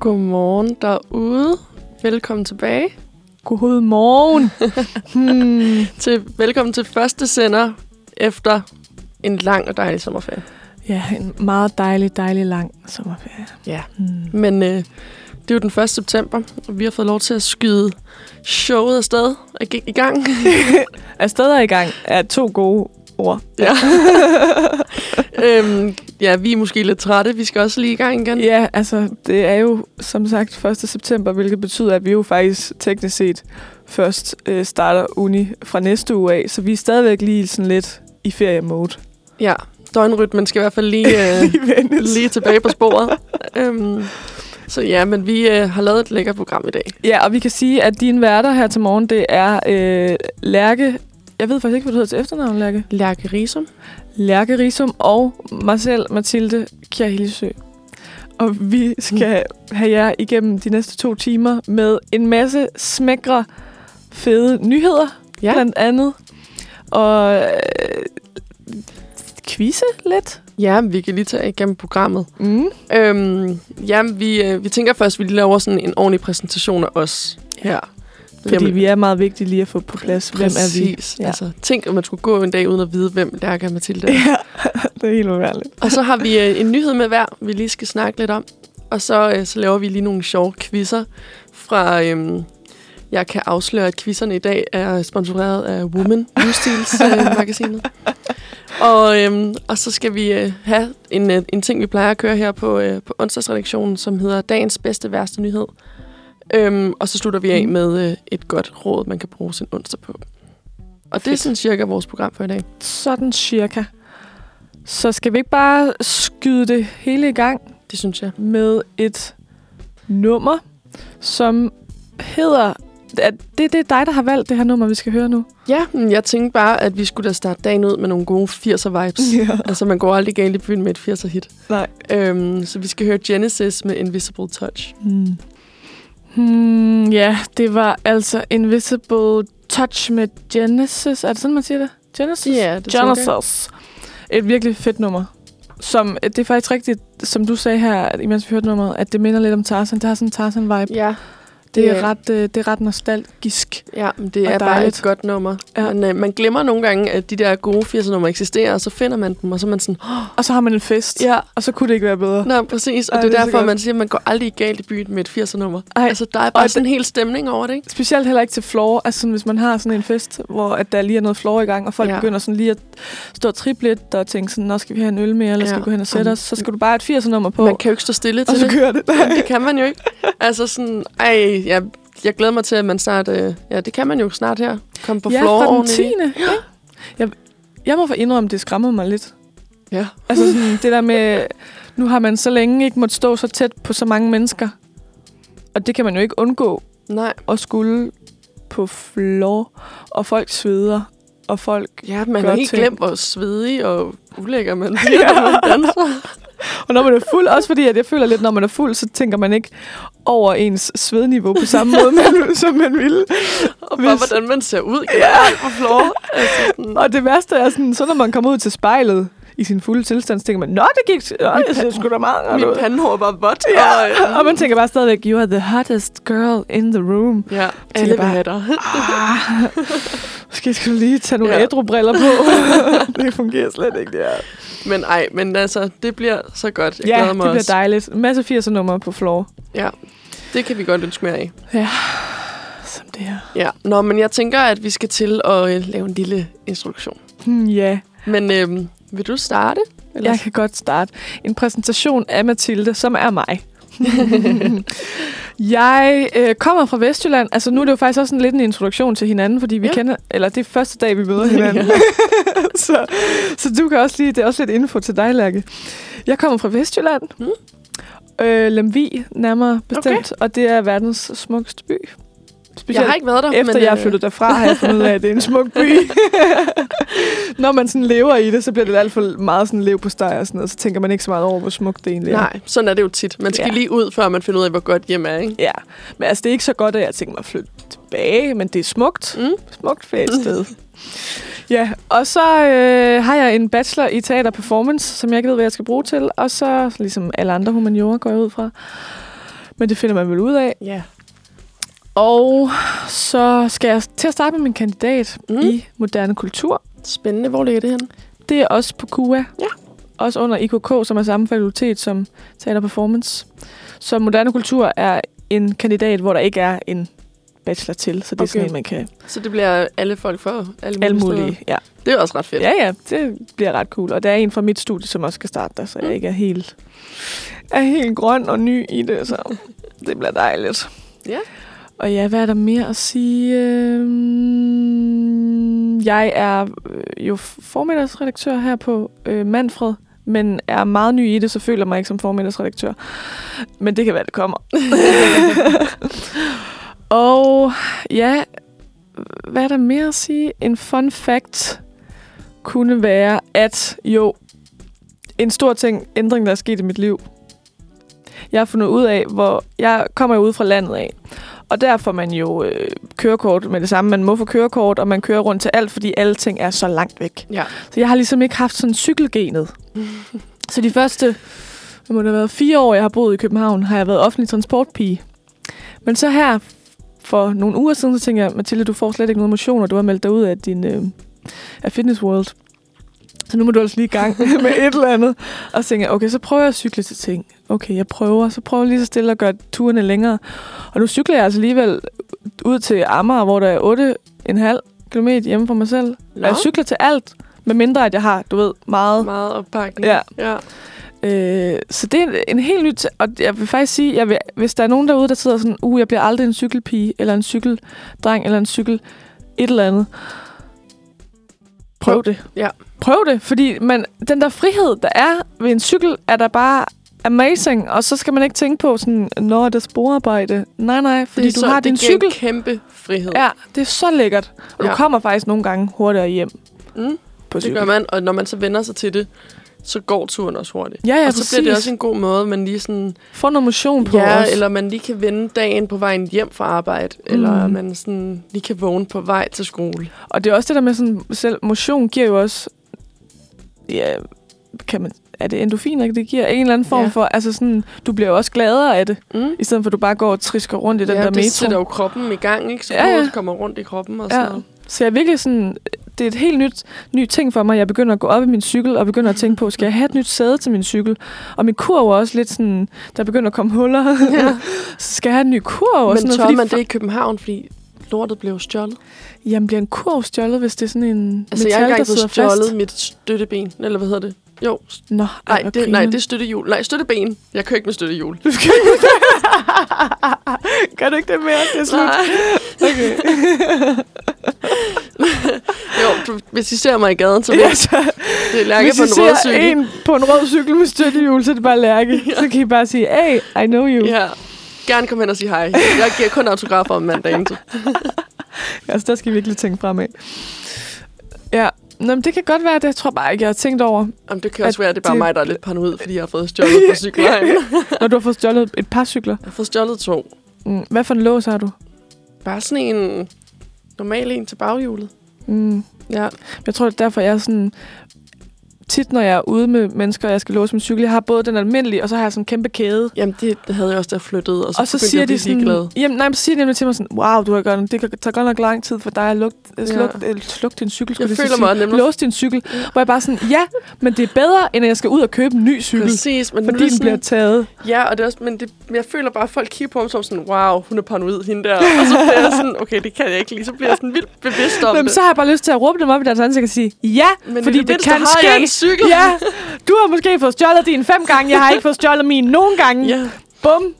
Godmorgen derude. Velkommen tilbage God morgen. hmm. til velkommen til første sender efter en lang og dejlig sommerferie. Ja, en meget dejlig, dejlig lang sommerferie. Ja. Hmm. Men øh, det er jo den 1. september, og vi har fået lov til at skyde showet afsted og gik i gang. Afsted er i gang er to gode ord. Ja. øhm, ja, vi er måske lidt trætte. Vi skal også lige i gang igen. Ja, altså, det er jo som sagt 1. september, hvilket betyder, at vi jo faktisk teknisk set først øh, starter uni fra næste uge af, så vi er stadigvæk lige sådan lidt i feriemode. ja. Døgnrytmen skal i hvert fald lige, øh, Lige lige tilbage på sporet. øhm, så ja, men vi øh, har lavet et lækkert program i dag. Ja, og vi kan sige, at dine værter her til morgen, det er øh, Lærke... Jeg ved faktisk ikke, hvad du hedder til efternavn, Lærke. Lærke Risum. Lærke Risum og mig selv, Mathilde Kjær Hilsø. Og vi skal have jer igennem de næste to timer med en masse smækre, fede nyheder, ja. Ja. blandt andet. Og øh, quizze lidt. Ja, vi kan lige tage igennem programmet. Mm. Øhm, ja, vi, øh, vi tænker først, at vi lige laver sådan en ordentlig præsentation af os her. Fordi vi er meget vigtige lige at få på plads, hvem er vi. Ja. Altså, tænk, at man skulle gå en dag uden at vide, hvem Lærke og Mathilde er. Ja, det er helt uværligt. Og så har vi øh, en nyhed med hver, vi lige skal snakke lidt om. Og så, øh, så laver vi lige nogle sjove quizzer fra... Øh, jeg kan afsløre, at quizzerne i dag er sponsoreret af Woman Livsstils øh, magasinet. Og, øhm, og så skal vi øh, have en, øh, en ting, vi plejer at køre her på, øh, på onsdagsredaktionen, som hedder Dagens bedste værste nyhed. Øhm, og så slutter vi af Mm. med øh, et godt råd, man kan bruge sin onsdag på. Og det er Fedt. sådan cirka vores program for i dag. Sådan cirka. Så skal vi ikke bare skyde det hele i gang Det synes jeg. med et nummer, som hedder... Det, det er dig, der har valgt det her nummer, vi skal høre nu. Ja, men jeg tænkte bare, at vi skulle da starte dagen ud med nogle gode 80'er-vibes. Ja. Altså, man går aldrig galt i byen med et 80'er-hit. Nej. Øhm, så vi skal høre Genesis med Invisible Touch. Hmm. Hmm, ja, det var altså Invisible Touch med Genesis. Er det sådan, man siger det? Genesis? Ja, det tænker jeg. Genesis. Et virkelig fedt nummer. Som, det er faktisk rigtigt, som du sagde her, at imens vi hørte nummeret, at det minder lidt om Tarzan. Det har sådan en Tarzan-vibe. Ja, Det er, det- ret, øh, det er ret nostalgisk. ja men det Og er bare et godt nummer. Ja. Men øh, man glemmer nogle gange, at de der gode 80'er-numre eksisterer, og så finder man dem, og så er man sådan, Og så har man en fest, ja, og så kunne det ikke være bedre. Nå, præcis. Og Ej, det det er er så derfor, man siger, at man går aldrig galt i byen med et 80'er-nummer. Ej, Altså, der er bare og sådan en hel stemning over det, ikke? Specielt heller ikke til floor. Altså sådan, hvis man har sådan en fest, hvor at der lige er noget floor i gang, og folk ja. Begynder sådan lige at stå og triple lidt, og tænke sådan, nå skal vi have en øl mere, eller Ja. skal vi gå hen og sætte os, så skal du bare have et 80'er nummer på, Man kan jo ikke stå stille og til så det. kører det. Det kan man jo ikke. Altså sådan, ej, jeg, jeg glæder mig til, at man snart... Øh, ja, det kan man jo snart her. Komme på ja, floor fra den ordentligt. 10. Ja. Jeg, jeg må få indrømme, det skræmmer mig lidt. Ja. Altså sådan, det der med, nu har man så længe ikke måttet stå så tæt på så mange mennesker, og det kan man jo ikke undgå Nej. at skulle på floor, og folk sveder, og folk Ja, man har helt ting. glemt, hvor svedig og ulækker man bliver, når man danser. Og når man er fuld, også fordi at jeg føler lidt, når man er fuld, så tænker man ikke over ens svedniveau på samme måde, man, som man ville. Og bare, Hvis- hvordan man ser ud generelt på floor. Altså, sådan, Og det værste er sådan, så når man kommer ud til spejlet i sin fulde tilstand, så tænker man, nå, det gik, nå, jeg ser sgu da meget min ud." pandehår var vådt. Ja, Og, øh, og man tænker bare stadigvæk, you are the hottest girl in the room. ja, alle vil have dig. Ah, skal du lige tage nogle Ja. ædru-briller på. det fungerer slet ikke, det her. Men ej, men altså, det bliver så godt. Jeg Ja, glæder det mig bliver også. dejligt. En masse 80'er numre på floor. Ja, det kan vi godt ønske mere af. Ja, som det her. Ja, nå, men jeg tænker, at vi skal til at øh, lave en lille instruktion. Hmm, Ja, Men øh, vil du starte? Eller? jeg kan godt starte. En præsentation af Mathilde, som er mig. jeg øh, kommer fra Vestjylland. Altså nu er det jo faktisk også sådan lidt en introduktion til hinanden, fordi vi ja. kender, eller det er første dag, vi møder hinanden. så, så du kan også lige, det er også lidt info til dig, Lærke. Jeg kommer fra Vestjylland. Mm. Øh, Lemvi, nærmere bestemt. Okay. Og det er verdens smukkeste by. Specielt Jeg har ikke været der, efter men, jeg er øh, flyttet derfra, har jeg fundet ud af, at det er en smuk by. Når man sådan lever i det, så bliver det alt for meget sådan lev på steg og sådan noget. Så tænker man ikke så meget over, hvor smukt det egentlig er. Nej, sådan er det jo tit. Man skal Ja. lige ud, før man finder ud af, hvor godt hjem er, ikke? Ja, men altså det er ikke så godt, at jeg tænker mig at flytte tilbage, men det er smukt. Mm. Smukt fedt sted. ja, og så øh, har jeg en bachelor i teater performance, som jeg ikke ved, hvad jeg skal bruge til. Og så, ligesom alle andre humaniorer, går jeg ud fra, Men det finder man vel ud af. Ja. Og så skal jeg til at starte med min kandidat Mm. i moderne kultur. Spændende. Hvor ligger det hen? Det er også på KUA. Ja. Også under IKK, som er samme fakultet som Teater Performance. Så moderne kultur er en kandidat, hvor der ikke er en bachelor til. Så det er Okay. sådan en, man kan Så det bliver alle folk for alle mulige, alle mulige. Ja. Det er også ret fedt. ja, ja, det bliver ret cool. Og der er en fra mit studie, som også skal starte der, så jeg Mm. ikke er helt, er helt grøn og ny i det. Så det bliver dejligt. Ja. Og ja, hvad er der mere at sige? Øhm, Jeg er øh, jo formiddagsredaktør her på øh, Manfred, men er meget ny i det, så føler mig ikke som formiddagsredaktør. Men det kan være, det kommer. og ja, hvad er der mere at sige? En fun fact kunne være, at jo, en stor ting, ændring, der er sket i mit liv. Jeg har fundet ud af, hvor jeg kommer ud fra landet af. Og der får man jo øh, kørekort med det samme. Man må få kørekort, og man kører rundt til alt, fordi alle ting er så langt væk. Ja. Så jeg har ligesom ikke haft sådan cykelgenet. så de første, det må det have været fire år, jeg har boet i København, har jeg været offentlig transportpige. Men så her for nogle uger siden, så tænkte jeg, Mathilde, du får slet ikke noget motion, og du har meldt dig ud af din øh, af Fitness World. Så nu må du altså lige i gang med et eller andet. Og så tænkte jeg, okay, så prøver jeg at cykle til ting. Okay, jeg prøver. Så prøver lige så stille at gøre turene længere. Og nu cykler jeg altså alligevel ud til Amager, hvor der er 8,5 km hjemme fra mig selv. Nå. Og jeg cykler til alt, med mindre at jeg har, du ved, meget. Meget opbakning. Ja. ja. Øh, så det er en, en helt nyt... Og jeg vil faktisk sige, jeg vil, hvis der er nogen derude, der sidder sådan, uh, jeg bliver aldrig en cykelpige, eller en cykeldreng, eller en cykel et eller andet. Prøv det. Ja. Prøv det, fordi man, den der frihed, der er ved en cykel, er der bare amazing, og så skal man ikke tænke på sådan, når det er sporarbejde. Nej, nej, fordi det du så, har din det giver cykel. en kæmpe frihed. Ja, det er så lækkert. Og Ja. du kommer faktisk nogle gange hurtigere hjem Mm, på det gør man, og når man så vender sig til det, så går turen også hurtigt. Ja, ja, og så bliver det præcis. også en god måde, man lige sådan... Få noget motion på Ja, os. eller man lige kan vende dagen på vejen hjem fra arbejde, mm. eller man sådan lige kan vågne på vej til skole. Og det er også det der med sådan, selv motion giver jo også, ja, kan man, er det endorfiner, det giver en eller anden form Ja. for, altså sådan, du bliver jo også gladere af det, Mm. i stedet for at du bare går og trisker rundt i den ja, der det metro. sætter jo kroppen i gang, ikke? Så Ja, ja. kommer rundt i kroppen og sådan Ja. noget. Så jeg er virkelig sådan, det er et helt nyt, ny ting for mig. Jeg begynder at gå op i min cykel, og begynder at tænke på, skal jeg have et nyt sæde til min cykel? Og min kurv er også lidt sådan, der begynder at komme huller. Ja. så skal jeg have en ny kurv? Men sådan noget, tør fordi man det i København, fordi lortet blev stjålet? Jamen, bliver en kurv stjålet, hvis det er sådan en Altså, metal, jeg har der engang fået stjålet fast? mit støtteben, eller hvad hedder det? Jo, Nå, nej, hvor det, nej, det er støttehjul. Nej, støtteben. Jeg kører ikke med støttehjul. Du skal Gør du ikke det mere? Det er slut. Nej. Okay. Jo, du, hvis I ser mig i gaden, så Ja, jeg, så, det er Lærke på en rød ser cykel. en på en rød cykel med støttehjul, så er det bare Lærke. Ja. Så kan I bare sige, hey, I know you. Ja, gerne komme hen og sige hej. Jeg giver kun autografer om mandagen. Så. Altså, der skal I virkelig tænke fremad. Ja, Nå, men det kan godt være, det jeg tror bare ikke, jeg har tænkt over. Jamen, det kan også være, at det er bare det- mig, der er lidt paranoid, fordi jeg har fået stjålet på cykelvejen. Når du har fået stjålet et par cykler. Jeg har fået stjålet to. Mm. Hvad for en lås har du? Bare sådan en normal en til baghjulet. Mm. Ja. Jeg tror, det er derfor, jeg er sådan... Tit, når jeg er ude med mennesker, og jeg skal låse min cykel, jeg har både den almindelige, og så har jeg sådan en kæmpe kæde. Jamen, det, det havde jeg også, jeg flyttede, og så, og så siger jeg de sådan, ligeglad. jamen, nej, men så siger de nemlig til mig sådan, wow, du har godt, det kan tage godt nok lang tid for dig at lukke, Ja. sluk, ja. sluk din cykel. Jeg føler mig nemlig- Låse din cykel. Hvor jeg bare sådan, ja, men det er bedre, end at jeg skal ud og købe en ny cykel. Præcis, men Fordi den bliver taget. ja, og det er også, men, det, men jeg føler bare, at folk kigger på mig som sådan, wow, hun er paranoid, hende der. Og så bliver jeg sådan, okay, det kan jeg ikke lige. Så bliver jeg sådan vildt bevidst om Jamen, det. så har jeg bare lyst til at råbe dem op i deres ansigt og sige, ja, men fordi det, det kan ske. Cykel. Ja, du har måske fået stjålet din fem gange, jeg har ikke fået stjålet min nogen gange. ja. Bum.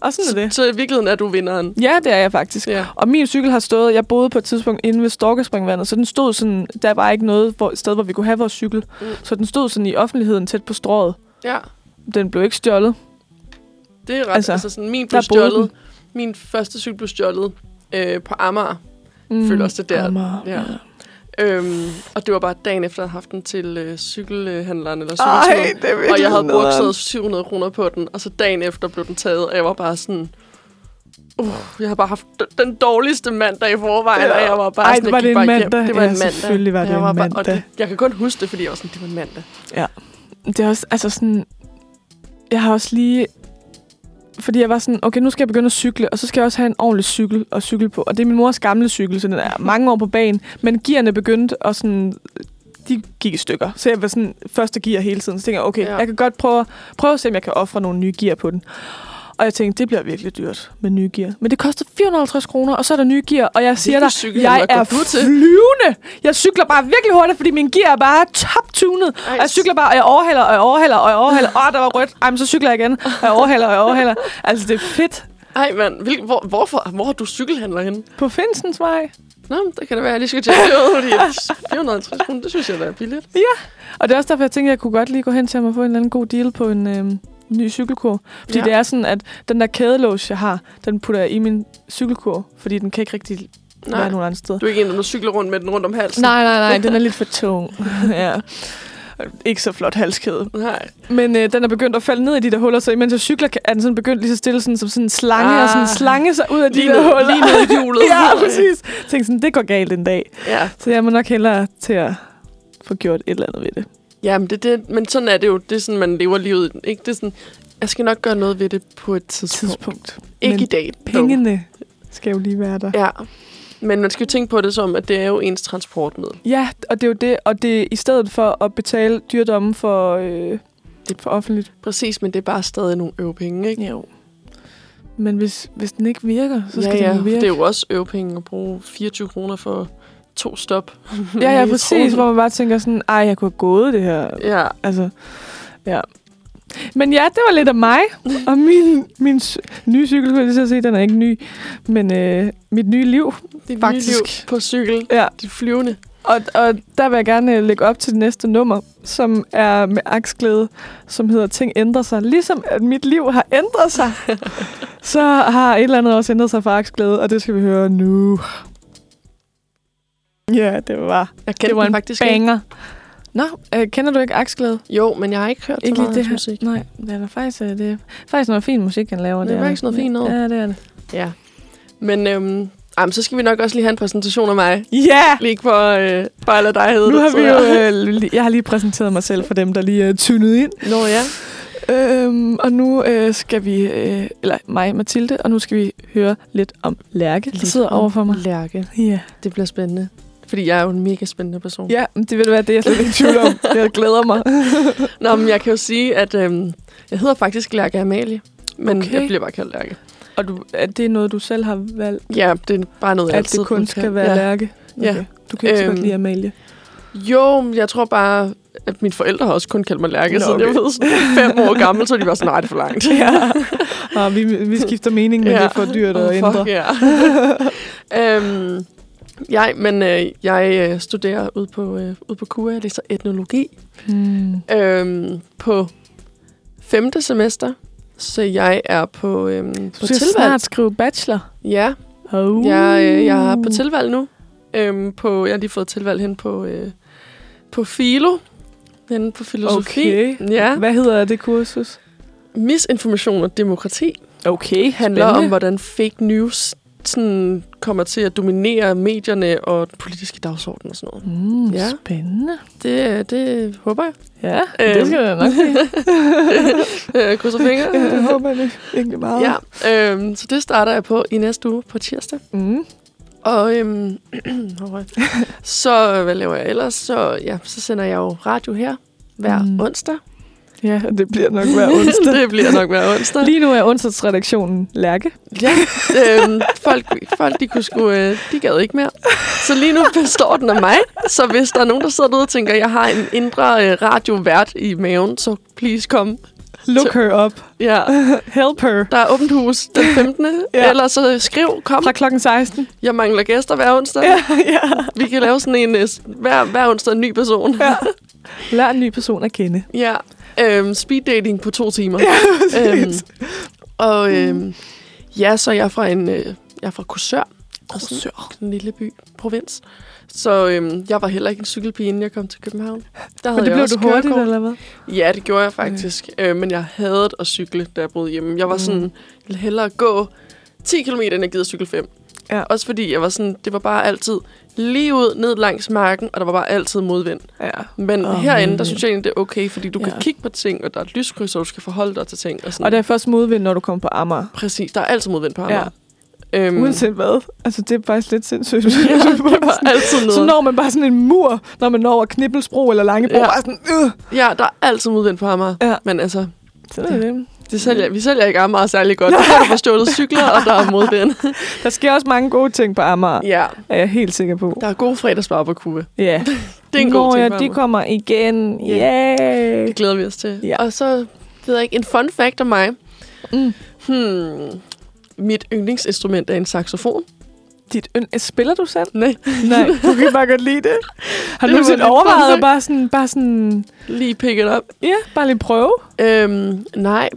Og sådan er det. Så i virkeligheden er du vinderen. Ja, det er jeg faktisk. Ja. Og min cykel har stået, jeg boede på et tidspunkt inde ved Storkespringvandet, så den stod sådan, der var ikke noget hvor, sted, hvor vi kunne have vores cykel. Mm. Så den stod sådan i offentligheden tæt på strået. Ja, Den blev ikke stjålet. det er ret. Altså, Altså, sådan, min blev stjålet. Min første cykel blev stjålet øh, på Amager. Mm. føler også, det der- Amager. Ja. Øhm, og det var bare dagen efter, at jeg havde haft den til øh, cykelhandleren eller Ej, er virkelig Og jeg havde brugt sådan 700 kroner på den, og så dagen efter blev den taget, og jeg var bare sådan... Uh, jeg har bare haft den dårligste mandag i forvejen, Ja. og jeg var bare Ej, sådan, var jeg det en mandag? Hjem. Det var Ja, en mandag. selvfølgelig var det jeg en var Bare, og mandag. det, jeg kan kun huske det, fordi jeg var sådan, det var en mandag. Det er også, altså sådan... Jeg har også lige... fordi jeg var sådan, okay, nu skal jeg begynde at cykle, og så skal jeg også have en ordentlig cykel at cykle på. Og det er min mors gamle cykel, så den er mange år på banen. Men gearne begyndte at sådan, de gik i stykker. Så jeg var sådan første gear hele tiden. Så tænkte jeg, okay, Ja. jeg kan godt prøve, prøve at se, om jeg kan ofre nogle nye gear på den. Og jeg tænkte, det bliver virkelig dyrt med nye gear. Men det koster 450 kroner, og så er der nye gear. Og jeg siger dig, jeg er flyvende. Jeg cykler bare virkelig hurtigt, fordi min gear er bare top-tunet. Og jeg cykler bare, og jeg overhælder, og jeg overhælder, og jeg overhælder. Åh, der var rødt. Ej, men så cykler jeg igen, og jeg overhælder, og jeg overhælder. Altså, det er fedt. Ej, mand. Hvil, hvor, hvorfor, hvor har du cykelhandler henne? På Finsens vej. Nå, det kan det være, jeg lige skal tjekke det ud, fordi 450 kroner, det synes jeg, der er billigt. Og det er også derfor, jeg tænker, at jeg kunne godt lige gå hen til ham og få en eller anden god deal på en øhm, ny cykelkur. Fordi Ja. det er sådan, at den der kædelås, jeg har, den putter jeg i min cykelkur. Fordi den kan ikke rigtig Nej, være nogen andre steder. du er ikke en, der cykler rundt med den rundt om halsen. Nej, nej, nej, den er lidt for tung. ja. Ikke så flot halskæde. Nej. Men øh, den er begyndt at falde ned i de der huller, så imens jeg cykler, er den sådan begyndt lige så stille sådan, som sådan en slange, Ah. og sådan slange sig ud af de Lige der ned, huller. lige ned i hjulet. ja, præcis. Jeg tænkte sådan, det går galt en dag. Ja. Så jeg må nok hellere til at få gjort et eller andet ved det. Ja, men, det, det, men sådan er det jo. Det er sådan, man lever livet. Ikke? Det er sådan, jeg skal nok gøre noget ved det på et tidspunkt. Tidspunkt. Ikke Men i dag. dog. Pengene skal jo lige være der. Ja. Men man skal jo tænke på det som, at det er jo ens transportmiddel. Ja, og det er jo det. Og det er i stedet for at betale dyrdom for, øh, for offentligt. Præcis, men det er bare stadig nogle øvepenge, ikke? Jo. Men hvis, hvis den ikke virker, så skal ja, ja. den jo virke. Det er jo også øvepenge at bruge 24 kroner for to stop. Ja, ja, præcis. Hvor man bare tænker sådan, ej, jeg kunne have gået det her. Ja, Altså, ja. Men ja, det var lidt af mig. Og min, min nye cykel, kunne jeg lige så sige, den er ikke ny. Men øh, mit nye liv. dit Faktisk. nye liv på cykel. Ja. De flyvende. Og, og der vil jeg gerne øh, lægge op til det næste nummer, som er med aksglæde, som hedder Ting ændrer sig. Ligesom at mit liv har ændret sig, så har et eller andet også ændret sig for aksglæde, og det skal vi høre nu. Ja, det var, Jeg kendte det var en faktisk ikke. banger. Nå, øh, kender du ikke aksglæde? Jo, men jeg har ikke hørt Ikke så meget det hans her. musik. Nej, det er faktisk, øh, det er faktisk noget fin musik, han laver. Det er der. faktisk noget fint noget. Ja, det er det. Ja. Men øhm, jamen, så skal vi nok også lige have en præsentation af mig. Ja! Lige for øh, bare lade dig hedde Nu det, har vi jeg. jo, øh, jeg har lige præsenteret mig selv for dem, der lige er tunet ind. Nå ja. Øhm, og nu øh, skal vi, øh, eller mig, Mathilde, og nu skal vi høre lidt om Lærke, der sidder over for mig. Lærke. Ja. Det bliver spændende. Fordi jeg er jo en mega spændende person. ja, det vil være det, jeg slet ikke tvivl om. Jeg glæder mig. Nå, men jeg kan jo sige, at øhm, jeg hedder faktisk Lærke Amalie. Men Okay. okay. jeg bliver bare kaldt Lærke. Og du, er det noget, du selv har valgt, Ja, det er bare noget, jeg at altid det kun skal være ja. Lærke? Ja. Du kan ikke så godt Øhm, lide Amalie. Jo, jeg tror bare, at mine forældre har også kun kaldt mig Lærke, Nå, så jeg okay. ved sådan fem år gammel, så de var sådan, nej, det er for langt. ja. Og vi, vi skifter mening, men ja. det er for dyrt at Åh, ændre. Fuck, ja. øhm, jeg, men øh, jeg øh, studerer ude på, øh, ude på KUA, jeg læser etnologi Hmm. øhm, på femte semester. Så jeg er på, øhm, Du på skal tilvalg. snart skrive bachelor. Ja, Oh. jeg, øh, jeg er på tilvalg nu. Øhm, på, jeg har lige fået tilvalg hen på, øh, på Filo. Hen på filosofi. Okay. Ja. Hvad hedder det kursus? Misinformation og demokrati Okay, handler om, hvordan fake news sådan kommer til at dominere medierne og den politiske dagsorden og sådan noget. Mm, Ja. Spændende. Det, det håber jeg. Ja, Øhm. det skal jeg nok. Øh, Krydser fingre. Jeg håber det egentlig meget. Ja, øhm, så det starter jeg på i næste uge på tirsdag. Mm. Og øhm, så hvad laver jeg ellers? Så, ja, så sender jeg jo radio her hver mm. onsdag. Ja, det bliver nok hver onsdag. det bliver nok hver onsdag. Lige nu er onsdagsredaktionen Lærke. Ja, øhm, folk, folk de, kunne sgu, øh, de gad ikke mere. Så lige nu består den af mig. Så hvis der er nogen, der sidder derude og tænker, at jeg har en indre øh, radiovært i maven, så please kom. Look her up. Ja, Help her. der er åbent hus den 15. Ja. Eller så skriv, kom. Fra klokken 16. Jeg mangler gæster hver onsdag. Ja, ja. Vi kan lave sådan en øh, hver, hver onsdag en ny person. ja. Lær en ny person at kende. Ja. Øhm, speed dating på to timer. Ja, øhm, og øhm, ja, så er jeg fra en, øh, jeg er fra Korsør. Og sådan Korsør. en lille by, provins. Så øhm, jeg var heller ikke en cykelpige, inden jeg kom til København. Der Men det jeg blev også du hurtigt, kørekort. eller hvad? Ja, det gjorde jeg faktisk. Øh, men jeg havde at cykle, da jeg boede hjemme. Jeg var Mm. sådan, hellere gå 10 km, end jeg gider cykle 5. Ja. Også fordi jeg var sådan, det var bare altid lige ud, ned langs marken, og der var bare altid modvind. Ja. Men oh, herinde, der synes jeg egentlig, det er okay, fordi du ja. Kan kigge på ting, og der er et lyskryds, og du skal forholde dig til ting. Og, sådan. Og der er først modvind, når du kommer på Amager. Præcis, der er altid modvind på. Amager. Ja. Øhm, Uanset hvad. Altså, det er faktisk lidt sindssygt. ja, det var altid noget. Så når man bare sådan en mur, når man når over Knibbelsbro eller Langebro. Ja. Ja. Bare sådan, øh. Ja, der er altid modvind på Amager. Ja. Men altså, Sådan er det. Det sælger, vi sælger ikke Amager særlig godt. Der er der forstjålet cykler, og der er modvind. Der sker også mange gode ting på Amager, ja, er jeg helt sikker på. der er gode fredagsbarbecue. Ja. Det er en Nå, god ting ja, de kommer igen. Ja. Yeah. Det glæder vi os til. Ja. Og så, ved jeg ikke, en fun fact om mig. Mm. Hmm. Mit yndlingsinstrument er en saxofon. Dit ynd- Spiller du selv? Nej. Nej, du kan bare godt lide det. Har du nogensinde overvejet at bare sådan, bare sådan, Lige pick it up. ja, bare lige prøve? Øhm, nej,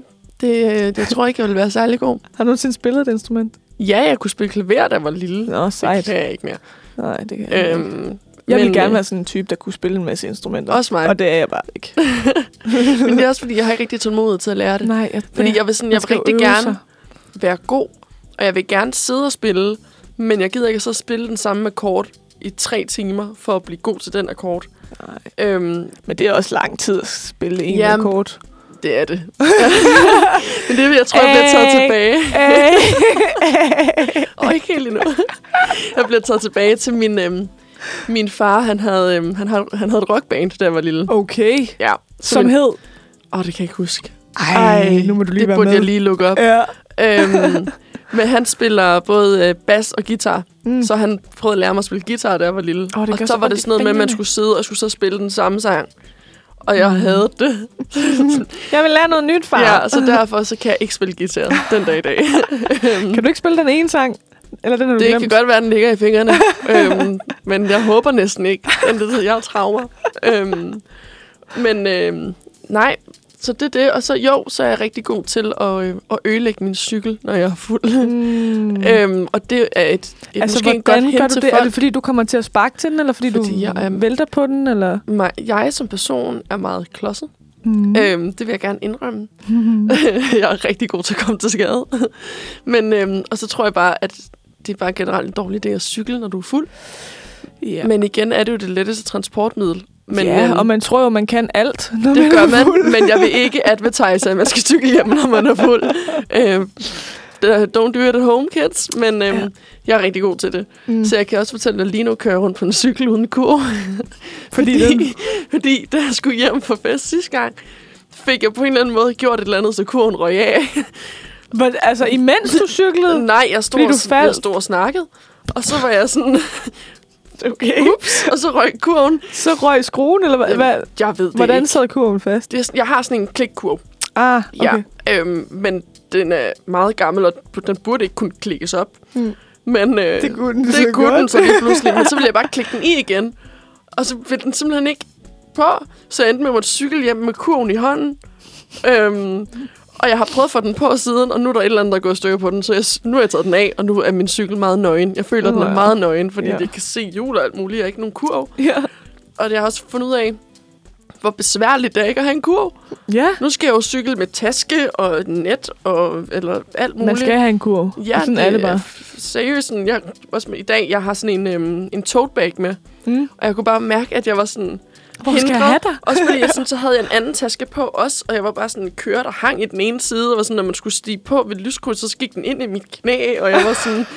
det, det tror jeg ikke, jeg vil være særlig god. Har du nogensinde spillet et instrument? Ja, jeg kunne spille klaver, da jeg var lille. Nå, Det sejt. kan jeg ikke mere. Nej, det kan jeg ikke. Øhm, Jeg vil men, gerne øh, være sådan en type, der kunne spille en masse instrumenter. Også mig. Og det er jeg bare ikke. Men det er også, fordi jeg har ikke rigtig tålmodighed til at lære det. Nej, jeg, Fordi jeg vil, sådan, jeg vil rigtig gerne sig. være god, og jeg vil gerne sidde og spille, men jeg gider ikke så spille den samme akkord i tre timer for at blive god til den akkord. Nej. Øhm, Men det er også lang tid at spille en Jamen, akkord. Det er det. men det jeg tror, jeg bliver taget tilbage. Og ikke helt endnu. jeg bliver taget tilbage til min... Øhm, min far, han havde, øhm, han, havde, han havde et rockband, da jeg var lille. okay. Ja. Som min- hed? Åh, det kan jeg ikke huske. Ej, nu må du lige det være burde med. jeg lige lukke op. Ja. øhm, men han spiller både øh, bas og guitar. Mm. Så han prøvede at lære mig at spille guitar, da jeg var lille. Åh, det og så så var det sådan noget med, at man skulle sidde og skulle så spille den samme sang. Og jeg Mm. havde det. Jeg vil lære noget nyt, far. Ja, så derfor så kan jeg ikke spille guitar den dag i dag. Kan du ikke spille den ene sang? Eller den det glemt? kan godt være, at den ligger i fingrene. øhm, men jeg håber næsten ikke. Men det, jeg har traumer. Øhm, men øhm, nej, så det er det. Og så jo, så er jeg rigtig god til at, øh, at ødelægge min cykel, når jeg er fuld. Mm. øhm, og det er et, et altså, måske hvordan godt gør du det? folk. Er det, fordi du kommer til at sparke til den, eller fordi, Fordi du jeg er- vælter på den? Eller? mig, jeg som person er meget klodset. Mm. Mm. Øhm, det vil jeg gerne indrømme. jeg er rigtig god til at komme til skade. Men, øhm, og så tror jeg bare, at det er bare generelt en dårlig idé at cykle, når du er fuld. Ja. Men igen er det jo det letteste transportmiddel. Men, ja, øhm, og man tror jo, man kan alt, når det man gør man, fuld. men jeg vil ikke advertise, at man skal cykle hjem, når man er fuld. det- don't do it at home, kids. Men øhm, Ja. jeg er rigtig god til det. Mm. Så jeg kan også fortælle, at Lino kører rundt på en cykel uden kur. Fordi fordi, den- fordi da jeg skulle hjem for fest sidste gang, fik jeg på en eller anden måde gjort et eller andet, så kurven røg af. But, altså, imens du cyklede? Nej, jeg stod, du og, faldt? jeg stod og snakkede. Og så var jeg sådan, Okay. ups, og så røg kurven. Så røg skruen, eller hvad? hvad? Jeg ved det Hvordan ikke. sad kurven fast? Det jeg har sådan en klikkurv. Ah, okay. Ja, øhm, men den er meget gammel, og den burde ikke kunne klikkes op. Mm. Men øh, Det kunne den det så kunne den så lige pludselig. Men så ville jeg bare klikke den i igen. Og så ville den simpelthen ikke på. Så jeg endte med at måtte cykle hjem med kurven i hånden. Øhm, og jeg har prøvet at få den på siden, og nu er der et eller andet, der er gået stykker på den. Så jeg, nu har jeg taget den af, og nu er min cykel meget nøgen. Jeg føler, den er ja. meget nøgen, fordi Ja. jeg kan se hjul og alt muligt. Jeg har ikke nogen kurv. Ja. Og jeg har også fundet ud af, hvor besværligt det er ikke at have en kurv. ja. Nu skal jeg jo cykle med taske og net og eller alt muligt. Man skal have en kurv. Ja, og sådan er det bare. Seriøst, sådan, jeg, også med, i dag, jeg har sådan en, øhm, en tote bag med, Mm. og jeg kunne bare mærke, at jeg var sådan Hvor skal jeg have dig? Også fordi, jeg, sådan, så havde jeg en anden taske på også, og jeg var bare sådan kørt og hang i den ene side, og var sådan, når man skulle stige på ved lyskryds, så gik den ind i mit knæ, og jeg var sådan,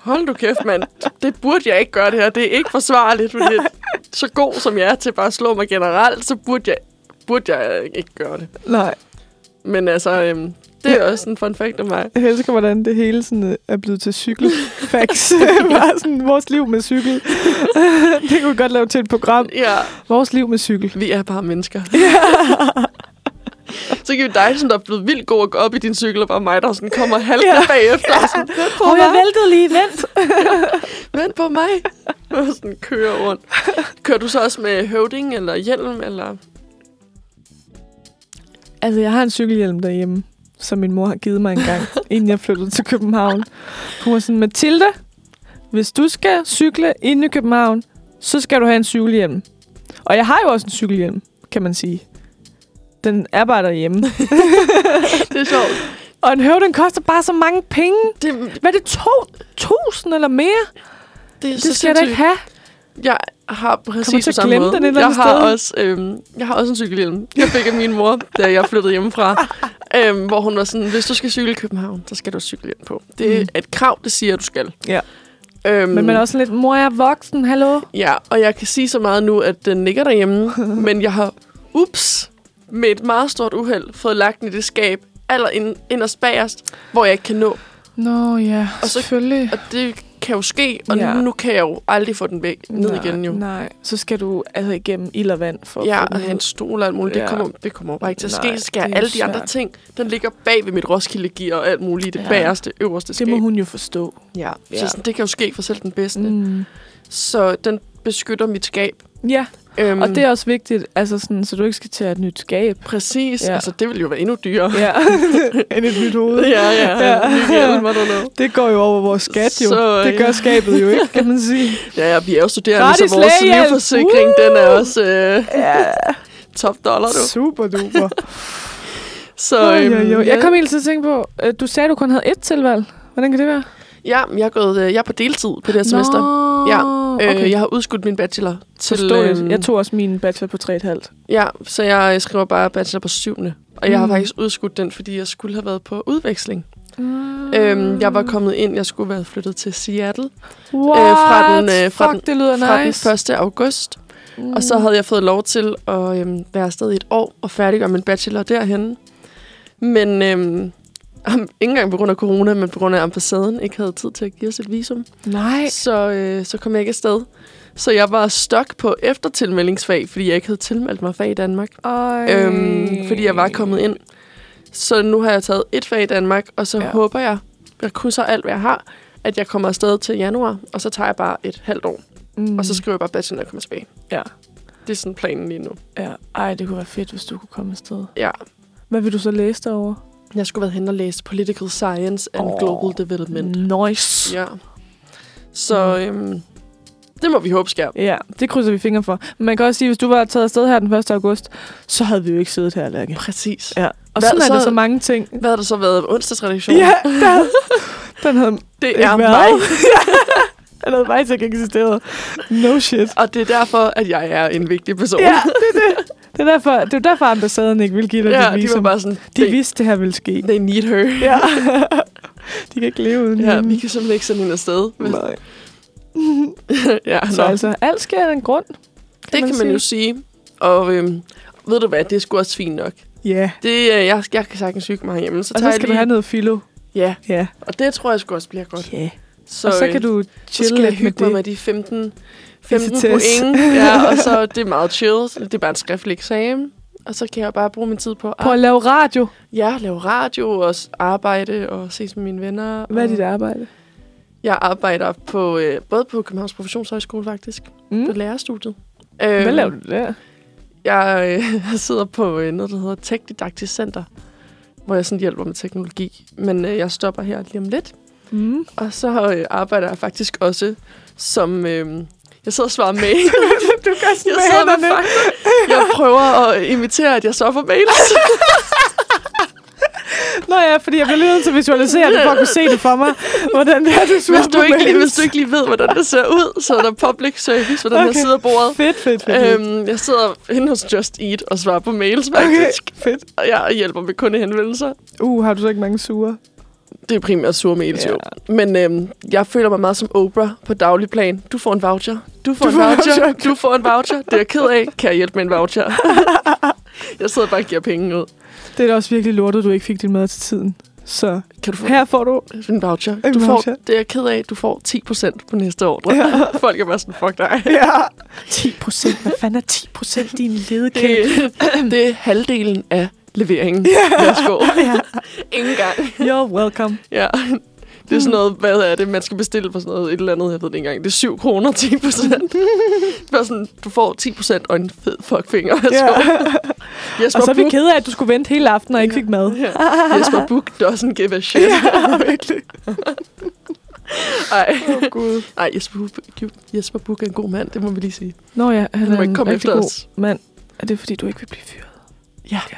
hold du kæft, mand, det burde jeg ikke gøre det her, det er ikke forsvarligt, fordi så god som jeg er til bare at slå mig generelt, så burde jeg, burde jeg ikke gøre det. Nej. Men altså, øhm, det er også en fun fact om mig. Jeg elsker, hvordan det hele sådan, øh, er blevet til cykelfacts. Bare sådan, vores liv med cykel. det kunne vi godt lave til et program. Ja, Vores liv med cykel. vi er bare mennesker. så kan vi dig, som der er blevet vildt god at gå op i din cykel, og bare mig, der sådan kommer halvt Ja. ja. bagefter. Og sådan, vent på Åh, oh, jeg mig, væltede lige. Vent. vent på mig. Og sådan kører rundt. Kører du så også med høvding eller hjelm? Eller? Altså, jeg har en cykelhjelm derhjemme, som min mor har givet mig en gang, inden jeg flyttede til København. Hun var sådan, Mathilde, hvis du skal cykle ind i København, så skal du have en cykelhjelm. Og jeg har jo også en cykelhjelm, kan man sige. Den er bare derhjemme. Det er sjovt. Og en høvding koster bare så mange penge. Det, Hvad er det? To, tusind eller mere? det, er Det så skal jeg da ikke have. Jeg har præcis på samme måde. den et jeg, har sted. også, øhm, jeg har også en cykelhjelm. Jeg fik af min mor, da jeg flyttede hjemmefra. øhm, hvor hun var sådan, hvis du skal cykle i København, så skal du have cykelhjelm på. Det er Mm. et krav, det siger, at du skal. Ja. Øhm, Men man er også lidt, mor, jeg er voksen, hallo? Ja, og jeg kan sige så meget nu, at den ligger derhjemme. men jeg har, ups, med et meget stort uheld, fået lagt den i det skab, aller ind, inderst bagerst, hvor jeg ikke kan nå. Nå ja, Og så- selvfølgelig. Og det kan jo ske, og Ja. ja. nu kan jeg jo aldrig få den væk ned nej, igen jo. Nej, så skal du altså igennem ild og vand for Ja, at få og have en stol og alt muligt. Ja. Det, kommer, det kommer bare ikke til at ske. Så skal jeg alle de andre ting. Den ligger bag ved mit Roskilde-gear og alt muligt. Det Ja. bagerste, øverste skab. Det må hun jo forstå. Ja, Ja. så sådan, det kan jo ske for selv den bedste. Mm. Så den beskytter mit skab. Ja, Øhm, og det er også vigtigt, altså sådan, så du ikke skal tage et nyt skab. Præcis. Ja. Ja. Altså, det vil jo være endnu dyrere. Ja, end et nyt hoved. ja, ja. Ja. Know. Det går jo over vores skat, jo. Så, det gør ja. skabet jo ikke, kan man sige. Ja, ja, vi er jo studerende, Gratis så vores lægehjælp. livforsikring, Woo! den er også øh, Ja, top dollar, du. super duper. Så, øhm, oj, oj. ja. Jeg kom helt til at tænke på, øh, du sagde, du kun havde ét tilvalg. Hvordan kan det være? Ja, jeg er, gået, øh, jeg er på deltid på det her semester. Nå, Ja, okay. Øh, jeg har udskudt min bachelor. Til, øhm, Jeg tog også min bachelor på 3,5. Ja, så jeg øh, skriver bare bachelor på syvende. Og jeg har Mm. faktisk udskudt den, fordi jeg skulle have været på udveksling. Øhm, jeg var kommet ind, jeg skulle være flyttet til Seattle What? øh, fra den, øh, fra Fuck, den- det lyder fra nice. den 1. august. Mm. Og så havde jeg fået lov til at øhm, være afsted i et år og færdiggøre min bachelor derhen. Men øhm, ikke engang på grund af corona, men på grund af ambassaden ikke havde tid til at give os et visum. Nej. Så, øh, så kom jeg ikke afsted. Så jeg var stok på eftertilmeldingsfag, fordi jeg ikke havde tilmeldt mig fag i Danmark. Ej. Øhm, fordi jeg var kommet ind. Så nu har jeg taget et fag i Danmark, og så Ja. håber jeg, jeg krydser alt, hvad jeg har, at jeg kommer afsted til januar, og så tager jeg bare et halvt år. Mm. Mm. Og så skriver jeg bare bachelor, når jeg kommer tilbage. Ja. Det er sådan planen lige nu. ja. Ej, det kunne være fedt, hvis du kunne komme afsted. Ja. Hvad vil du så læse derovre? Jeg skulle være hen og læse Political Science and oh. Global Development. Nice. Ja. Så øhm, det må vi håbe sker. Ja, det krydser vi fingre for. Men man kan også sige, hvis du var taget afsted her den 1. august, så havde vi jo ikke siddet her længe. Præcis. Ja. Og Hvad sådan er så- der så mange ting. Hvad har der så været onsdagsredaktion? Ja, der, den havde det ikke er været. mig. den havde faktisk ikke eksisteret. No shit. Og det er derfor, at jeg er en vigtig person. Ja, det er det. Det er derfor, det er derfor ambassaden ikke vil give dig ja det de var visum. bare sådan, De they, vidste, det her ville ske. they need her. Ja. de kan ikke leve uden Ja, hende. vi kan simpelthen ikke sende hende afsted. Hvis, Nej. ja, Så nå. altså, alt sker af en grund. det kan man jo sige. Og øhm, ved du hvad, det er sgu også fint nok. Ja. Det, øh, jeg, jeg kan sagtens syge mig hjemme. Så Og tager så jeg skal lige, du have noget filo. Ja, Ja. og det tror jeg sgu også bliver godt. ja. Så, Og så kan du så chille skal jeg lidt med hygge mig det. med de 15, 15 ECTS. point. Ja, og så det er meget chill. Det er bare en skriftlig eksamen. Og så kan jeg bare bruge min tid på at, På at lave radio. ja, lave radio og arbejde og ses med mine venner. Hvad er dit arbejde? Jeg arbejder på, øh, både på Københavns Professionshøjskole faktisk, mm. på lærerstudiet. Hvad Øhm, laver du der? Jeg øh, sidder på øh, noget, der hedder Tech Didaktisk Center, hvor jeg sådan hjælper med teknologi. Men øh, jeg stopper her lige om lidt. Mm. Og så øh, arbejder jeg faktisk også som... Øh, jeg sidder og svarer mail. Du kan jeg sidder med fakta. Jeg prøver at imitere, at jeg så får mails. Nå ja, fordi jeg bliver nødt til at visualisere det, for at kunne se det for mig. Hvordan det er, du hvis, du ikke lige, hvis du ikke lige ved, hvordan det ser ud, så er der public service på den okay. Okay. her side af bordet. Fedt, fedt, fedt. Øhm, jeg sidder inde hos Just Eat og svarer på mails, okay, faktisk. fedt. Og jeg hjælper med kundehenvendelser. Uh, har du så ikke mange sure? Det er primært sure mails, Ja. Men øhm, jeg føler mig meget som Oprah på daglig plan. Du får en voucher. Du får Du en får voucher. voucher. Du får en voucher. Det er jeg ked af. Kan jeg hjælpe med en voucher? jeg sidder bare og giver penge ud. Det er da også virkelig lortet, du ikke fik din mad til tiden. Så Kan du få her får du... en voucher? En Du får, voucher. det er jeg ked af. Du får 10% på næste ordre. Ja. Folk er bare sådan, fuck dig. Ja. 10 procent. Hvad fanden er 10 procent din ledekæde? Det, det er halvdelen af leveringen. Yeah. Værsgo. Ja. Ingen gang. You're welcome. Ja. Det er sådan noget, hvad er det, man skal bestille for sådan noget, et eller andet, jeg ved det ikke engang. Det er 7 kroner, 10 procent. Bare sådan, du får 10 procent og en fed fuckfinger. Ja. Jesper Og så er vi Buch, kede af, at du skulle vente hele aftenen og ikke Ja. fik mad. Ja. Jesper Buch doesn't give a shit. Ja, virkelig. Ej. Oh, Gud. Ej, Jesper Jesper Buch er en god mand, det må vi lige sige. Nå ja, han Han må er ikke komme efter god os. mand. Er det, fordi du ikke vil blive fyret? Ja. Ja.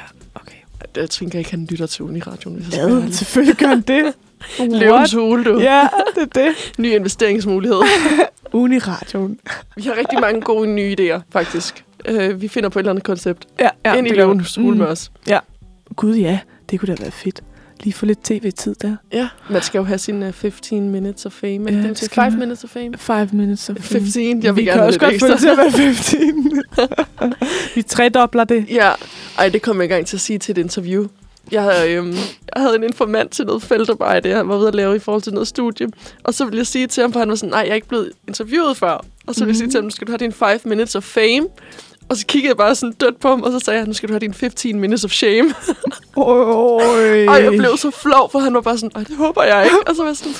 Jeg tænker ikke, han lytter til Uniradioen, hvis jeg Hvad? Selvfølgelig gør han det. Løvens hule, du. Ja, det er det. Ny investeringsmulighed. Uniradioen. Vi har rigtig mange gode nye idéer, faktisk. Uh, vi finder på et eller andet koncept. Ja, ja, Ja, Ind i løvens hule med Mm. os. Gud ja, det kunne da være fedt. Lige få lidt tv-tid der. Ja, man skal jo have sin uh, 15 minutes of fame. Ja, det til skal 5 man. minutes of fame. Five minutes of 15, jeg vil vi gerne kan også lidt godt få det til at være 15. vi tredobler det. Ja, ej, det kom jeg i gang til at sige til et interview. Jeg havde, øhm, jeg havde en informant til noget feltarbejde, jeg var ved at lave i forhold til noget studie. Og så ville jeg sige til ham, for han var sådan, nej, jeg er ikke blevet interviewet før. Og så ville jeg sige til ham, skal du have din 5 minutes of fame. Og så kiggede jeg bare sådan dødt på ham, og så sagde jeg, nu skal du have din 15 minutes of shame. Oj. Og jeg blev så flov, for han var bare sådan, det håber jeg ikke. Og så var jeg sådan,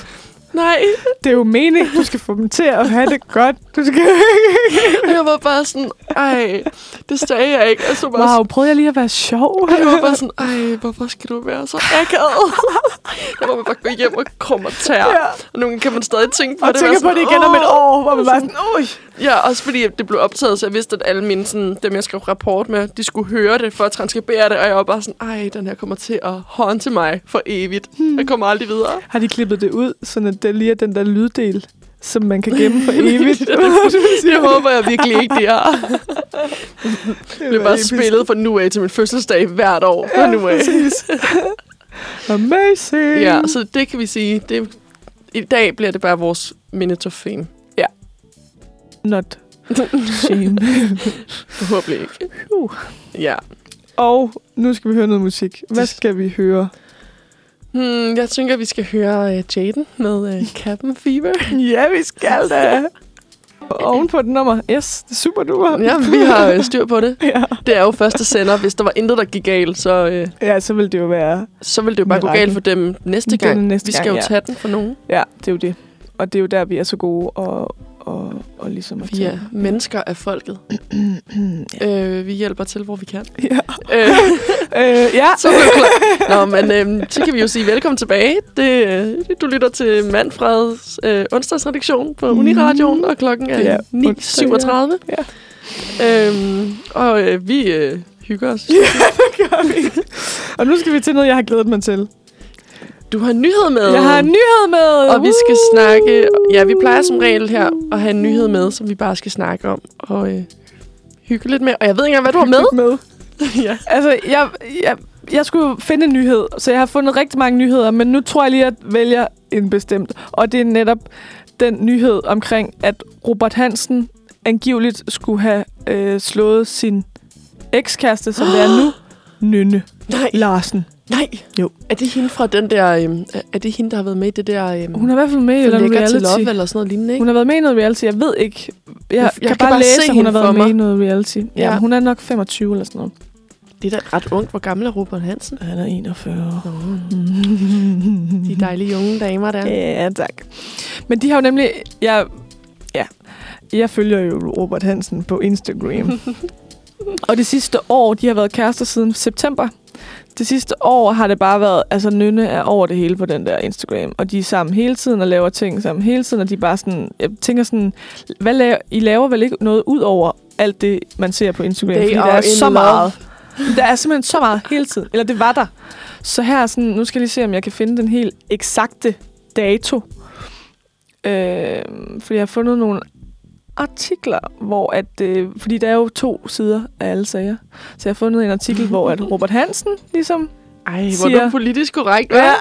nej. Det er jo meningen, du skal få dem til at have det godt. Du skal... Og jeg var bare sådan, ej, det sagde jeg ikke. Og så bare Wow, prøvede jeg lige at være sjov? Og jeg var bare sådan, ej, hvorfor skal du være så akavet? Der må man bare gå hjem og krumme og tære. Ja. Og nogle gange kan man stadig tænke på Og det. tænker være på det sådan, igen om et år, hvor man bare sådan, oj. Ja, også fordi det blev optaget, så jeg vidste, at alle mine, sådan, dem jeg skrev rapport med, de skulle høre det for at transkribere det. Og jeg var bare sådan, ej, den her kommer til at håndte mig for evigt. Hmm. Jeg kommer aldrig videre. Har de klippet det ud, så det lige er den der lyddel, som man kan gemme for evigt? Det håber jeg virkelig ikke, det er. Det bliver bare spillet fra nu af til min fødselsdag hvert år. Fra nu af. Præcis. Amazing. Ja, så det kan vi sige. Det, I dag bliver det bare vores minute of fame. Not shame. Forhåbentlig ikke. Uh. Ja. Og nu skal vi høre noget musik. Hvad skal vi høre? Hmm, jeg tænker, vi skal høre uh, Jaden med uh, Cabin Fever. Ja, vi skal da. Oven på den nummer. Yes, det er super duper. ja, vi har uh, styr på det. Ja. Det er jo første sender. Hvis der var intet, der gik galt, så, uh, ja, så vil det jo være... så ville det jo bare gå galt for dem næste Den gang. næste vi skal gang, jo ja. tage den for nogen. Ja, det er jo det. Og det er jo der, vi er så gode og, og, og ligesom at Vi er mennesker af folket. ja. Uh, vi hjælper til, hvor vi kan. ja. Uh, Øh, ja. så. Nå, men øhm, så kan vi jo sige velkommen tilbage. Det, øh, du lytter til Manfreds øh, onsdagsredaktion på Mhm. Uniradioen, og klokken er onsdag, 9.37. Ja. Øhm, og øh, vi øh, hygger os. gør vi. Og nu skal vi til noget, jeg har glædet mig til. Du har en nyhed med. Jeg har en nyhed med. Og vi skal snakke... Ja, vi plejer som regel her at have en nyhed med, som vi bare skal snakke om. Og øh, hygge lidt med. Og jeg ved ikke engang, hvad du har med. med. ja. Altså, jeg, jeg, jeg skulle finde en nyhed, så jeg har fundet rigtig mange nyheder, men nu tror jeg lige, at jeg vælger en bestemt. Og det er netop den nyhed omkring, at Robert Hansen angiveligt skulle have øh, slået sin ekskæreste, som det er nu, Nynne Nej, Larsen. Nej. Jo. Er det hende fra den der... Øhm, er det hende, der har været med i det der... Øhm, Hun har i hvert fald med i for et eller andet lækker til reality. love eller sådan noget lignende, ikke? Hun har været med i noget reality. Jeg ved ikke. Jeg, jeg kan, kan bare, bare læse, se at hun har været med mig. i noget reality. Ja, Ja. hun er nok 25 eller sådan noget. Det er da ret ungt. Hvor gammel er Robert Hansen? Han er 41. De dejlige unge damer der. Ja, tak. Men de har jo nemlig... Jeg, ja, jeg følger jo Robert Hansen på Instagram. og det sidste år, de har været kærester siden september. Det sidste år har det bare været, altså Nynne er over det hele på den der Instagram, og de er sammen hele tiden og laver ting sammen hele tiden, og de er bare sådan, jeg tænker sådan, hvad laver, I laver vel ikke noget ud over alt det, man ser på Instagram, They fordi der er så love. meget. Der er simpelthen så meget hele tiden, eller det var der. Så her, sådan, nu skal jeg lige se, om jeg kan finde den helt eksakte dato. Øh, fordi jeg har fundet nogle artikler, hvor at, øh, fordi der er jo to sider af alle sager. Så jeg har fundet en artikel, hvor at Robert Hansen ligesom Ej, hvor er Siger- du politisk korrekt, ja,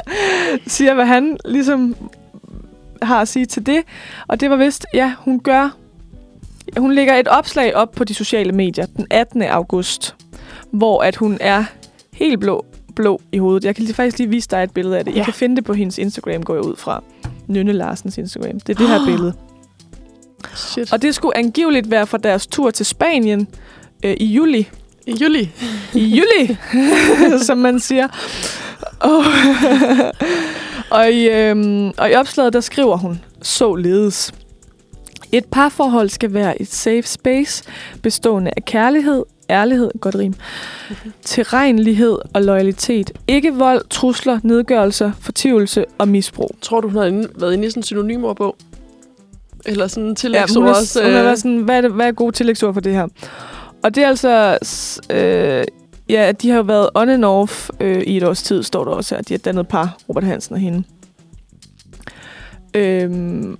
siger, hvad han ligesom har at sige til det. Og det var vist, ja, hun gør... Hun lægger et opslag op på de sociale medier den 18. august, hvor at hun er helt blå, blå i hovedet. Jeg kan lige, faktisk lige vise dig et billede af det. Ja. Jeg kan finde det på hendes Instagram, går jeg ud fra. Nynne Larsens Instagram. Det er det her billede. Shit. Og det skulle angiveligt være fra deres tur til Spanien øh, i juli. I juli. I juli, som man siger. Og, og, i, øhm, og i opslaget, der skriver hun således. Et parforhold skal være et safe space, bestående af kærlighed, ærlighed, godt rim, tilregnelighed og loyalitet. Ikke vold, trusler, nedgørelser, fortivelse og misbrug. Tror du, hun har været inde i sådan en synonymordbog? Eller sådan en Ja, tillægsord hun, er, også? hun har øh, sådan, hvad er, det, hvad er gode tillægsord for det her? Og det er altså øh, Ja, de har jo været on and off øh, i et års tid, står der også her. De har dannet par, Robert Hansen og hende. Øhm,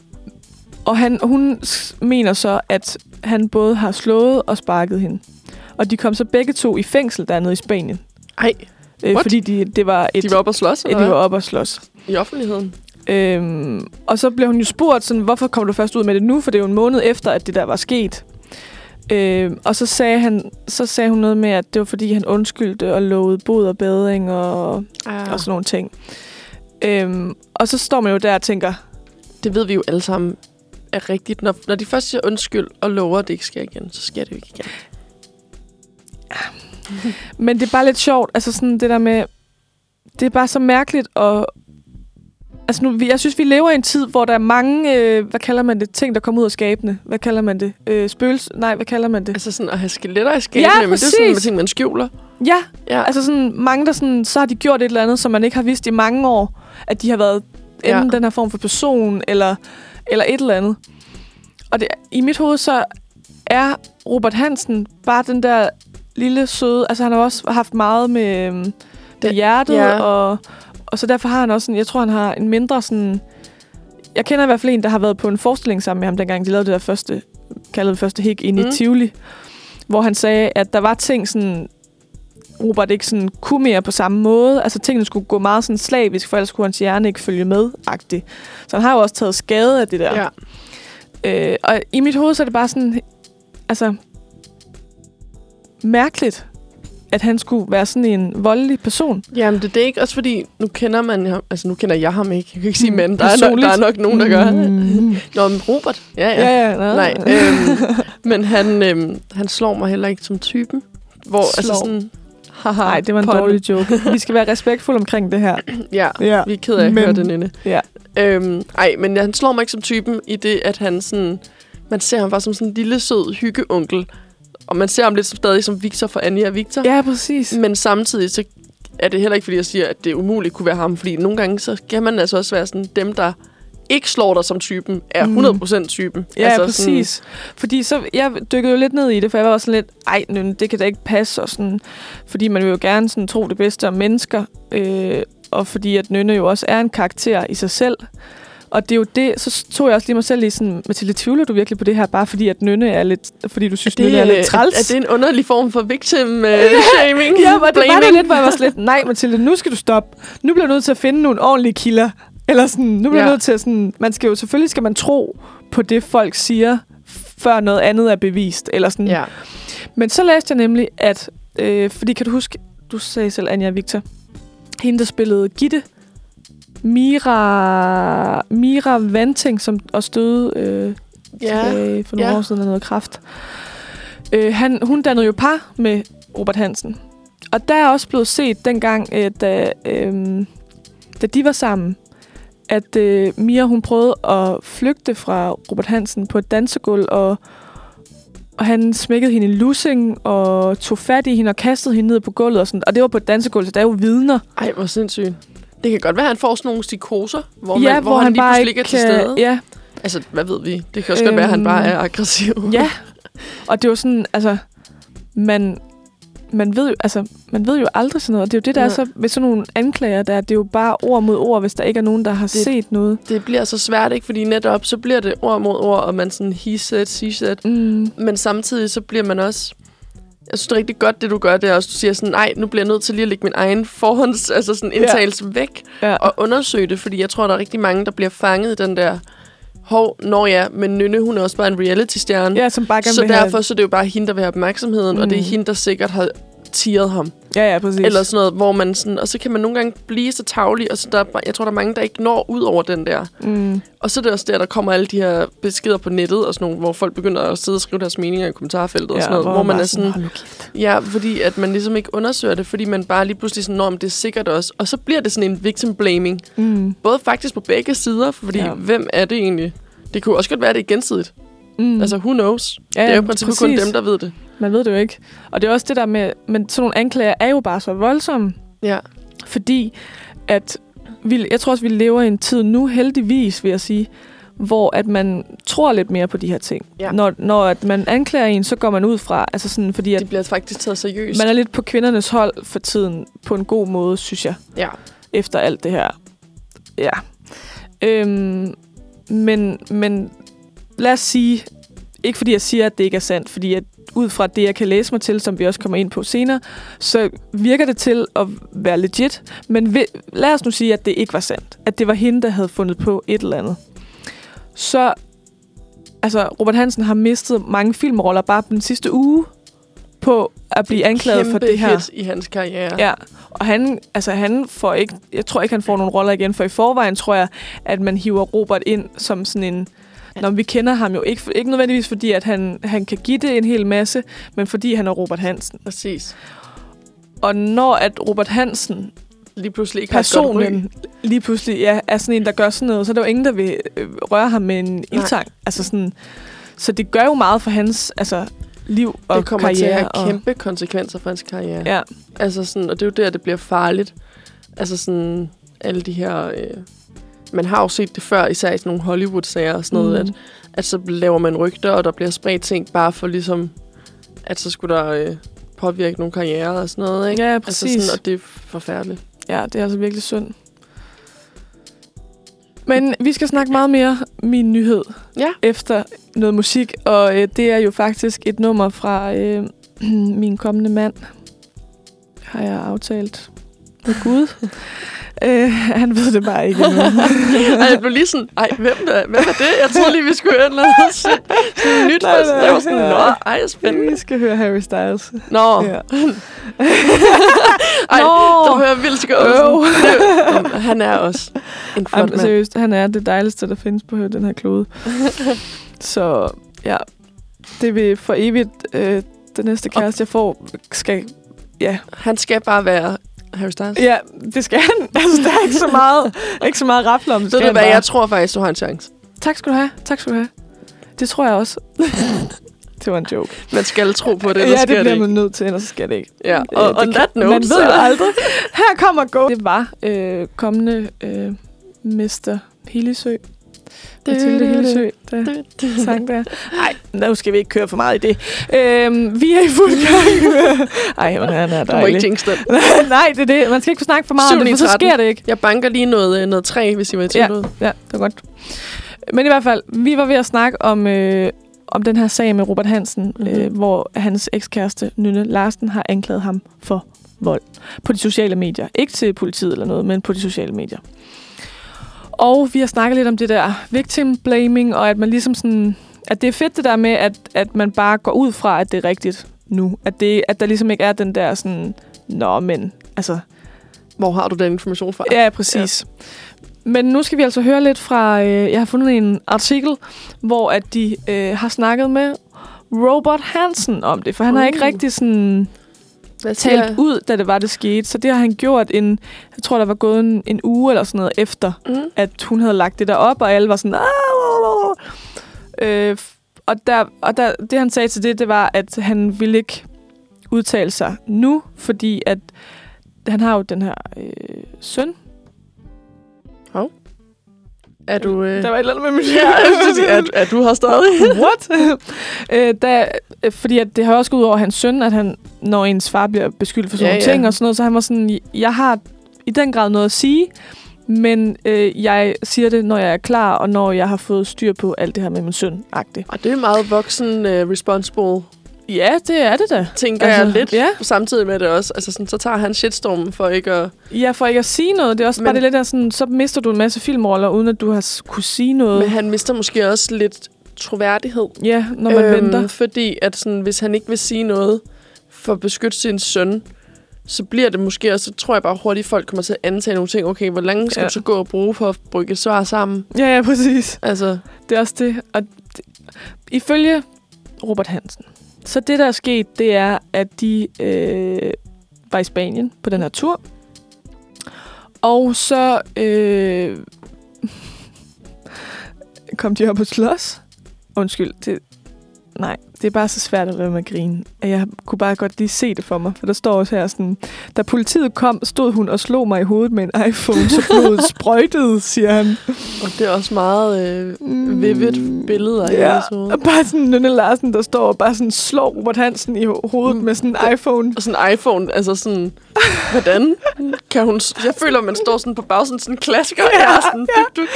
og han, hun mener så, at han både har slået og sparket hende. Og de kom så begge to i fængsel dernede i Spanien. Ej, Øh, What? fordi de, det var et, de var oppe at slås, ja, de var hvad? op og slås. I offentligheden. Øhm, og så blev hun jo spurgt, sådan, hvorfor kom du først ud med det nu? For det er jo en måned efter, at det der var sket. Øhm, og så sagde, han, så sagde hun noget med, at det var fordi, han undskyldte og lovede bod og bedring og, Ah. og sådan nogle ting. Øhm, og så står man jo der og tænker, Det ved vi jo alle sammen er rigtigt. Når, når de først siger undskyld og lover, at det ikke sker igen, så sker det jo ikke igen. men det er bare lidt sjovt, altså sådan det der med, det er bare så mærkeligt, og altså nu, jeg synes, vi lever i en tid, hvor der er mange, øh, hvad kalder man det, ting, der kommer ud af skabene. Hvad kalder man det? Øh, spøgelse? Nej, hvad kalder man det? Altså sådan at have skeletter i skabene, Ja, men det er sådan præcis. ting, man skjuler. Ja, Ja, Altså sådan, mange der sådan, så har de gjort et eller andet, som man ikke har vidst i mange år, at de har været enten Ja. den her form for person, eller, eller et eller andet. Og det, i mit hoved, så er Robert Hansen bare den der lille søde, altså han har også haft meget med, øhm, med Det- hjertet, ja. og, og så derfor har han også sådan, jeg tror han har en mindre sådan, jeg kender i hvert fald en, der har været på en forestilling sammen med ham, dengang de lavede det der første, kaldede det første hik ind mm. Mm. i Tivoli, hvor han sagde, at der var ting sådan, Robert ikke sådan kunne mere på samme måde. Altså tingene skulle gå meget sådan slavisk, for ellers kunne hans hjerne ikke følge med -agtigt. Så han har jo også taget skade af det der. ja. Øh, og i mit hoved så er det bare sådan, altså, mærkeligt, at han skulle være sådan en voldelig person. Jamen, det, det er ikke også fordi, nu kender man ham, altså nu kender jeg ham ikke, jeg kan ikke sige Mm, men, der er, nok, der er nok nogen, der gør. Mm. Nå, men Robert, ja, ja. Ja, ja. ja Nej, øhm, men han, øhm, han slår mig heller ikke som typen. Hvor, altså Slår. sådan, haha, Nej, det var en pun. dårlig joke. Vi skal være respektfulde omkring det her. Ja, Ja. vi er ked af at Men- høre det, Nynne. Ja. Øhm, ej, men han slår mig ikke som typen i det, at han sådan... Man ser ham bare som sådan en lille, sød hyggeonkel. Og man ser ham lidt som, stadig som Victor for Anja og Victor. Ja, præcis. Men samtidig så er det heller ikke, fordi jeg siger, at det umuligt kunne være ham. Fordi nogle gange, så kan man altså også være sådan, dem, der ikke slår dig som typen, er Mm. 100% typen. Ja, altså præcis. Sådan... Fordi så, jeg dykkede jo lidt ned i det, for jeg var også sådan lidt, ej, nøn, det kan da ikke passe, og sådan, fordi man vil jo gerne sådan, tro det bedste om mennesker, øh, og fordi at Nynne jo også er en karakter i sig selv. Og det er jo det, så tog jeg også lige mig selv i sådan, Mathilde, tvivler du virkelig på det her, bare fordi at Nynne er lidt, fordi du synes, Det, Nynne er lidt træls? er det en underlig form for victim uh, shaming? Ja, og det var det lidt, hvor jeg var lidt, nej Mathilde, nu skal du stoppe. Nu bliver du nødt til at finde nogle ordentlige kilder. Eller sådan, nu bliver Ja. nødt til at sådan, man skal jo, selvfølgelig skal man tro på det, folk siger, før noget andet er bevist. Eller sådan. Ja. Men så læste jeg nemlig, at, øh, fordi kan du huske, du sagde selv Anja Victor, hende der spillede Gitte, Mira, Mira Vanting, som også døde øh, Ja. tilbage for nogle Ja. år siden af noget kraft. Øh, han, hun dannede jo par med Robert Hansen. Og der er også blevet set dengang, øh, da, øh, da de var sammen, at øh, Mia hun prøvede at flygte fra Robert Hansen på et dansegulv, og, og han smækkede hende i lussing og tog fat i hende og kastede hende ned på gulvet. Og, sådan. og det var på et dansegulv, så der er jo vidner. Ej, hvor sindssygt. Det kan godt være, at han får sådan nogle psykoser, hvor, ja, man, hvor, han, lige bare pludselig ikke er til stede. Ja, Altså, hvad ved vi? Det kan også godt være, at han bare er aggressiv. Ja, og det var sådan, altså, man, man, ved jo, altså, man ved jo aldrig sådan noget. Og det er jo det, der Nej. er så ved sådan nogle anklager, der, det er jo bare ord mod ord, hvis der ikke er nogen, der har det, set noget. Det bliver så svært, ikke? Fordi netop, så bliver det ord mod ord, og man sådan he said, she said. Mm. Men samtidig, så bliver man også... Jeg synes, det er rigtig godt, det du gør, det er også, du siger sådan, nej, nu bliver jeg nødt til lige at lægge min egen forhånds, altså sådan indtagelse ja. væk, Ja. og undersøge det, fordi jeg tror, der er rigtig mange, der bliver fanget i den der, hov, når ja, men Nynne, hun er også bare en reality-stjerne. ja, som bare gerne så vil have... derfor så er det jo bare hende, der vil have opmærksomheden, mm. og det er Mm. hende, der sikkert har tiret ham. Ja, ja, præcis. Eller sådan noget, hvor man sådan... Og så kan man nogle gange blive så tavlig, og så der, er jeg tror, der er mange, der ikke når ud over den der. Mm. Og så er det også der, der kommer alle de her beskeder på nettet, og sådan nogle, hvor folk begynder at sidde og skrive deres meninger i kommentarfeltet og sådan noget, hvor, man bare er sådan... Ja, fordi at man ligesom ikke undersøger det, fordi man bare lige pludselig sådan, om det er sikkert også. Og så bliver det sådan en victim blaming. Mm. Både faktisk på begge sider, fordi ja. Ja. hvem er det egentlig? Det kunne også godt være, at det er gensidigt. Mm. Altså, who knows? Ja, Ja, det er jo ja, kun præcis. dem, der ved det. Man ved det jo ikke. Og det er også det der med... Men sådan nogle anklager er jo bare så voldsomme. Ja. Fordi at vi, jeg tror også, vi lever i en tid nu, heldigvis vil jeg sige, hvor at man tror lidt mere på de her ting. Ja. Når, når at man anklager en, så går man ud fra, altså sådan, fordi at De bliver faktisk taget seriøst. man er lidt på kvindernes hold for tiden, på en god måde, synes jeg, Ja. efter alt det her. Ja. Øhm, men, men lad os sige, ikke fordi jeg siger, at det ikke er sandt, fordi at ud fra det, jeg kan læse mig til, som vi også kommer ind på senere, så virker det til at være legit. Men vi, lad os nu sige, at det ikke var sandt. At det var hende, der havde fundet på et eller andet. Så, altså, Robert Hansen har mistet mange filmroller bare den sidste uge på at blive anklaget for det her. i hans karriere. Ja, og han, altså han får ikke, jeg tror ikke, han får nogle roller igen, for i forvejen tror jeg, at man hiver Robert ind som sådan en, når vi kender ham jo ikke, ikke nødvendigvis fordi, at han, han kan give det en hel masse, men fordi han er Robert Hansen. Præcis. Og når at Robert Hansen, Lige pludselig ikke personen, lige pludselig ja, er sådan en, der gør sådan noget, så er der jo ingen, der vil øh, røre ham med en ildtang. Altså sådan, så det gør jo meget for hans altså, liv og Det kommer karriere. til at have og, kæmpe konsekvenser for hans karriere. Ja, Altså sådan, og det er jo der, det bliver farligt. Altså sådan, alle de her... Øh, man har jo set det før, især i sådan nogle Hollywood-sager og sådan noget, Mm. at, at så laver man rygter, og der bliver spredt ting bare for ligesom, at så skulle der øh, påvirke nogle karriere og sådan noget, ikke? ja Altså præcis. sådan, og det er forfærdeligt. Ja, det er altså virkelig synd. Men vi skal snakke meget mere min nyhed Ja. efter noget musik, og øh, det er jo faktisk et nummer fra øh, min kommende mand, har jeg aftalt med Gud. øh, han ved det bare ikke endnu. Ej, jeg blev lige sådan, ej, hvem er, hvem er det? Jeg troede lige, vi skulle høre noget sådan sådan nyt. Nej, nej, Jeg var sådan, nå, ej, spændende. vi skal høre Harry Styles. Nå, Ja. ej, Nå. der hører vildt skål. Øv. Han er også en flot Jamen, seriøst, han er det dejligste, der findes på den her klode. Så ja, det vil for evigt, øh, den næste kæreste, jeg får, skal... Ja, Han skal bare være Harry Styles. ja, det skal han. Altså, der er ikke så meget, ikke så meget rafle om. Det Ved du hvad, jeg tror faktisk, du har en chance. Tak skal du have. Tak skal du have. Det tror jeg også. det var en joke. Man skal tro på det, ja, ellers det sker bliver det man nødt til, ellers skal det ikke. Ja, Øh, og det on that note, Man ved så- jo aldrig. Her kommer Go. Det var øh, kommende øh, Mr. Hillesø. Mathilde Hillesø, der sang der. Nej, nu skal vi ikke køre for meget i det. Øhm, vi er i fuld gang. Ej, men han er Du må ikke dejlig. jinx den. Nej, det er det. Man skal ikke få snakke for meget om det, for så 7-9-13. sker det ikke. Jeg banker lige noget, øh, noget træ, hvis I var i Ja. tvivl. Ja, det er godt. Men i hvert fald, vi var ved at snakke om, øh, om den her sag med Robert Hansen, Mhm. øh, hvor hans ekskæreste, Nynne Larsen, har anklaget ham for vold på de sociale medier. Ikke til politiet eller noget, men på de sociale medier. Og vi har snakket lidt om det der victim blaming, og at man ligesom sådan... At det er fedt det der med, at, at man bare går ud fra, at det er rigtigt nu. At, det, at der ligesom ikke er den der sådan... Nå, men... Altså, Hvor har du den information fra? Ja, præcis. Ja. Men nu skal vi altså høre lidt fra... Øh, jeg har fundet en artikel, hvor at de øh, har snakket med Robert Hansen om det, for han uh. har ikke rigtig sådan Hvad talt siger- ud, da det var, det skete. Så det har han gjort en... Jeg tror, der var gået en, en uge eller sådan noget efter, Mm. at hun havde lagt det der op, og alle var sådan... "Ah!" Øh, og der, og der, det, han sagde til det, det var, at han ville ikke udtale sig nu, fordi at han har jo den her øh, søn, Er du... Øh... Der var et eller andet med min Ja, at, at du har stadig... What? øh, der, øh, fordi at det har også gået ud over hans søn, at han, når ens far bliver beskyldt for sådan Ja, nogle ja. ting og sådan noget, så han var sådan, jeg har i den grad noget at sige, men øh, jeg siger det, når jeg er klar, og når jeg har fået styr på alt det her med min søn. -agtigt. Og det er meget voksen, uh, responsible, Ja, det er det da. tænker Altså, jeg lidt. ja. Samtidig med det også. Altså sådan, så tager han shitstormen for ikke at... Ja, for ikke at sige noget. Det er også Men- bare det lidt af sådan, så mister du en masse filmroller, uden at du har kunne sige noget. Men han mister måske også lidt troværdighed. ja, når man øhm, venter. Fordi at sådan, hvis han ikke vil sige noget for at beskytte sin søn, så bliver det måske også, så tror jeg bare hurtigt, folk kommer til at antage nogle ting. Okay, hvor længe skal Ja. du så gå og bruge for at brygge svar sammen? Ja, ja, præcis. Altså, Det er også det. Og det, ifølge Robert Hansen, så det, der er sket, det er, at de øh, var i Spanien på den her tur. Og så øh, kom de op på slås. Undskyld, det, nej, det er bare så svært at med at grine. Jeg kunne bare godt lige se det for mig, for der står også her sådan, da politiet kom, stod hun og slog mig i hovedet med en iPhone, så blodet sprøjtede, siger han. Og det er også meget øh, vivid billeder Mm. Ja, jeres hoved. og bare sådan Nynne Larsen, der står og bare sådan slår Robert Hansen i ho- hovedet Mm. med sådan en iPhone. Og sådan en iPhone, altså sådan, hvordan kan hun... Jeg føler, man står sådan på bagsiden, sådan en klassiker, ja, ja, sådan, duk, duk.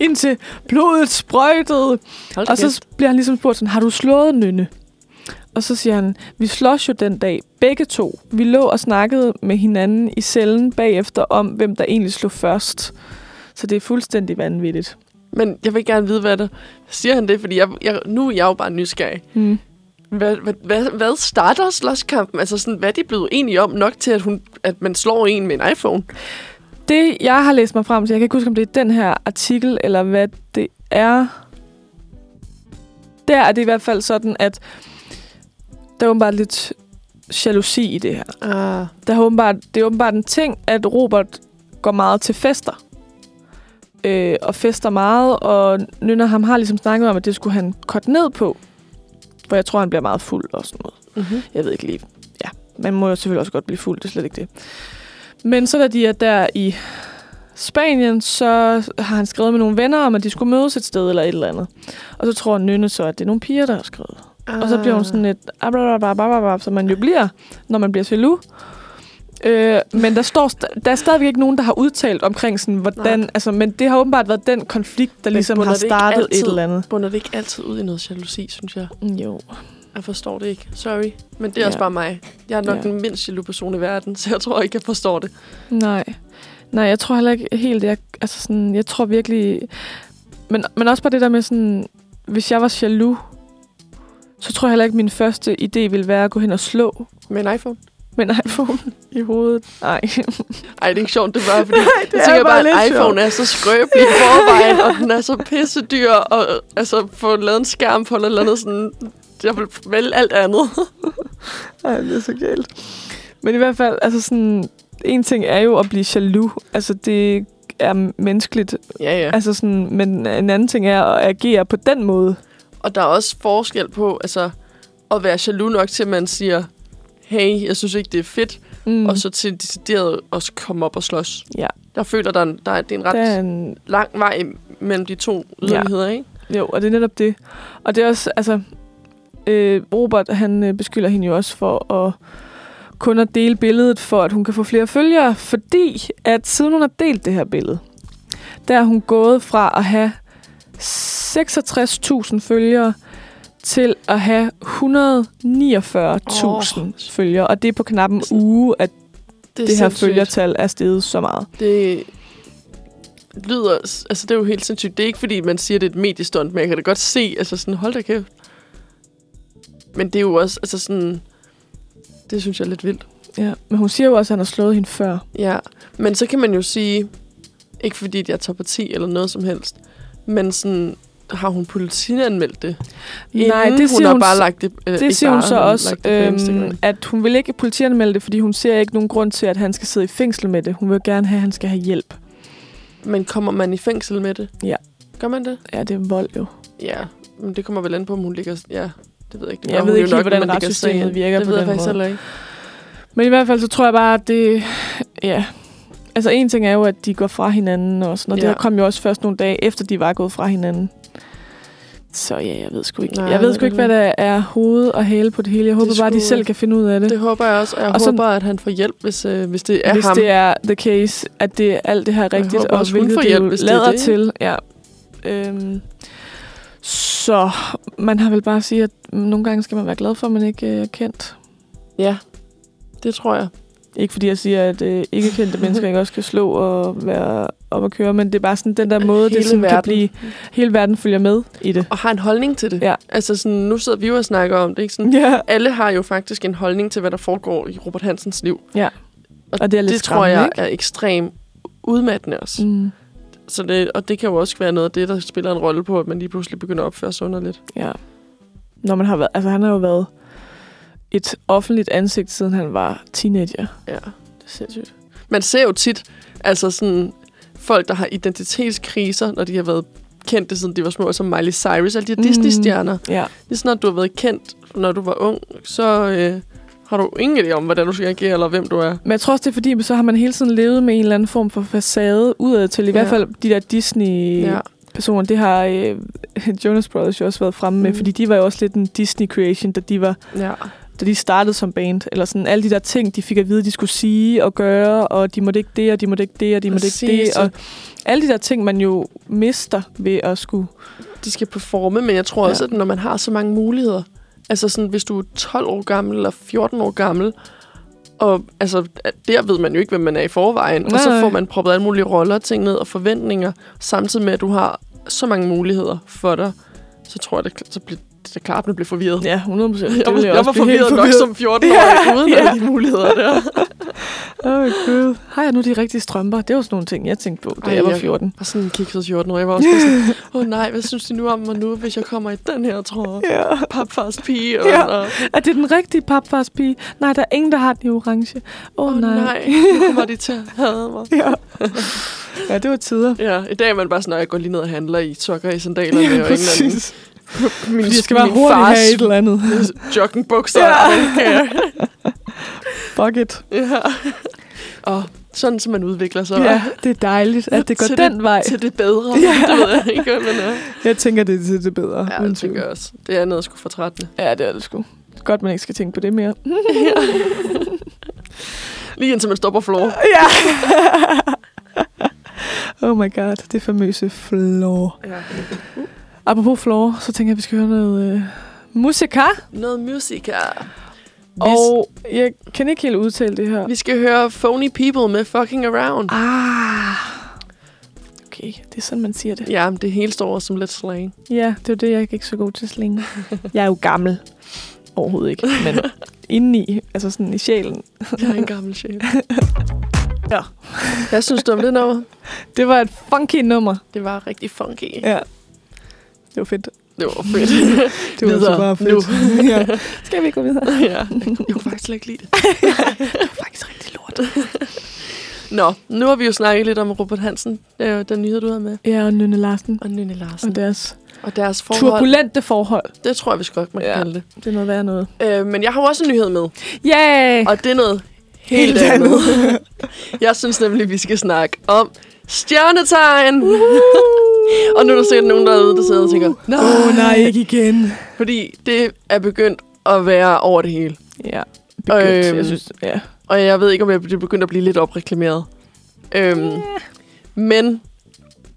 Indtil blodet sprøjtede. Hold Og så kæft. bliver han ligesom spurgt sådan, har du slået Nynne? Og så siger han, vi slås jo den dag, begge to. Vi lå og snakkede med hinanden i cellen bagefter om, hvem der egentlig slog først. Så det er fuldstændig vanvittigt. Men jeg vil gerne vide, hvad det siger han det, fordi jeg, jeg, nu er jeg jo bare nysgerrig. Hmm. Hvad, hvad, hvad, hvad starter slåskampen? Altså sådan, hvad er de blevet enige om nok til, at, hun, at man slår en med en iPhone? Det, jeg har læst mig frem til, jeg kan ikke huske, om det er den her artikel, eller hvad det er. Der er det i hvert fald sådan, at der er åbenbart lidt jalousi i det her. Ah. Der er åbenbart, det er åbenbart en ting, at Robert går meget til fester. Øh, og fester meget, og Nynner ham har ligesom snakket om, at det skulle han korte ned på. For jeg tror, han bliver meget fuld og sådan noget. Mm-hmm. Jeg ved ikke lige. Ja, man må jo selvfølgelig også godt blive fuld, det er slet ikke det. Men så da de er der i Spanien, så har han skrevet med nogle venner om, at de skulle mødes et sted eller et eller andet. Og så tror Nynne så, at det er nogle piger, der har skrevet. Ah. Og så bliver hun sådan lidt, "Abrababababab", som man jo bliver, når man bliver jaloux. Øh, men der, står, st- der er stadigvæk ikke nogen, der har udtalt omkring sådan, hvordan... Nej. Altså, men det har åbenbart været den konflikt, der ligesom har startet altid- et eller andet. Bunder det ikke altid ud i noget jalousi, synes jeg? Jo. Jeg forstår det ikke. Sorry. Men det er Ja. også bare mig. Jeg er nok Ja. den mindst jaloux person i verden, så jeg tror ikke, jeg forstår det. Nej. Nej, jeg tror heller ikke helt, jeg, altså sådan, jeg tror virkelig... Men, men også bare det der med sådan, hvis jeg var jaloux, så tror jeg heller ikke, at min første idé ville være at gå hen og slå Med en iPhone? med en iPhone i hovedet. Nej. Ej, det er ikke sjovt, det bare fordi, det jeg er tænker bare bare, at iPhone sjovt. er så skrøbelig i forvejen, og den er så pissedyr, og altså få lavet en skærm på eller andet sådan, jeg vil vælge alt andet. Ej, det er så galt. Men i hvert fald, altså sådan, en ting er jo at blive jaloux. Altså, det er menneskeligt. Ja, ja. Altså sådan, men en anden ting er at agere på den måde. Og der er også forskel på, altså, at være jaloux nok til, at man siger, hey, jeg synes ikke, det er fedt, Mm. og så til decideret også komme op og slås. Ja. Der føler der, der er, det er en ret er en, lang vej mellem de to yderligheder, ikke? Jo, og det er netop det. Og det er også, altså, øh, Robert, han øh, beskylder hende jo også for at kun at dele billedet, for at hun kan få flere følgere, fordi at siden hun har delt det her billede, der er hun gået fra at have 66.000 følgere til at have 149.000 Åh. oh. følgere, og det er på knap en uge, at Det, det her sindssygt. følgertal er steget så meget. Det lyder... Altså, det er jo helt sindssygt. Det er ikke, fordi man siger, det er et mediestunt, men jeg kan da godt se, altså sådan, hold da kæft. Men det er jo også, altså sådan... Det synes jeg er lidt vildt. Ja, men hun siger jo også, at han har slået hende før. Ja, men så kan man jo sige, ikke fordi jeg tager parti eller noget som helst, men sådan, har hun politianmeldt det? Nej, det hun siger har hun bare lagt det... øh, Det siger hun så også, det øhm, at hun vil ikke politianmelde det, fordi hun ser ikke nogen grund til, at han skal sidde i fængsel med det. Hun vil gerne have, at han skal have hjælp. Men kommer man i fængsel med det? Ja. Gør man det? Ja, det er vold jo. Ja, men det kommer vel an på, om hun ligger... Ja, det ved jeg ikke. Det Jeg ved jo ikke nok, hvordan retssystemet virker det på ved jeg den måde. heller ikke. Men i hvert fald, så tror jeg bare, at det... Ja. Altså, en ting er jo, at de går fra hinanden og sådan, og Ja. det kom jo også først nogle dage efter, de var gået fra hinanden. Så ja, jeg ved sgu ikke. Nej, jeg ved sgu det ikke, hvad der er hoved og hale på det hele. Jeg håber bare, at de selv kan finde ud af det. Det håber jeg også, og jeg Og håber, at han får hjælp, hvis, øh, hvis det er hvis ham. det er the case, at det alt det her er Jeg rigtigt, håber og hvilket det hjælp, jo hvis det er lader det. til. Ja. Øhm, så man har vel bare at sige, at nogle gange skal man være glad for, at man ikke øh, er kendt. Ja, det tror jeg. Ikke fordi jeg siger, at øh, ikke kendte mennesker ikke også kan slå og være op og køre, men det er bare sådan den der måde, det Hele sådan kan verden. blive, hele verden følger med i det. Og har en holdning til det. Ja. Altså sådan, nu sidder vi jo og snakker om det, ikke? Sådan, Ja, alle har jo faktisk en holdning til, hvad der foregår i Robert Hansens liv. og det er lidt det tror jeg ikke? er ekstremt udmattende også. Mm. Så det, og det kan jo også være noget af det, der spiller en rolle på, at man lige pludselig begynder at opføre sig underligt. ja. Når man har været, altså han har jo været et offentligt ansigt, siden han var teenager. Ja, det er sindssygt. Man ser jo tit, altså sådan, folk, der har identitetskriser, når de har været kendt det, siden de var små, som Miley Cyrus, alle de her Mm. Disney-stjerner. Ja. Lige sådan, at du har været kendt, når du var ung, så øh, har du ingen idé om, hvordan du skal agere, eller hvem du er. Men jeg tror også, det er fordi, så har man hele tiden levet med en eller anden form for facade udad til. I Ja. hvert fald de der Disney-personer. Ja. Det har øh, Jonas Brothers jo også været fremme med, Mm. fordi de var jo også lidt en Disney-creation, da de var ja. da de startede som band, eller sådan alle de der ting, de fik at vide, de skulle sige og gøre, og de måtte ikke det, og de måtte ikke det, og de måtte ikke det, og alle de der ting, man jo mister ved at skulle... De skal performe, men jeg tror Ja. også, at når man har så mange muligheder, altså sådan, hvis du er 12 år gammel eller 14 år gammel, og altså, der ved man jo ikke, hvem man er i forvejen, og så Nej. får man proppet alle mulige roller og ting ned og forventninger, samtidig med, at du har så mange muligheder for dig, så tror jeg, det, så bliver det er klart, man bliver forvirret. Ja, 100 procent. Jeg, var, jeg var forvirret nok som 14-årig, uden Ja. alle de muligheder der. Åh, oh, gud. Har jeg nu de rigtige strømper? Det var sådan nogle ting, jeg tænkte på, da Ej, jeg var jeg- 14. Og sådan en kikset 14 år. Jeg var også sådan, åh oh, nej, hvad synes de nu om mig nu, hvis jeg kommer i den her tråd? Ja. Papfars pige. Og, Ja. og, Er det den rigtige papfars pige? Nej, der er ingen, der har den i orange. Åh, åh oh, nej. nej, nu kommer de til at hade mig. Ja. ja, det var tider. Ja, i dag er man bare sådan, at jeg går lige ned og handler i sokker i sandalerne. og en eller anden, min, Fordi jeg skal bare hurtigt have et eller andet. joggingbukser. Ja. Ja. Fuck it. ja. Og sådan, som man udvikler sig. Ja, det er dejligt, at det går Til den vej. Til det bedre. Ja. Det ved jeg ikke, man er. Jeg tænker, det er til det bedre. Ja, det tænker jeg også. Det er noget, sgu fortrættende. Ja, det er det sgu. Godt, man ikke skal tænke på det mere. Lige indtil man stopper floor. Ja. oh my god, det famøse floor. Ja. Apropos floor, så tænker jeg, at vi skal høre noget øh, musika. Noget musik her. Og jeg kan ikke helt udtale det her. Vi skal høre Phony People med Fucking Around. Ah. Okay, det er sådan, man siger det. Ja, men det hele står også som lidt slang. Ja, det er det, jeg er ikke så god til slinge. Jeg er jo gammel. Overhovedet ikke, men indeni, altså sådan i sjælen. Jeg er en gammel chef. Ja. Jeg synes du om det nummer? Det var et funky nummer. Det var rigtig funky. Ja. Det var fedt. Det var fedt. Det var Videre bare fedt. nu. ja. Skal vi gå videre? ja. Jeg kunne faktisk slet ikke lide det. Det var faktisk rigtig lort. Nå, nu har vi jo snakket lidt om Robert Hansen. Jo den nyhed, du har med. Ja, og Nynne Larsen. Og Nynne Larsen. Og deres Og deres forhold. turbulente forhold. Det tror jeg, vi skal godt man kan Ja. kalde det. Det er noget værd noget. Øh, men jeg har jo også en nyhed med. Yay! Og det er noget helt, Helt andet. jeg synes nemlig, vi skal snakke om stjernetegn. og nu er der sikkert nogen derude, der sidder og tænker, nej, oh, nej, ikke igen. Fordi det er begyndt at være over det hele. Ja, begyndt. Øhm, jeg synes, ja. Og jeg ved ikke, om jeg- det er begyndt at blive lidt opreklameret. Øhm, Men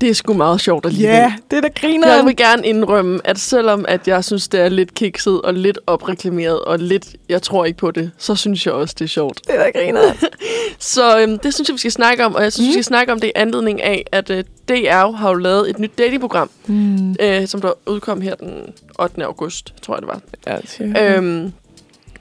det er sgu meget sjovt alligevel. Ja, det er da griner. Jeg vil gerne indrømme, at selvom at jeg synes, det er lidt kikset og lidt opreklameret og lidt, jeg tror ikke på det, så synes jeg også, det er sjovt. Det er da griner. Så øhm, det synes jeg, vi skal snakke om, og jeg synes, mm. vi skal snakke om det i anledning af, at øh, DR har jo lavet et nyt datingprogram, Mm. øh, som der udkom her den 8. august, tror jeg det var. Ja, cirka. Øhm,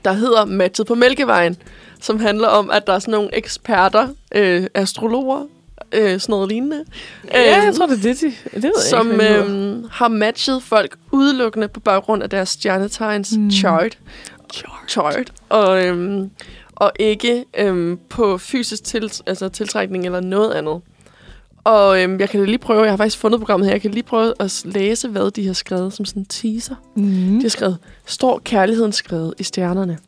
der hedder Matchet på Mælkevejen, som handler om, at der er sådan nogle eksperter, øh, astrologer, øh, sådan noget lignende, ja, jeg øhm, tror, det er det, de... Det ved som jeg ikke, øhm, har matchet folk udelukkende på baggrund af deres stjernetegns Mm. mm. chart. chart. Og, øhm, og ikke øhm, på fysisk til, altså tiltrækning eller noget andet. Og øhm, jeg kan lige prøve, jeg har faktisk fundet programmet her, jeg kan lige prøve at læse, hvad de har skrevet som sådan en teaser. Mm. De har skrevet, står kærligheden skrevet i stjernerne.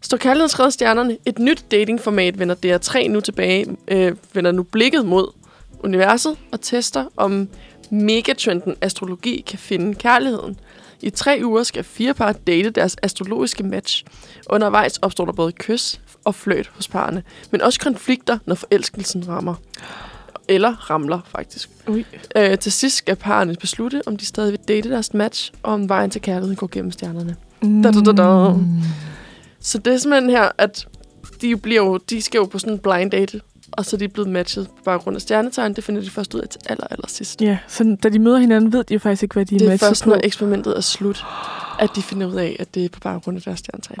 Står kærligheden skrevet stjernerne? Et nyt datingformat vender DR3 nu tilbage, øh, vender nu blikket mod universet og tester, om megatrenden astrologi kan finde kærligheden. I tre uger skal fire par date deres astrologiske match. Undervejs opstår der både kys og fløjt hos parerne, men også konflikter, når forelskelsen rammer. Eller ramler, faktisk. Ui. Øh, til sidst skal parerne beslutte, om de stadig vil date deres match, og om vejen til kærligheden går gennem stjernerne. Da, da, da, da. Så det er simpelthen her, at de, bliver jo, de skal jo på sådan en blind date, og så er de blevet matchet på baggrund af stjernetegn. Det finder de først ud af til aller, aller sidst. Ja, så da de møder hinanden, ved de jo faktisk ikke, hvad de er Det er matchet først, på. når eksperimentet er slut, at de finder ud af, at det er på baggrund af deres stjernetegn.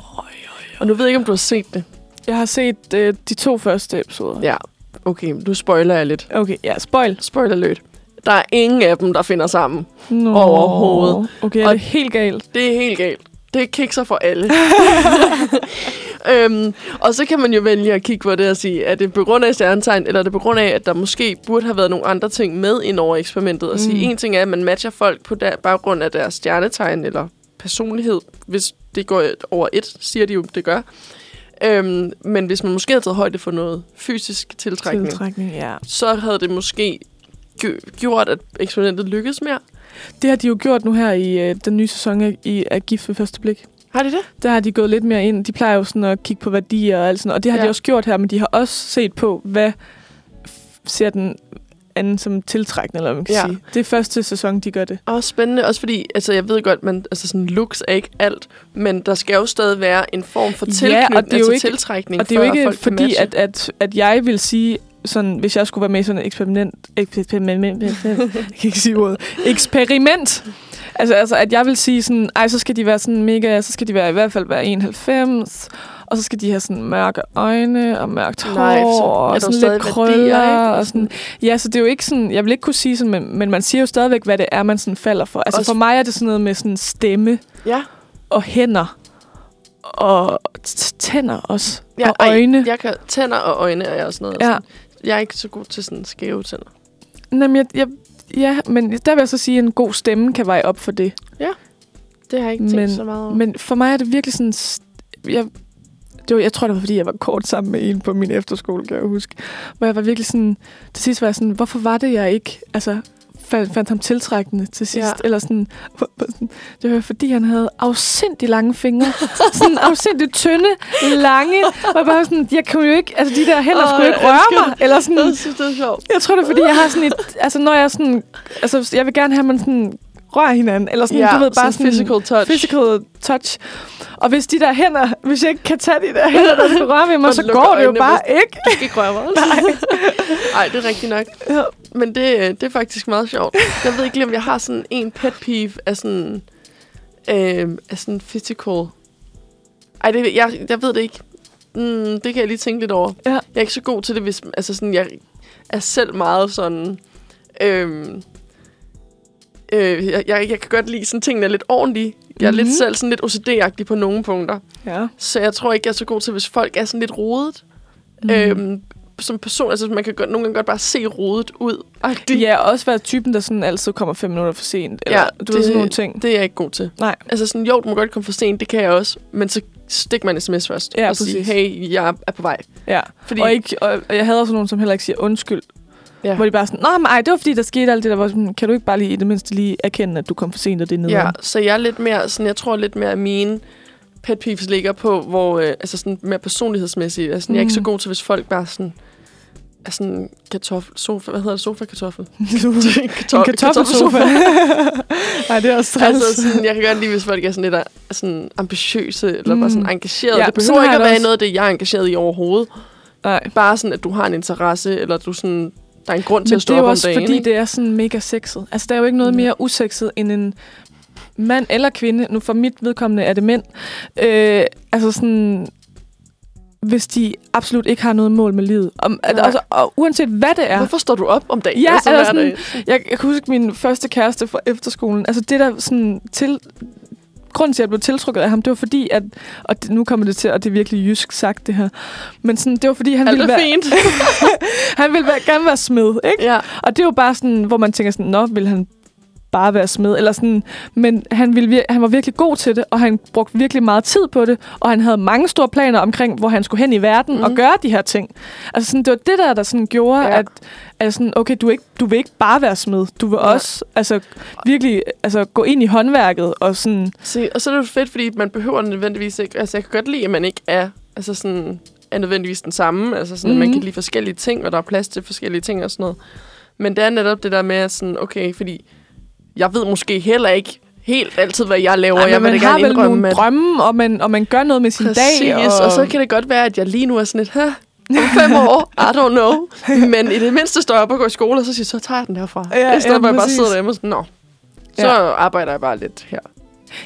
Og nu ved jeg ikke, om du har set det. Jeg har set øh, de to første episoder. Ja, okay, nu spoiler jeg lidt. Okay, ja, spoil. Spoiler alert. Der er ingen af dem, der finder sammen. Nå. Overhovedet. Okay, er Og- det helt galt? Det er helt galt. Det kikser for alle. øhm, og så kan man jo vælge at kigge på det og sige, er det på grund af stjernetegn, eller er det på grund af, at der måske burde have været nogle andre ting med ind over eksperimentet. Og mm. sige, en ting er, at man matcher folk på der, baggrund af deres stjernetegn eller personlighed, hvis det går over et, siger de jo, det gør. Øhm, men hvis man måske havde taget højde for noget fysisk tiltrækning, Tiltrækning, ja. så havde det måske gj- gjort, at eksperimentet lykkedes mere. Det har de jo gjort nu her i øh, den nye sæson af, i, af Gift ved første blik. Har de det? Der har de gået lidt mere ind. De plejer jo sådan at kigge på værdier og alt sådan Og det har ja. Ja. de også gjort her, men de har også set på, hvad ser den anden som tiltrækkende, eller hvad man kan Ja. sige. Det er første sæson, de gør det. Også spændende, også fordi, altså jeg ved godt, man, altså sådan looks er ikke alt, men der skal jo stadig være en form for Ja, tilknytning, og det er jo altså ikke- tiltrækning, Og det er jo ikke fordi, at, at, at jeg vil sige, sådan, hvis jeg skulle være med i sådan et eksperiment, eksperiment, jeg kan ikke sige ordet, eksperiment, altså, altså at jeg vil sige sådan, ej, så skal de være sådan mega, så skal de være i hvert fald være 91, og så skal de have sådan mørke øjne og mørkt hår, Nej, så og sådan lidt værdier, krøller, ikke? og sådan, ja, så det er jo ikke sådan, jeg vil ikke kunne sige sådan, men, men man siger jo stadigvæk, hvad det er, man sådan falder for. Altså Også- for mig er det sådan noget med sådan stemme Ja, og hænder, og tænder også, ja og øjne. Ej, jeg kan, tænder og øjne er jeg også noget. Ja. Ja. Jeg er ikke så god til sådan skæve tænder. Jamen, jeg, jeg, ja, men der vil jeg så sige, at en god stemme kan veje op for det. Det har jeg ikke tænkt Men- så meget over. Men for mig er det virkelig sådan... Jeg, det var, jeg tror, det var, fordi jeg var kort sammen med en på min efterskole, kan jeg huske. Hvor jeg var virkelig sådan... Til sidst var jeg sådan, hvorfor var det, jeg ikke... Altså, fandt, fandt ham tiltrækkende til sidst. Ja. Eller sådan, det var fordi, han havde afsindig lange fingre. sådan afsindig tynde, lange. Og bare sådan, jeg kunne jo ikke... Altså, de der hænder Åh, skulle ikke røre elsker mig. Eller sådan, jeg synes, det er sjovt. Jeg tror, det er, fordi jeg har sådan et... Altså, når jeg sådan... Altså, jeg vil gerne have, at man sådan rører hinanden. Eller sådan, ja, du ved, bare sådan... physical touch. Physical touch. Og hvis de der hænder... Hvis jeg ikke kan tage de der hænder, der skal røre ved mig, så går det jo bare ikke. Du skal ikke røre mig. Nej, det er rigtigt nok. Ja. Men det, øh, det er faktisk meget sjovt. Jeg ved ikke lige, om jeg har sådan en pet peeve af sådan, øh, af sådan physical. Ej, det, jeg, jeg ved det ikke. Mm, det kan jeg lige tænke lidt over. Ja. Jeg er ikke så god til det, hvis altså sådan, jeg er selv meget sådan... Øh, øh, jeg, jeg, jeg kan godt lide sådan tingene er lidt ordentlige. Jeg er mm-hmm. Mhm. lidt selv sådan lidt OCD-agtig på nogle punkter. Ja. Så jeg tror ikke, jeg er så god til, hvis folk er sådan lidt rodet. Mm. Øhm, som person, altså man kan godt, nogle gange godt bare se rodet ud. Det ja, og også være typen, der sådan altid kommer fem minutter for sent. Eller, Ja, du det- ved sådan nogle ting. Det er jeg ikke god til. Nej. Altså sådan, jo, du må godt komme for sent, det kan jeg også. Men så stik mig en sms først. Ja, og sige, præcis. hey, jeg er på vej. Ja. Fordi, Og, ikke, og og jeg havde også nogen, som heller ikke siger undskyld. Ja. Hvor de bare sådan, nej, men ej, det var fordi, der skete alt det der. Hvor sådan, kan du ikke bare lige i det mindste lige erkende, at du kom for sent, og det er nederen? ja, så jeg er lidt mere, sådan, jeg tror lidt mere, at mine pet peeves ligger på, hvor, øh, altså sådan mere personlighedsmæssigt. Altså, mm. Jeg er ikke så Mm. god til, hvis folk bare sådan, er sådan kartoffel, sofa, hvad hedder det, sofa-kartoffel? en kartoffelsofa. Nej, det er også træls. Altså, sådan, jeg kan godt lide, hvis folk er sådan lidt er sådan ambitiøse, eller Mm. bare sådan engageret. Ja, det behøver ikke at være også. noget af det, jeg er engageret i overhovedet. Nej. Bare sådan, at du har en interesse, eller du sådan, der er en grund til Men at stå det er op jo om også, dagen. fordi ikke? det er sådan mega sexet. Altså, der er jo ikke noget Mm. mere usexet end en mand eller kvinde. Nu for mit vedkommende er det mænd. Øh, altså sådan hvis de absolut ikke har noget mål med livet. Om, at, altså, og uanset hvad det er. Hvorfor står du op om dagen? Ja, altså, sådan- dag? Jeg, jeg kan huske min første kæreste fra efterskolen. Altså det der sådan til... Grunden til, at jeg blev tiltrukket af ham, det var fordi, at... Og det, nu kommer det til, og det er virkelig jysk sagt, det her. Men sådan, det var fordi, han Alt ville være, fint. han ville være, gerne være smed, ikke? ja. Og det er jo bare sådan, hvor man tænker sådan, nå, vil han bare være smed, eller sådan, men han, ville, vir- han var virkelig god til det, og han brugte virkelig meget tid på det, og han havde mange store planer omkring, hvor han skulle hen i verden mm. og Mhm. gøre de her ting. Altså sådan, det var det der, der sådan gjorde, Ja. at, at sådan, okay, du, ikke, du vil ikke bare være smed, du vil Ja. også altså, virkelig altså, gå ind i håndværket, og sådan, Se, og så er det jo fedt, fordi man behøver nødvendigvis ikke... Altså, jeg kan godt lide, at man ikke er, altså sådan, er nødvendigvis den samme. Altså sådan, mm-hmm. at man Mhm. kan lide forskellige ting, og der er plads til forskellige ting og sådan noget. Men det er netop det der med, at sådan, okay, fordi jeg ved måske heller ikke helt altid, hvad jeg laver. Ej, jeg vil man har vel nogle at drømme, og man, og man gør noget med sin Præcis, dag. og... og så kan det godt være, at jeg lige nu er sådan lidt, Hæ, om fem år, I don't know. Men i det mindste står jeg op og går i skole, og så siger så tager jeg den derfra. Ja, I stedet ja, for at jeg bare sidder derhjemme og sådan, nå, så Ja. arbejder jeg bare lidt her.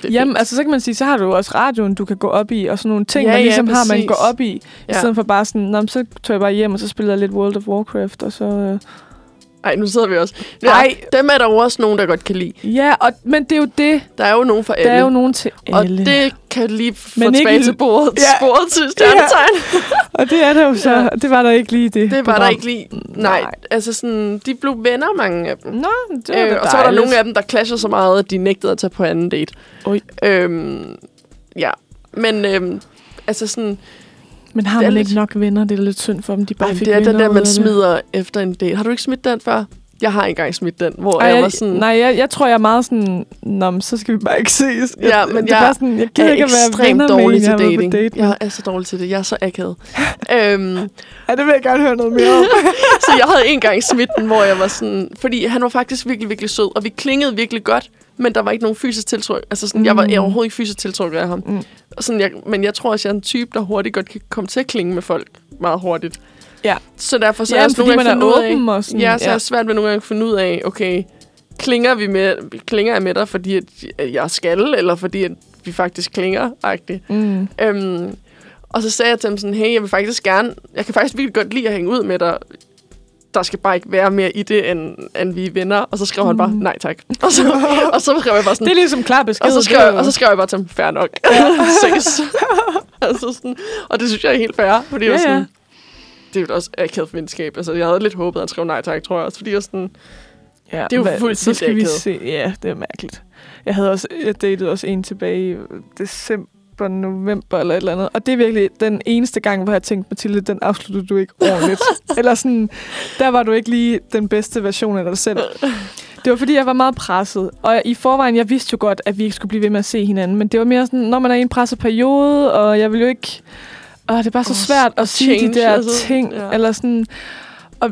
Er Jamen, fint. altså så kan man sige, så har du også radioen, du kan gå op i, og sådan nogle ting, Ja, man ja, ligesom har, man går op i, i Ja. stedet for bare sådan, Nå, så tog jeg bare hjem, og så spillede jeg lidt World of Warcraft, og så... Øh, Ej, nu sidder vi også. Ja, Ej. Dem er der jo også nogen, der godt kan lide. Ja, og, men det er jo det. Der er jo nogen for Der alle. er jo nogen til og alle. det kan lige få Men ikke tilbage l- til bordet, Ja. ja. sporet til stjernetegn. og det er der jo så. Ja. Det var der ikke lige det Det var der program. ikke lige. Nej, Nej. altså sådan, de blev venner, mange af dem. Nå, det var Øh, og så var der nogle af dem, der clasher så meget, at de nægtede at tage på anden date. Oj. Øhm, ja, men øhm, altså sådan, Men har er man lidt- ikke nok venner? Det er lidt synd for dem, de bare ej, fik det er den der, man af det. smider efter en date. Har du ikke smidt den før? Jeg har engang smidt den, hvor Ej, jeg var sådan... nej, jeg, jeg tror, jeg er meget sådan, Nå, men så skal vi bare ikke ses. Jeg, Ja, men det er jeg bare sådan, jeg gider er ikke at være venner dårlig med til dating. date. Jeg er så dårlig til det. Jeg er så akavet. øhm, Ja, det vil jeg gerne høre noget mere om. så jeg havde en gang smidt den, hvor jeg var sådan... Fordi han var faktisk virkelig, virkelig sød, og vi klingede virkelig godt, men der var ikke nogen fysisk tiltryk. Altså sådan, mm. jeg var jeg var overhovedet ikke fysisk tiltrukket af ham. Mm. Og Sådan, jeg, men jeg tror også, jeg er en type, der hurtigt godt kan komme til at klinge med folk meget hurtigt. Ja. Så derfor så Ja, er jeg nogle gange ud af- åben og sådan, Ja, så ja. er svært ved nogle gange at finde ud af, okay, klinger vi med, klinger jeg med dig, fordi at jeg skal, eller fordi at vi faktisk klinger, -agtigt. Mm. Øhm, og så sagde jeg til ham sådan, hey, jeg vil faktisk gerne, jeg kan faktisk virkelig godt lide at hænge ud med dig. Der skal bare ikke være mere i det, end, end vi er venner. Og så skrev mm. han bare, nej tak. Og så, og så skrev jeg bare sådan, Det er ligesom klar besked. og så, skrev, og så skrev jeg bare til ham, fair nok. Ses. altså sådan, og det synes jeg er helt fair, fordi ja, Ja, jeg var ja. sådan, det er jo også akavet venskab. Altså, jeg havde lidt håbet, at han skrev nej tak, tror jeg også. Fordi jeg sådan, Ja, Det er jo hvad- fuldstændig Så skal vi se. Ja, det er mærkeligt. Jeg havde også jeg datede også en tilbage i december, november eller et eller andet. Og det er virkelig den eneste gang, hvor jeg tænkte, Mathilde, den afsluttede du ikke ordentligt. eller sådan, der var du ikke lige den bedste version af dig selv. Det var fordi, jeg var meget presset. Og i forvejen, jeg vidste jo godt, at vi ikke skulle blive ved med at se hinanden. Men det var mere sådan, når man er i en presset periode, og jeg vil jo ikke... Og det er bare så Åh, svært at sige change, de der altså, ting. ja. Eller sådan... Og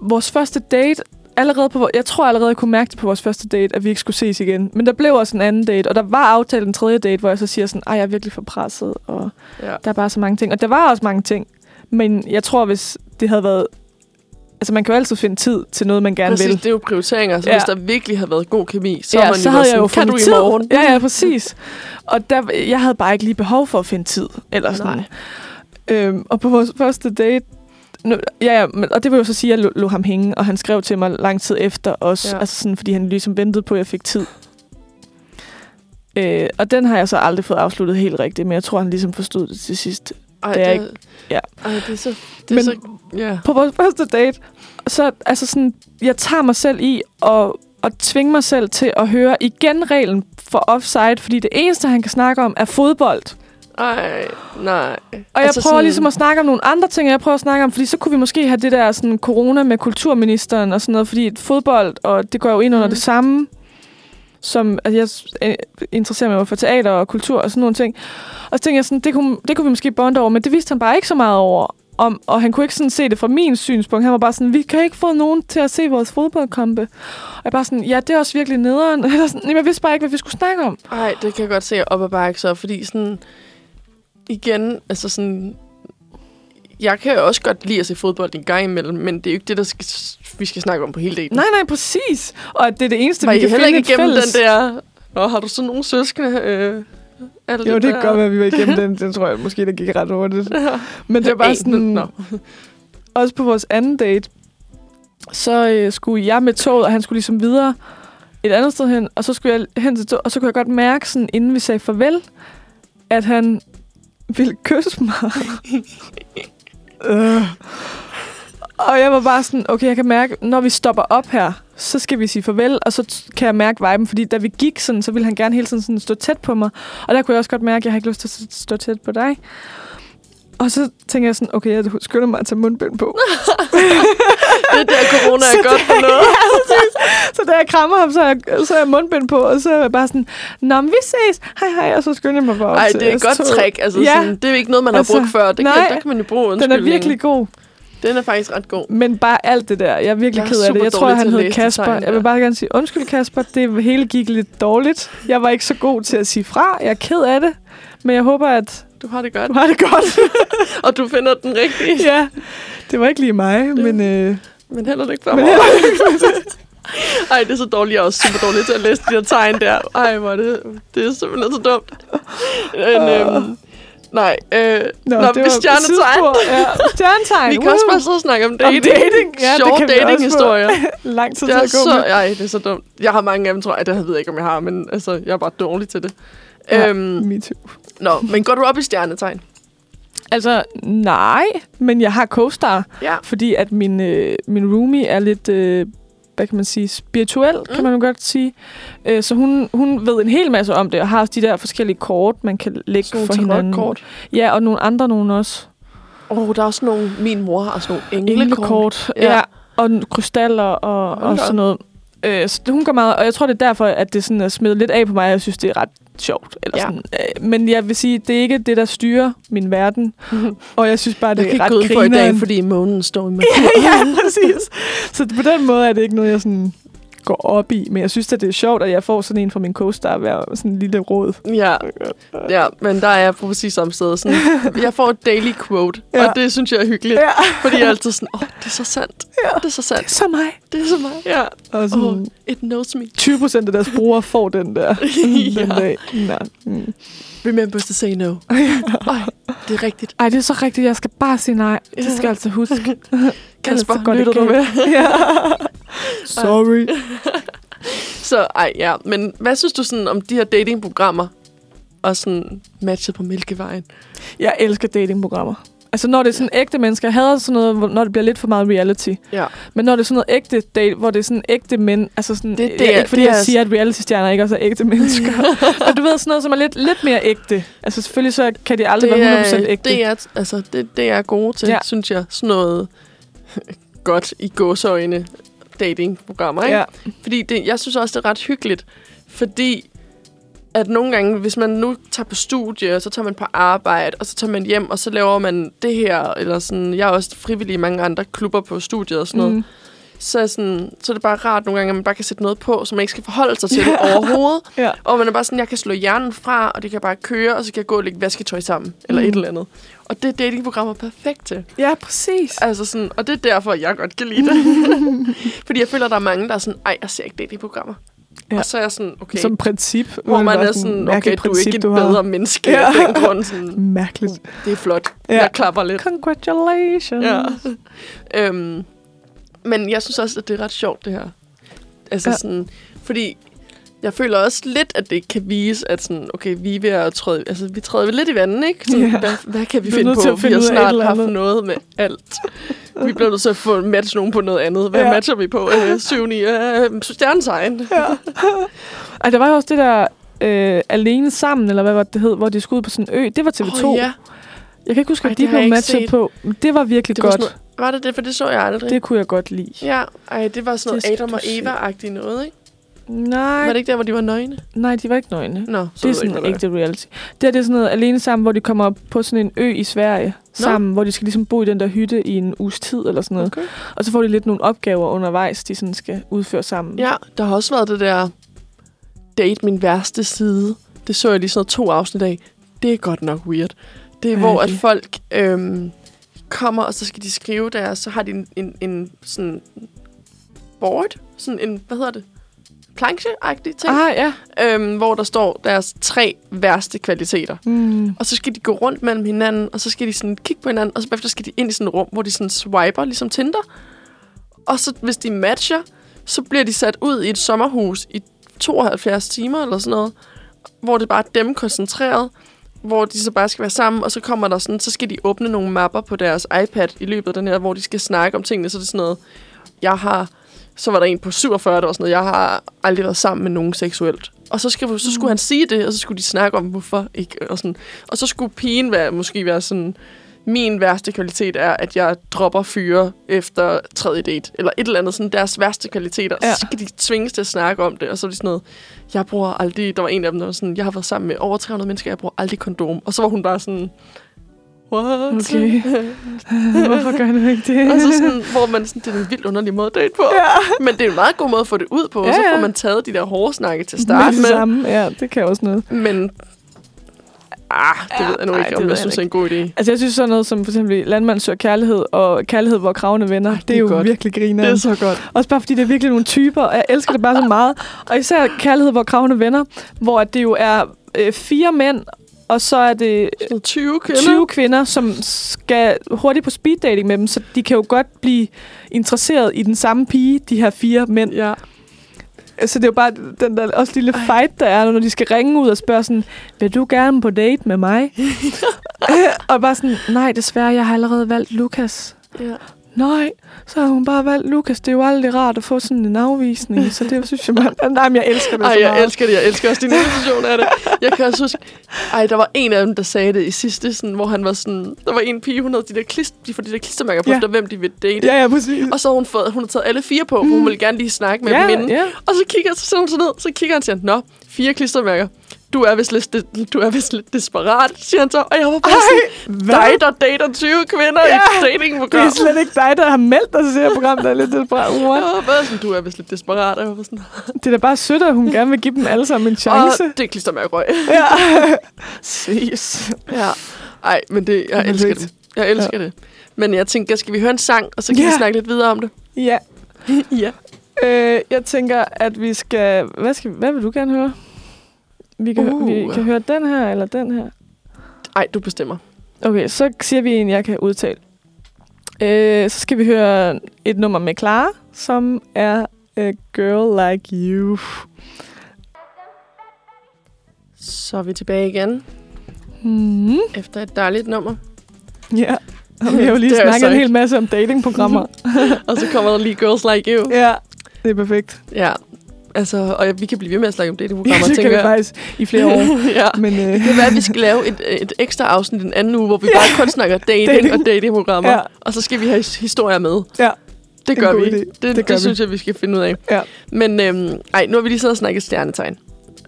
vores første date, allerede på, jeg tror allerede, jeg kunne mærke det på vores første date, at vi ikke skulle ses igen. Men der blev også en anden date, og der var aftalt en tredje date, hvor jeg så siger sådan, ej, jeg er virkelig for presset, og ja. der er bare så mange ting. Og der var også mange ting, men jeg tror, hvis det havde været... Altså, man kan jo altid finde tid til noget, man gerne Præcis, vil. det er jo prioriteringer. Så Ja. hvis der virkelig havde været god kemi, så ja, man så jo havde været jeg jo sådan, kan du fundet i tid. morgen? Ja, ja, præcis. Og der, jeg havde bare ikke lige behov for at finde tid. Eller sådan. Nej. Øhm, og på vores første date, nu, ja, ja, men, og det vil jo så sige, at jeg lå, lå ham hænge, og han skrev til mig lang tid efter også, Ja. altså sådan, fordi han ligesom ventede på, at jeg fik tid. Øh, og den har jeg så aldrig fået afsluttet helt rigtigt, men jeg tror, han ligesom forstod det til sidst. Ej, Det er det, ja. Ej, det er så... Det er Men- så ja. På vores første date, så altså sådan, jeg tager mig selv i at, at tvinge mig selv til at høre igen reglen for offside, fordi det eneste, han kan snakke om, er fodbold. Ej, nej. Og jeg altså prøver sådan... ligesom at snakke om nogle andre ting, jeg prøver at snakke om, fordi så kunne vi måske have det der sådan, corona med kulturministeren og sådan noget, fordi fodbold, og det går jo ind under Mm. det samme, som altså, jeg øh, interesserer mig for teater og kultur og sådan nogle ting. Og så tænkte jeg sådan, det kunne, det kunne vi måske bonde over, men det vidste han bare ikke så meget over. Om, og han kunne ikke sådan se det fra min synspunkt. Han var bare sådan, vi kan ikke få nogen til at se vores fodboldkampe. Og jeg bare sådan, ja, det er også virkelig nederen. Eller sådan, "Jamen, jeg vidste bare ikke, hvad vi skulle snakke om. Ej, det kan jeg godt se op ad bakke så, fordi sådan... Igen, altså sådan... Jeg kan jo også godt lide at se fodbold en gang imellem, men det er jo ikke det, der skal, vi skal snakke om på hele dagen. Nej, nej, præcis. Og at det er det eneste, Var vi I kan heller finde ikke igennem fælles... den der... Nå, har du så nogle søskende? Øh, alt Jo, det der? kan godt være, at vi var igennem den. Den tror jeg måske, der gik ret hurtigt. Ja. Men det var bare sådan... Nå. Også på vores anden date, så øh, skulle jeg med toget, og han skulle ligesom videre et andet sted hen. Og så skulle jeg hen til toget, og så kunne jeg godt mærke, sådan, inden vi sagde farvel, at han ville kysse mig. øh. Og jeg var bare sådan, okay, jeg kan mærke, når vi stopper op her, så skal vi sige farvel, og så kan jeg mærke viben, fordi da vi gik sådan, så ville han gerne hele tiden sådan stå tæt på mig. Og der kunne jeg også godt mærke, at jeg har ikke lyst til at stå tæt på dig. Og så tænker jeg sådan, okay, jeg skynder mig at tage mundbind på. Det der corona er godt for noget. så da jeg krammer ham, så er jeg, så er jeg mundbind på, og så er jeg bare sådan, Nå, men vi ses, hej hej, og så skynder jeg mig bare op Ej, det er et godt S-toget. trick. Altså, Ja. sådan, det er ikke noget, man har Altså, brugt før. Det nej, kan, der kan man jo bruge Den er virkelig god. Den er faktisk ret god. Men bare alt det der, jeg er virkelig Jeg er ked af det. Jeg tror, han hed Kasper. tegn Jeg vil bare gerne sige, undskyld Kasper, det hele gik lidt dårligt. Jeg var ikke så god til at sige fra. Jeg er ked af det. Men jeg håber, at Du har det godt. du har det godt. Og du finder den rigtige. ja, det var ikke lige mig, men... Øh, Men heller det ikke for mig. Ej, det er så dårligt. Jeg er også super dårlig til at læse de der tegn der. Ej, hvor det, det er simpelthen så dumt. Men, øhm, Nej, øh, Nå, Nå, det var stjernetegn. Ja, stjernetegn. Vi kan også bare sidde og snakke om dating. dating. Ja, det Sjove dating-historier. Lang tid Det til er at gå så, med. ej, det er så dumt. Jeg har mange af dem, tror jeg. Det ved jeg ikke, om jeg har, men altså, jeg er bare dårlig til det. Ja. Øhm, Me too. nå, men går du op i stjernetegn? Altså, nej, men jeg har co-star, Ja. fordi at min, øh, min roomie er lidt, øh, hvad kan man sige, spirituel, mm. kan man godt sige. Øh, så hun, hun ved en hel masse om det, og har også de der forskellige kort, man kan lægge Sådan for hinanden. tarotkort. Ja, og nogle andre nogen også. Åh, oh, der er også nogle... Min mor har sådan nogle englekort. Englekort, Ja. ja. Og krystaller og, og da sådan noget. Øh, så hun går meget, og jeg tror, det er derfor, at det sådan er smidt lidt af på mig, og jeg synes, det er ret sjovt. Eller Ja. sådan. Øh, men jeg vil sige, det er ikke det, der styrer min verden. Og jeg synes bare, det Jeg er ret ud for i dag, grineren. fordi månen står i mig. ja, præcis. Så på den måde er det ikke noget, jeg sådan går op i. Men jeg synes, at det er sjovt, at jeg får sådan en fra min co-star hver sådan en lille råd. Ja, ja, men der er jeg på præcis samme sted. Sådan, jeg får et daily quote, ja. Ja. og det synes jeg er hyggeligt. Ja. Fordi jeg er altid sådan, åh, oh, det er så sandt. Ja. Det er så sandt. Så mig. Det er så mig. Ja. Og sådan, oh, it knows me. 20 procent af deres brugere får den der Ja. den dag. Nej. Mm. Remember to say no. Ej, det er rigtigt. Ej, det er så rigtigt. Jeg skal bare sige nej. Det skal jeg altså huske. Kasper, det lytter du med? ja. Sorry. Så ej, ja. Men hvad synes du sådan om de her datingprogrammer? Og sådan matchet på Mælkevejen. Jeg elsker datingprogrammer. Altså, når det er sådan ægte mennesker. Jeg hader sådan noget, når det bliver lidt for meget reality. Ja. Men når det er sådan noget ægte date, hvor det er sådan ægte mænd, altså sådan, Det- det, er- ikke fordi det jeg er- siger, at reality-stjerner ikke også er ægte mennesker. Men du ved, sådan noget, som er lidt, lidt mere ægte. Altså selvfølgelig så kan de aldrig det være er, 100% ægte. det er, altså, det, det er gode til, ja. Ja. synes jeg. Sådan noget godt i gåsøjne datingprogrammer, ikke? ja. Fordi det, jeg synes også, det er ret hyggeligt. Fordi at nogle gange, hvis man nu tager på studie, og så tager man på arbejde, og så tager man hjem, og så laver man det her, eller sådan, jeg er også frivillig i mange andre klubber på studiet og sådan noget, Mm. Så, er sådan, så er det bare rart nogle gange, at man bare kan sætte noget på, så man ikke skal forholde sig til det overhovedet. Ja. Og man er bare sådan, jeg kan slå hjernen fra, og det kan bare køre, og så kan jeg gå og lægge vasketøj sammen, eller Mm. et eller andet. Og det er datingprogrammer perfekt til. ja, præcis. Altså sådan, og det er derfor, jeg godt kan lide det. Fordi jeg føler, der er mange, der er sådan, ej, jeg ser ikke datingprogrammer. Ja. Og så er jeg sådan, okay, Som princip. hvor man er sådan, okay, du er ikke et har. bedre menneske Ja. af den grund. Sådan, Mærkeligt. det er flot. Ja. Jeg klapper lidt. Congratulations. Ja. øhm, men jeg synes også, at det er ret sjovt, det her. Altså Ja. sådan, fordi jeg føler også lidt, at det kan vise, at sådan, okay, vi er ved at træde, altså vi træder lidt i vandet, ikke? Sådan, Ja. hvad, hvad kan vi Vi finde på? at vi finde har snart haft noget med alt. Vi bliver nødt til at få match nogen på noget andet. Hvad Ja. matcher vi på? Øh, 7, 9, øh, stjernetegn. Ja. Ej, der var jo også det der øh, Alene Sammen, eller hvad var det, det hed, hvor de skulle ud på sådan en ø. Det var TV2. Åh, ja. Jeg kan ikke huske, Ej, at de har jeg blev matchet set. på. Men det var virkelig Det var, godt. noget, var det det? For det så jeg aldrig. Det kunne jeg godt lide. Ja, ej, det var sådan noget Adam og. Eva-agtigt noget, ikke? Nej, Var det ikke der, hvor de var nøgne? nej, de var ikke nøgne. Nå, så Det er sådan ikke, ægte reality. Det er det er sådan noget alene sammen, hvor de kommer op på sådan en ø i Sverige sammen, hvor de skal ligesom bo i den der hytte i en uges tid eller sådan noget. Okay. Og så får de lidt nogle opgaver undervejs, de sådan skal udføre sammen. Ja, der har også været det der date min værste side. Det så jeg lige sådan noget to afsnit af. Det er godt nok weird. Det er, er hvor at folk øhm, kommer, og så skal de skrive deres, så har de en, en, en sådan board, sådan en, hvad hedder det? Planche-agtig ting, Ah, ja. øhm, hvor der står deres tre værste kvaliteter. Mm. Og så skal de gå rundt mellem hinanden, og så skal de sådan kigge på hinanden, og så bagefter skal de ind i sådan et rum, hvor de sådan swiper, ligesom Tinder. Og så hvis de matcher, så bliver de sat ud i et sommerhus i 72 timer eller sådan noget, hvor det bare er dem koncentreret, hvor de så bare skal være sammen, og så kommer der sådan, så skal de åbne nogle mapper på deres iPad i løbet af den her, hvor de skal snakke om tingene, så det er sådan noget, jeg har, så var der en på 47, der var sådan noget, jeg har aldrig været sammen med nogen seksuelt. Og så, skal, så skulle han sige det, og så skulle de snakke om, hvorfor ikke, og sådan. Og så skulle pigen være, måske være sådan, min værste kvalitet er, at jeg dropper fyre efter tredje date. Eller et eller andet, sådan deres værste kvaliteter. Ja. Så skal de tvinges til at snakke om det. Og så er det sådan noget, jeg bruger aldrig... Der var en af dem, der var sådan, jeg har været sammen med over 300 mennesker, jeg bruger aldrig kondom. Og så var hun bare sådan, what? Okay. Hvorfor gør du ikke det? og så sådan, hvor man sådan, det er en vildt underlig måde at date på. Ja. Men det er en meget god måde at få det ud på. Ja, Ja, Så får man taget de der hårde snakke til at Start starte med. med. Samme. Ja, det kan også noget. Men ah, det Ja, ved jeg nu ikke, det om jeg synes er en god idé. Altså, jeg synes sådan noget som for eksempel Landmand søger kærlighed og Kærlighed, hvor kravene vender. Ej, det, er jo godt. virkelig griner. Det er så godt. Også bare fordi det er virkelig nogle typer, og jeg elsker det bare så meget. Og især Kærlighed, hvor kravene vender, hvor at det jo er øh, fire mænd og så er det Sådan noget 20 kvinder. 20 kvinder, som skal hurtigt på speed dating med dem, så de kan jo godt blive interesseret i den samme pige, de her fire mænd. Ja. Så det er jo bare den der også lille Ej. fight, der er, når de skal ringe ud og spørge sådan, vil du gerne på date med mig? og bare sådan, nej, desværre, jeg har allerede valgt Lukas. ja. Nej, så har hun bare valgt Lukas. Det er jo aldrig rart at få sådan en afvisning, så det synes jeg, man... Nej, men jeg elsker det Ej, så jeg meget. elsker det. Jeg elsker også din invitation af det. Jeg kan også huske... Ej, der var en af dem, der sagde det i sidste, sådan, hvor han var sådan... Der var en pige, hun havde de der, klist, de får de der klistermærker på, Ja. efter hvem de vil date. Ja, ja, præcis. Og så har hun, fået, hun har taget alle fire på, for hun ville gerne lige snakke med ja, dem inden. ja. Og så kigger så sidder hun så ned, så kigger han siger, Nå, fire klistermærker. Du er vist lidt, du er vist lidt desperat, siger han så. Og jeg var bare sådan, hvad? dig, der dater 20 kvinder Ja. i et Det datingprogram. er slet ikke dig, der har meldt dig til det her program, der er lidt desperat. Jeg What? var bare sådan, du er vist lidt desperat. Og jeg var sådan, Det er da bare sødt, at hun gerne vil give dem alle sammen en chance. og det er klistermærkerøg. Ja. Ses. Ja. Ej, men det, jeg elsker Perfekt. det. Jeg elsker ja. det. Men jeg tænker, skal vi høre en sang, og så kan Ja. vi snakke lidt videre om det? Ja. ja. Øh, jeg tænker, at vi skal... Hvad, skal, hvad vil du gerne høre? Vi kan, Uh. vi kan høre den her, eller den her. Ej, du bestemmer. Okay, så siger vi en, jeg kan udtale. Øh, så skal vi høre et nummer med Clara, som er A Girl Like You. Så er vi tilbage igen, Mm. efter et dejligt nummer. Ja, og vi har jo lige snakket en hel masse om datingprogrammer. Og så kommer der lige Girls Like You. ja, det er perfekt. Ja. Altså, og vi kan blive ved med at snakke om Ja, datingprogrammer, det kan tænker vi jeg. faktisk i flere år. ja. Men øh, Det kan være, at vi skal lave et, et ekstra afsnit den anden uge, hvor vi bare kun snakker dating, Dating. og datingprogrammer. Ja. Og så skal vi have his- historier med. ja, Det gør vi. idé. Det, det, Det gør det vi. synes jeg, vi skal finde ud af. Ja. Men øhm, ej, nu har vi lige siddet og snakket stjernetegn.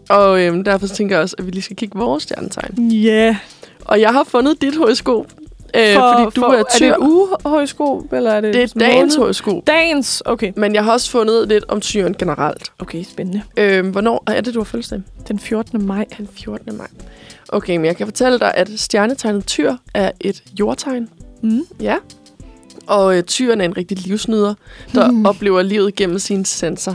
Og øhm, derfor tænker jeg også, at vi lige skal kigge vores stjernetegn. ja. Yeah. Og jeg har fundet dit horoskop, øh, For- fordi du for, er Er tyr. det ugehøjskop, eller er det det er dagens horoskop. Dagens, okay. Men jeg har også fundet lidt om tyren generelt. Okay, spændende. Øhm, hvornår er det, du har fødselsdag? Den 14. maj. Den 14. maj. Okay, men jeg kan fortælle dig, at stjernetegnet tyr er et jordtegn. Mm. Ja. Og øh, tyren er en rigtig livsnyder, der mm. oplever livet gennem sine sanser.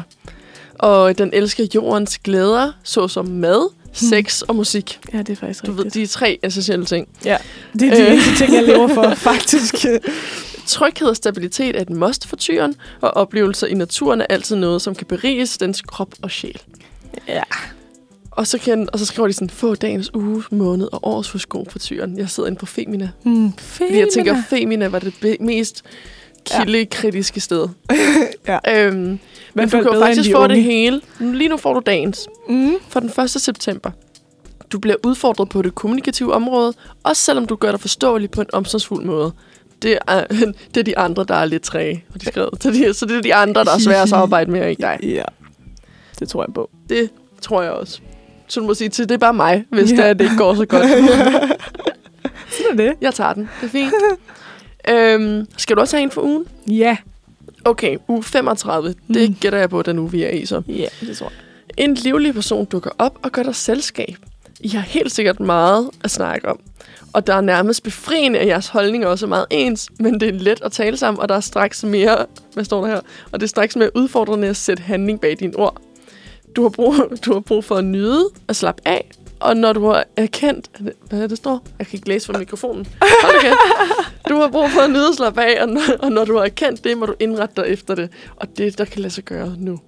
Og den elsker jordens glæder, såsom mad, sex og musik. Ja, det er faktisk Du ved, rigtigt. de er tre essentielle ting. Det er de Øh. eneste ting, jeg lever for, faktisk. Tryghed og stabilitet er et must for tyren, og oplevelser i naturen er altid noget, som kan beriges dens krop og sjæl. ja. Og så, kan, og så skriver de sådan, få dagens uge, måned og års horoskop for tyren. Jeg sidder inde på Femina. Hmm. Fordi jeg tænker, Femina var det mest kildekritiske sted. Ja. Øhm, men hvert du kan jo faktisk få unge. det hele. Lige nu får du dagens. Mm. For den 1. september. Du bliver udfordret på det kommunikative område, også selvom du gør dig forståelig på en omsorgsfuld måde. Det er, det er de andre, der er lidt træge, har de skrevet. Så, de, så det er de andre, der er svære at samarbejde med, ikke dig. Ja, det tror jeg på. Det tror jeg også. Så du må sige til, det er bare mig, hvis ja. det, er, det ikke går så godt. Sådan er det. Jeg tager den. Det er fint. Øhm, skal du også have en for ugen? Ja. Okay, uge 35. Det Mm. gætter jeg på, den uge, vi er i så. Ja, det tror jeg. En livlig person dukker op og gør dig selskab. I har helt sikkert meget at snakke om. Og der er nærmest befriende, at jeres holdninger også er meget ens, men det er let at tale sammen, og der er straks mere, hvad står der her? Og det er straks mere udfordrende at sætte handling bag dine ord. Du har brug, du har brug for at nyde og slappe af, og når du har erkendt... er Hvad er det, står? Jeg kan ikke læse fra mikrofonen. Okay. Du har brug for at nyde og slappe af, og når, og når du har erkendt det, må du indrette dig efter det. Og det er der kan lade sig gøre nu.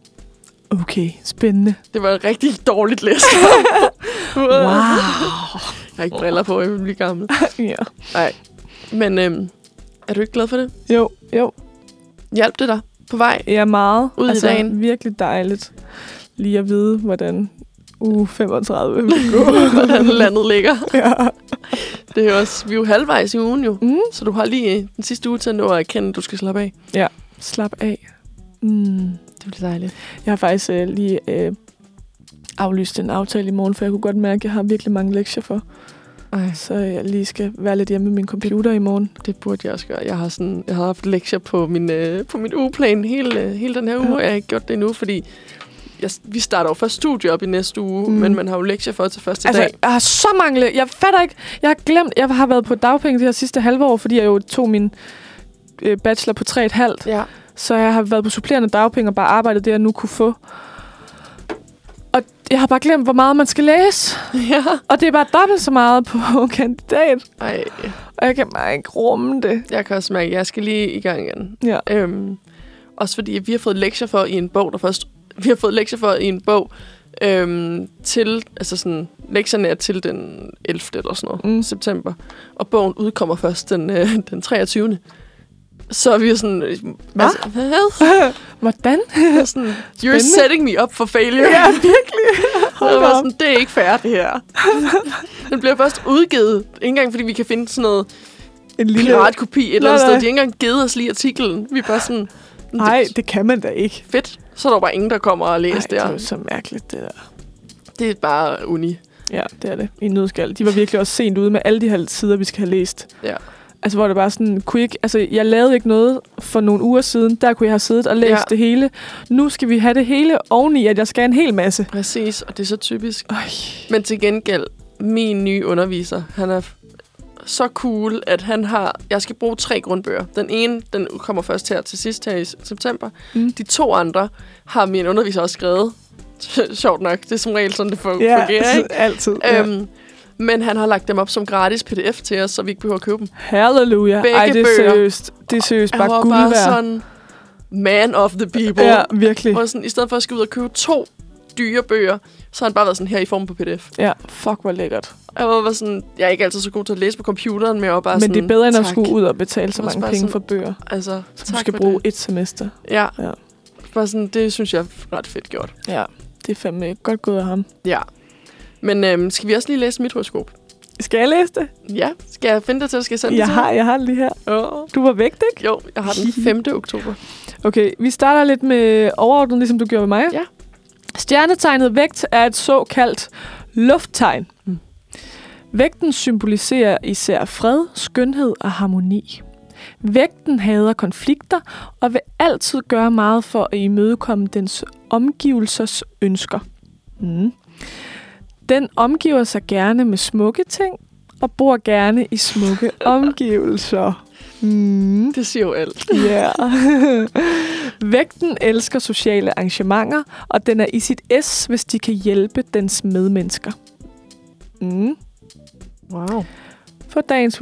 Okay, spændende. Det var et rigtig dårligt læst. Wow. Jeg har ikke briller på, jeg vil blive gammel. ja. Nej. Men øhm, er du ikke glad for det? Jo, jo. Hjalp det dig på vej? Ja, meget. Ud i altså, dagen. virkelig dejligt lige at vide, hvordan uge 35 vil gå. Hvordan landet ligger. ja. Det er jo også, vi er jo halvvejs i ugen jo. Mm. Så du har lige øh, den sidste uge til at nå at erkende, at du skal slappe af. Slap af. Mm. Det bliver dejligt. Jeg har faktisk øh, lige øh, aflyst en aftale i morgen, for jeg kunne godt mærke, at jeg har virkelig mange lektier for. Ej, Så jeg lige skal være lidt hjemme med min computer i morgen. det burde jeg også gøre. Jeg har, sådan, jeg har haft lektier på min, øh, på min ugeplan hele, øh, hele den her uge. Ja. Jeg har ikke gjort det endnu, fordi jeg, vi starter jo først studie op i næste uge, Mm. men man har jo lektier for til første Altså, dag. jeg har så mange... Jeg fatter ikke... Jeg har glemt... Jeg har været på dagpenge det her sidste halve år, fordi jeg jo tog min øh, bachelor på 3,5. Ja. Så jeg har været på supplerende dagpenge og bare arbejdet det, jeg nu kunne få. Og jeg har bare glemt, hvor meget man skal læse. Ja. Og det er bare dobbelt så meget på kandidat. Ej, Og jeg kan bare ikke rumme det. jeg kan også mærke, at jeg skal lige i gang igen. Ja. Øhm, også fordi vi har fået lektier for i en bog, der først... Vi har fået lektier for i en bog øhm, til... Altså sådan... Lektierne er til den 11. eller sådan noget, Mm. september. Og bogen udkommer først den, øh, den 23. Så er vi sådan... øh, Hvad? Altså, hvad? Hvordan? Er sådan, You're Spændende. setting me up for failure. Ja, virkelig. Hold var op. sådan, det er ikke fair, det her. den bliver først udgivet. Ikke engang, fordi vi kan finde sådan noget En lille... piratkopi et eller andet sted. De har ikke engang givet os lige artiklen. Vi er bare sådan, Nej, det kan man da ikke. fedt. Så er der bare ingen, der kommer og Ej, læser det er jo så mærkeligt, det der. Det er bare uni. Ja, det er det. I nødskal. De var virkelig også sent ude med alle de her sider, vi skal have læst. Ja. Altså, hvor det bare sådan, ikke, altså, jeg lavede ikke noget for nogle uger siden. Der kunne jeg have siddet og læst Ja. det hele. Nu skal vi have det hele oveni, at jeg skal en hel masse. Præcis, og det er så typisk. Øj. Men til gengæld, min nye underviser, han er så cool, at han har... Jeg skal bruge tre grundbøger. Den ene, den kommer først her til sidst her i september. Mm. De to andre har min underviser også skrevet. Sjovt nok, det er som regel sådan, det fungerer, ikke? altid. Øhm, men han har lagt dem op som gratis pdf til os, så vi ikke behøver at købe dem. Halleluja. begge Ej, det er bøger. seriøst. Det er seriøst bare guld bare værd. sådan, man of the people. Ja, virkelig. Og sådan, i stedet for at skal ud og købe to dyre bøger, så har han bare været sådan her i form på pdf. Ja, fuck, hvor lækkert. Jeg var sådan, jeg er ikke altid så god til at læse på computeren, men jeg var bare Men sådan, det er bedre, end at tak. skulle ud og betale så mange penge sådan, for bøger, Altså, som du skal bruge det. et semester. Ja. Ja. Bare sådan, det synes jeg er ret fedt gjort. Ja, det er fandme godt gået af ham. Ja. Men øhm, skal vi også lige læse mit horoskop? Skal jeg læse det? Ja. Skal jeg finde det til, at skal jeg sende Jeg det har, jeg har det lige her. til? Oh. Du var væk, ikke? Jo, jeg har den 5. oktober. Okay, vi starter lidt med overordnet, ligesom du gjorde med mig. Ja. Stjernetegnet vægt er et såkaldt lufttegn. Mm. Vægten symboliserer især fred, skønhed og harmoni. Vægten hader konflikter og vil altid gøre meget for at imødekomme dens omgivelsers ønsker. Mm. Den omgiver sig gerne med smukke ting og bor gerne i smukke omgivelser. Mm. Det siger jo alt. Ja. Vægten elsker sociale arrangementer, og den er i sit S, hvis de kan hjælpe dens medmennesker. Mm. Wow. For dagens...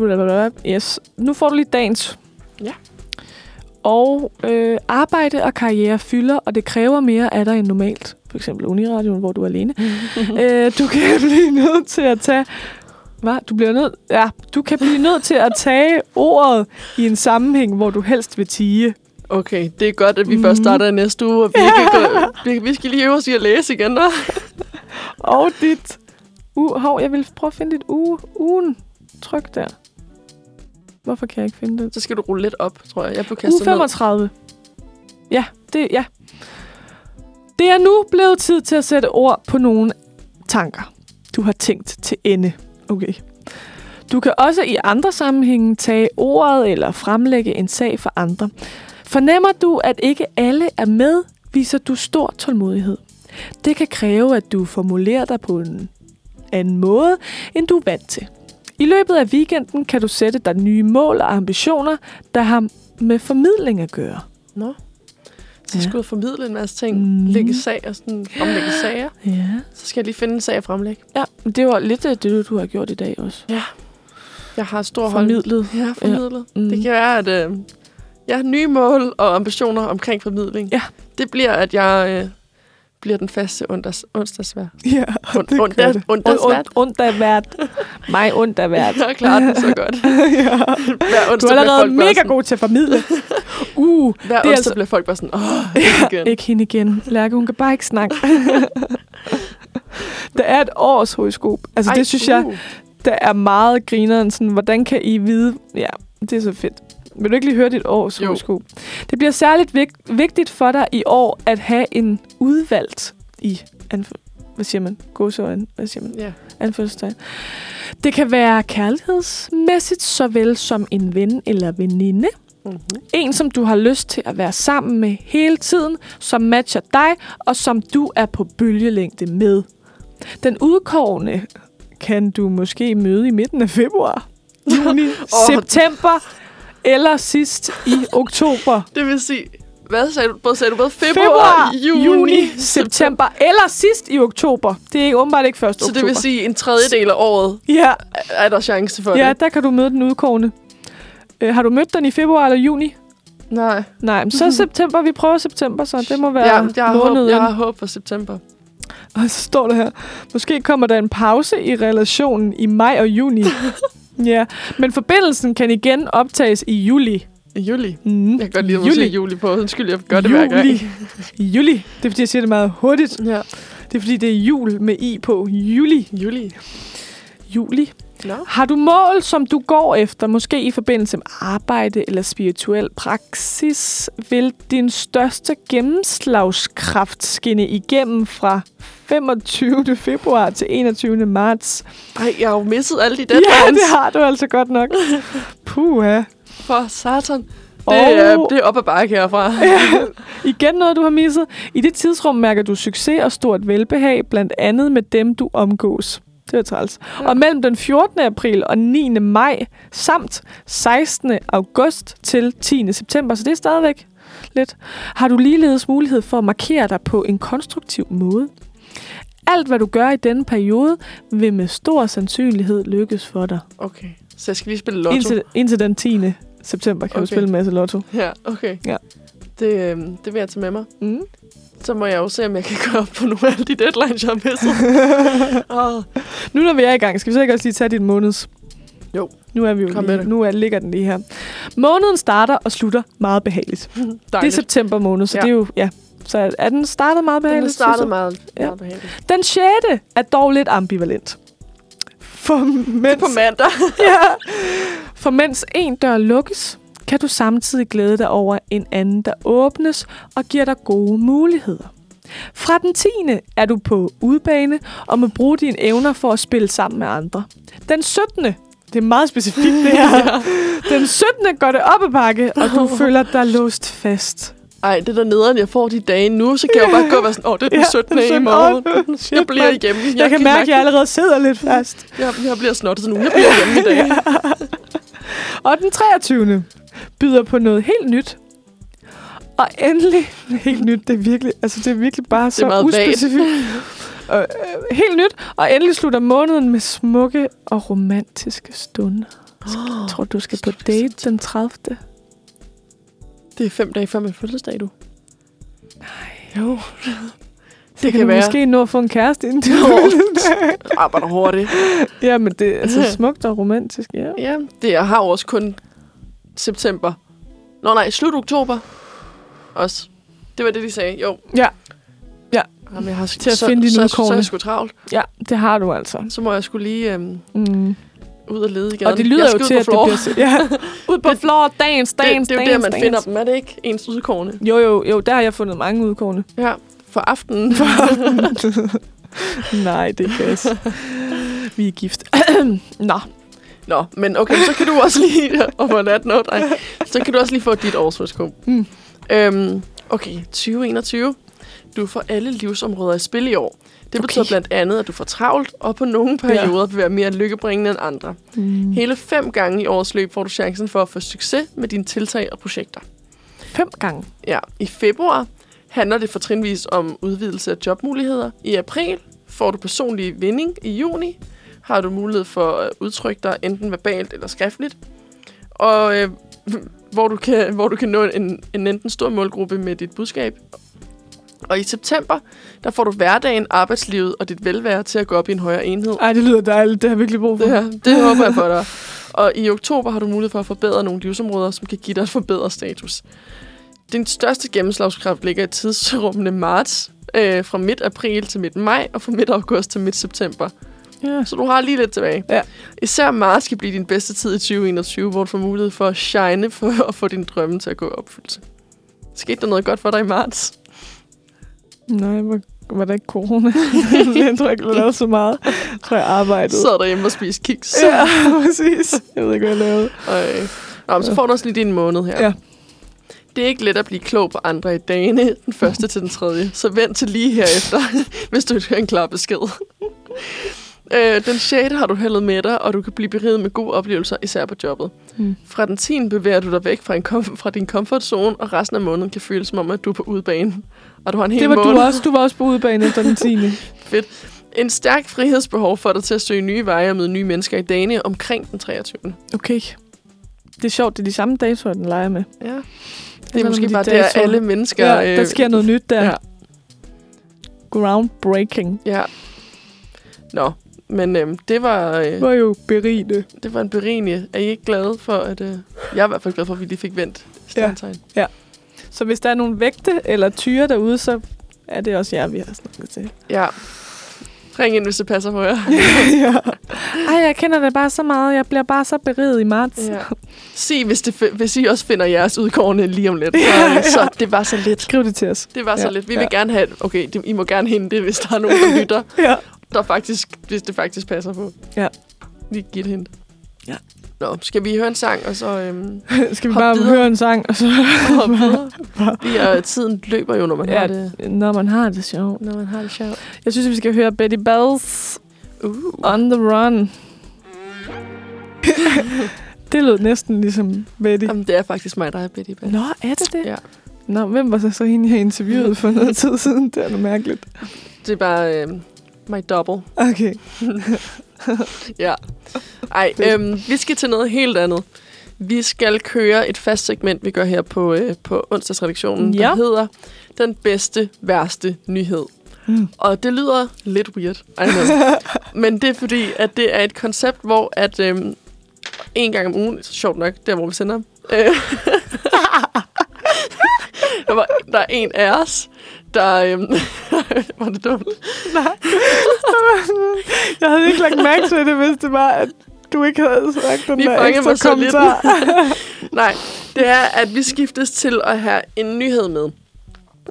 Yes. Nu får du lige dagens. Ja. Og øh, arbejde og karriere fylder, og det kræver mere af dig end normalt. For eksempel Uniradioen, hvor du er alene. øh, du kan blive nødt til at tage... Hvad? Du bliver nødt... Ja, du kan blive nødt til at tage ordet i en sammenhæng, hvor du helst vil tige. Okay, det er godt, at vi Mhm. først starter i næste uge, og vi, ikke gå, vi, vi skal lige øve os i at læse igen, hva'? Og dit... Uh, hov, jeg vil prøve at finde dit uge, ugen. Tryk der. Hvorfor kan jeg ikke finde det? Så skal du rulle lidt op, tror jeg. Jeg blev Uge kastet ned. 35. Ja, det, ja. Det er nu blevet tid til at sætte ord på nogle tanker, du har tænkt til ende. Okay. Du kan også i andre sammenhænge tage ordet eller fremlægge en sag for andre. Fornemmer du, at ikke alle er med, viser du stor tålmodighed. Det kan kræve, at du formulerer dig på en anden måde, end du er vant til. I løbet af weekenden kan du sætte dig nye mål og ambitioner, der har med formidling at gøre. Nå. Så jeg Ja. skal ud og formidle en masse ting. Mhm. Mm. Lægge sager, sådan fremlægge sager. Ja. Så skal jeg lige finde en sag at fremlægge. Ja, det var lidt af det, du har gjort i dag også. Jeg har stor hold. Formidlet. Ja, formidlet. Mm. Mm. Det kan være, at øh, jeg har nye mål og ambitioner omkring formidling. Ja. Det bliver, at jeg øh, bliver den faste onsdags, onsdagsvær. Ja, Und, det und, gør und, det. onsdagsvært. Ondt af hvert. Mig hvert. Jeg klarer den så godt. ja. Hver Du onsdag er bliver allerede mega sådan, god til at formidle. Uh, Hver Det er onsdag altså- bliver folk bare sådan, åh, ja, ikke igen. ikke hende igen. Lærke, hun kan bare ikke snakke. der er et års horoskop. Altså, det synes jeg, uh. der er meget grineren. Sådan, hvordan kan I vide... Ja, det er så fedt. Vil du ikke lige høre dit års Jo. horoskop? Det bliver særligt vigt- vigtigt for dig i år at have en udvalgt i... Anf- hvad siger man? Gåseøjne? Hvad siger man? Ja. Anførselstegn. Det kan være kærlighedsmæssigt, såvel som en ven eller veninde. Mm-hmm. En, som du har lyst til at være sammen med hele tiden, som matcher dig, og som du er på bølgelængde med. Den udkårne kan du måske møde i midten af februar, juni, Åh. september eller sidst i oktober. Det vil sige, Hvad sagde du? Både sagde du både februar, Februar, juni, juni, september, eller sidst i oktober. Det er ikke åbenbart ikke først Så oktober. det vil sige, en tredjedel af året Ja, er der chance for ja, det. der kan du møde den udkårende. Øh, har du mødt den i februar eller juni? Nej. Nej, men så er september. Vi prøver september, så det må være Ja, jeg, har håb, måneden. jeg har håb for september. Og så står der her, måske kommer der en pause i relationen i maj og juni. ja, men forbindelsen kan igen optages i juli. I juli. Mm. Jeg kan godt lide at juli. juli på. Undskyld, jeg gør det hver gang. Juli. Juli. Det er fordi, jeg siger det meget hurtigt. Ja. Det er fordi, det er jul med i på. Juli. Juli. Juli. Nå. Har du mål, som du går efter, måske i forbindelse med arbejde eller spirituel praksis, vil din største gennemslagskraft skinne igennem fra 25. februar til 21. marts. Ej, jeg har jo misset alle de Ja, deadlines. det har du altså godt nok. Puha. For satan. Det, Og- er, det er op ad bakke herfra. Igen noget, du har misset. I det tidsrum mærker du succes og stort velbehag, blandt andet med dem, du omgås. Det er træls. Ja. Og mellem den 14. april og 9. maj, samt 16. august til 10. september, så det er stadigvæk lidt, har du ligeledes mulighed for at markere dig på en konstruktiv måde. Alt, hvad du gør i denne periode, vil med stor sandsynlighed lykkes for dig. Okay. Så jeg skal lige spille lotto. Indtil, indtil den 10. september kan okay. du spille en masse lotto. Ja, okay. Ja. Det, øhm, det vil jeg tage med mig. Mm. Så må jeg jo se, om jeg kan gøre op på nogle af de deadlines, jeg har misset. oh, Nu når vi er i gang, skal vi så ikke også lige tage din måneds? Jo. Nu er vi jo Kom lige, det. nu er, ligger den lige her. Måneden starter og slutter meget behageligt. Det er dejligt. september måned, så Ja. det er jo, ja. Så er- er den startet meget Den behageligt? startede synes du? meget, Ja. meget behageligt. Den 6. er dog lidt ambivalent. For mens, På mandag. ja, for mens en dør lukkes, kan du samtidig glæde dig over en anden, der åbnes og giver dig gode muligheder. Fra den 10. er du på udbane og må bruge dine evner for at spille sammen med andre. Den 17. Det er meget specifikt det her. Den 17. går det op ad bakke, og du føler dig låst fast. Ej, det der nederen, jeg får de dage nu, så kan jeg jo bare gå og være sådan, åh, oh, det er den Ja, 17. den i 17. morgen. Shit, Jeg bliver hjemme. Jeg, jeg kan mærke, at jeg allerede sidder lidt fast. jeg, jeg bliver snottet sådan nu. Jeg bliver hjemme i dag. Og den 23. byder på noget helt nyt. Og endelig, helt nyt, det er virkelig, altså det er virkelig bare så meget vagt. uspecifikt. Og, øh, helt nyt, og endelig slutter måneden med smukke og romantiske stunder. Jeg tror, du skal på date den 30. Det er fem dage før min fødselsdag, du. Nej. Jo. Det, Det kan, kan du være. måske nå at få en kæreste inden fødselsdag. Arbejder hurtigt. Ja, men det er altså smukt og romantisk, ja. Ja, det jeg har også kun september. Nå nej, slut oktober. Også. Det var det, de sagde. Jo. Ja. Ja. Jamen, jeg har, Til at så, finde de så, så, så er jeg sgu travlt. Ja, det har du altså. Så må jeg skulle lige øhm, Mm. ud og lede igen. Og det lyder jeg jo til, at det floor. bliver... se- Ja. Ud på Det- floor, dance, det, dance, det er jo der, man dance. finder dem. Er det ikke ens udkårne? Jo, jo, jo, der har jeg fundet mange udkårne. Ja, for aftenen. Nej, det er gas. Vi er gift. Nå, Nå, men okay, så kan du også lige... Og på nat note, nej. Så kan du også lige få dit årsforskub. Mm. Øhm, okay, 2021. Du får alle livsområder i spil i år. Det betyder Okay. blandt andet, at du får travlt, og på nogle perioder vil være mere lykkebringende end andre. mm. Hele fem gange i årets løb får du chancen for at få succes med dine tiltag og projekter. fem gange. Ja, i februar handler det fortrinvis om udvidelse af jobmuligheder. I april får du personlig vinding. I juni har du mulighed for at udtrykke dig enten verbalt eller skriftligt. Og øh, hvor, du kan, hvor du kan nå en, en enten stor målgruppe med dit budskab. Og i september, der får du hverdagen, arbejdslivet og dit velvære til at gå op i en højere enhed. Ej, det lyder dejligt. Det har jeg virkelig brug for. Det, her, det håber jeg for dig. Og i oktober har du mulighed for at forbedre nogle livsområder, som kan give dig et forbedret status. Din største gennemslagskraft ligger i tidsrummene marts, øh, fra midt april til midt maj, og fra midt august til midt september. Ja. Så du har lige lidt tilbage. Ja. Især marts kan blive din bedste tid i 2021, hvor du får mulighed for at shine for at få dine drømme til at gå i opfyldelse. Skete der noget godt for dig i marts? Nej, var, var der ikke corona? jeg tror ikke, jeg lavede så meget. Jeg tror, jeg arbejdede. Sad derhjemme og spiste kiks. Ja, præcis. Jeg ved ikke, hvad jeg lavede. Øh, Nå, men så får du også lige din måned her. Ja. Det er ikke let at blive klog på andre i dagene, den første til den tredje. Så vent til lige herefter, hvis du vil høre en klar besked. Øh, den 6. har du heldet med dig, og du kan blive beriget med gode oplevelser, især på jobbet. Mm. Fra den 10. bevæger du dig væk fra, en kom- fra din comfort zone, og resten af måneden kan føles som om, at du er på udebane. Og du har en hel Det var måned. du også. Du var også på udebane efter den 10. En stærk frihedsbehov får dig til at søge nye veje og møde nye mennesker i dagene omkring den 23. Okay. Det er sjovt, det er de samme datoer, den leger med. Ja. Det sådan er måske med de bare datoer. alle mennesker... Ja, der sker noget nyt der. Ja. Groundbreaking. Ja. Nå, men øhm, det var... Øh, Det var jo berigende. Det var en berigende. Er I ikke glade for, at... Øh, jeg er i hvert fald glad for, at vi lige fik vendt stjernetegn. Så hvis der er nogle vægte eller tyre derude, så er det også jer, vi har snakket til. Ja. ja. Ring ind, hvis det passer på jer. ja. Ej, jeg kender det bare så meget. Jeg bliver bare så beriget i marts. ja. Sig, hvis, det, hvis I også finder jeres udkårende lige om lidt. Så, så det var så lidt. Skriv det til os. Det var så Ja, lidt. Vi ja. vil gerne have... Okay, det, I må gerne hente det, hvis der er nogen, der lytter. Ja. Der faktisk, hvis det faktisk passer på. Ja. Lige giv et hint. Ja. Nå, skal vi høre en sang, og så... Øhm, Skal vi bare videre. høre en sang? Og så? Vi er, tiden løber jo, når man ja, har det... når man har det sjovt. Når man har det sjovt. Jeg synes, vi skal høre Betty Bells Uh. On the Run. det lød næsten ligesom Betty. Jamen, det er faktisk mig, der er Betty Bell. Nå, er det det? Ja. Nå, hvem var så så hende, jeg interviewede for noget tid siden? Det er noget mærkeligt. Det er bare øh, my double. Okay. Ja. Ej, øhm, vi skal til noget helt andet. Vi skal køre et fast segment, vi gør her på, øh, på onsdagsredaktionen, Ja. der hedder Den bedste, værste nyhed. Mm. Og det lyder lidt weird, I know. men det er fordi, at det er et koncept, hvor at øhm, en gang om ugen, sjovt nok, der hvor vi sender, øh, der, var, der er en af os, der... Øhm, var det dumt? Nej. jeg havde ikke lagt mærke til det, hvis det var, at du ikke havde sagt den Vi der ekstra mig kommentar. Nej, det er, at vi skiftes til at have en nyhed med.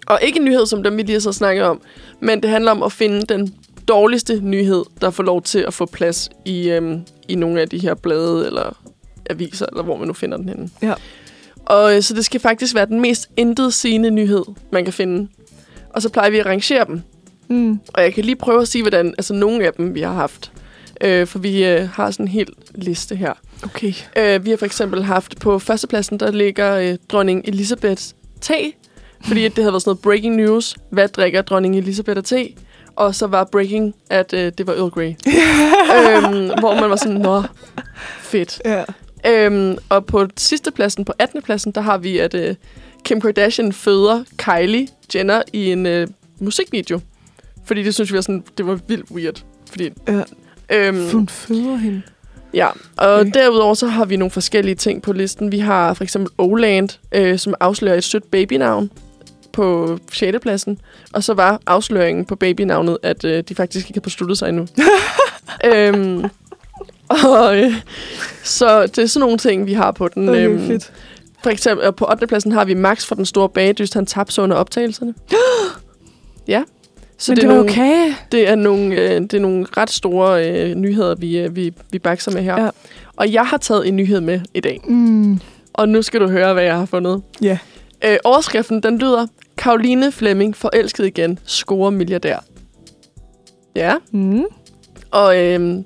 Og ikke en nyhed, som dem vi lige har så snakket om, men det handler om at finde den dårligste nyhed, der får lov til at få plads i, øhm, i nogle af de her blade eller aviser, eller hvor man nu finder den henne. Ja. Og øh, så det skal faktisk være den mest intetsigende nyhed, man kan finde. Og så plejer vi at rangere dem. Mm. Og jeg kan lige prøve at sige, hvordan altså nogle af dem, vi har haft. Øh, for vi øh, har sådan en hel liste her. Okay. Øh, vi har for eksempel haft på førstepladsen, der ligger øh, dronning Elisabeths te. Fordi at det havde været sådan noget breaking news. Hvad drikker dronning Elisabeth af te? Og så var breaking, at øh, det var Earl Grey. øhm, hvor man var sådan, nå, fedt. Ja. Øhm, og på sidste pladsen, på 18. pladsen, der har vi, at øh, Kim Kardashian føder Kylie Jenner i en øh, musikvideo. Fordi det synes vi var sådan, det var vildt weird. Fordi, Ja. øhm, Hun føder hende. Ja, og Okay. derudover så har vi nogle forskellige ting på listen. Vi har for eksempel Oland, øh, som afslører et sødt babynavn på 6. pladsen. Og så var afsløringen på babynavnet, at øh, de faktisk ikke har besluttet sig endnu. øhm, og øh, så det er sådan nogle ting, vi har på den. Okay, øhm, fedt. For eksempel på 8. pladsen har vi Max fra den store bagedyst. Han tabte sig under optagelserne. ja. Så Men det, det, er nogle, okay. det, er nogle, øh, det er nogle ret store øh, nyheder, vi, øh, vi, vi bakser med her. Ja. Og jeg har taget en nyhed med i dag. Mm. Og nu skal du høre, hvad jeg har fundet. Ja. Øh, overskriften, den lyder, Karoline Flemming forelsket igen, scorer milliardær. Ja, Mm. og øh,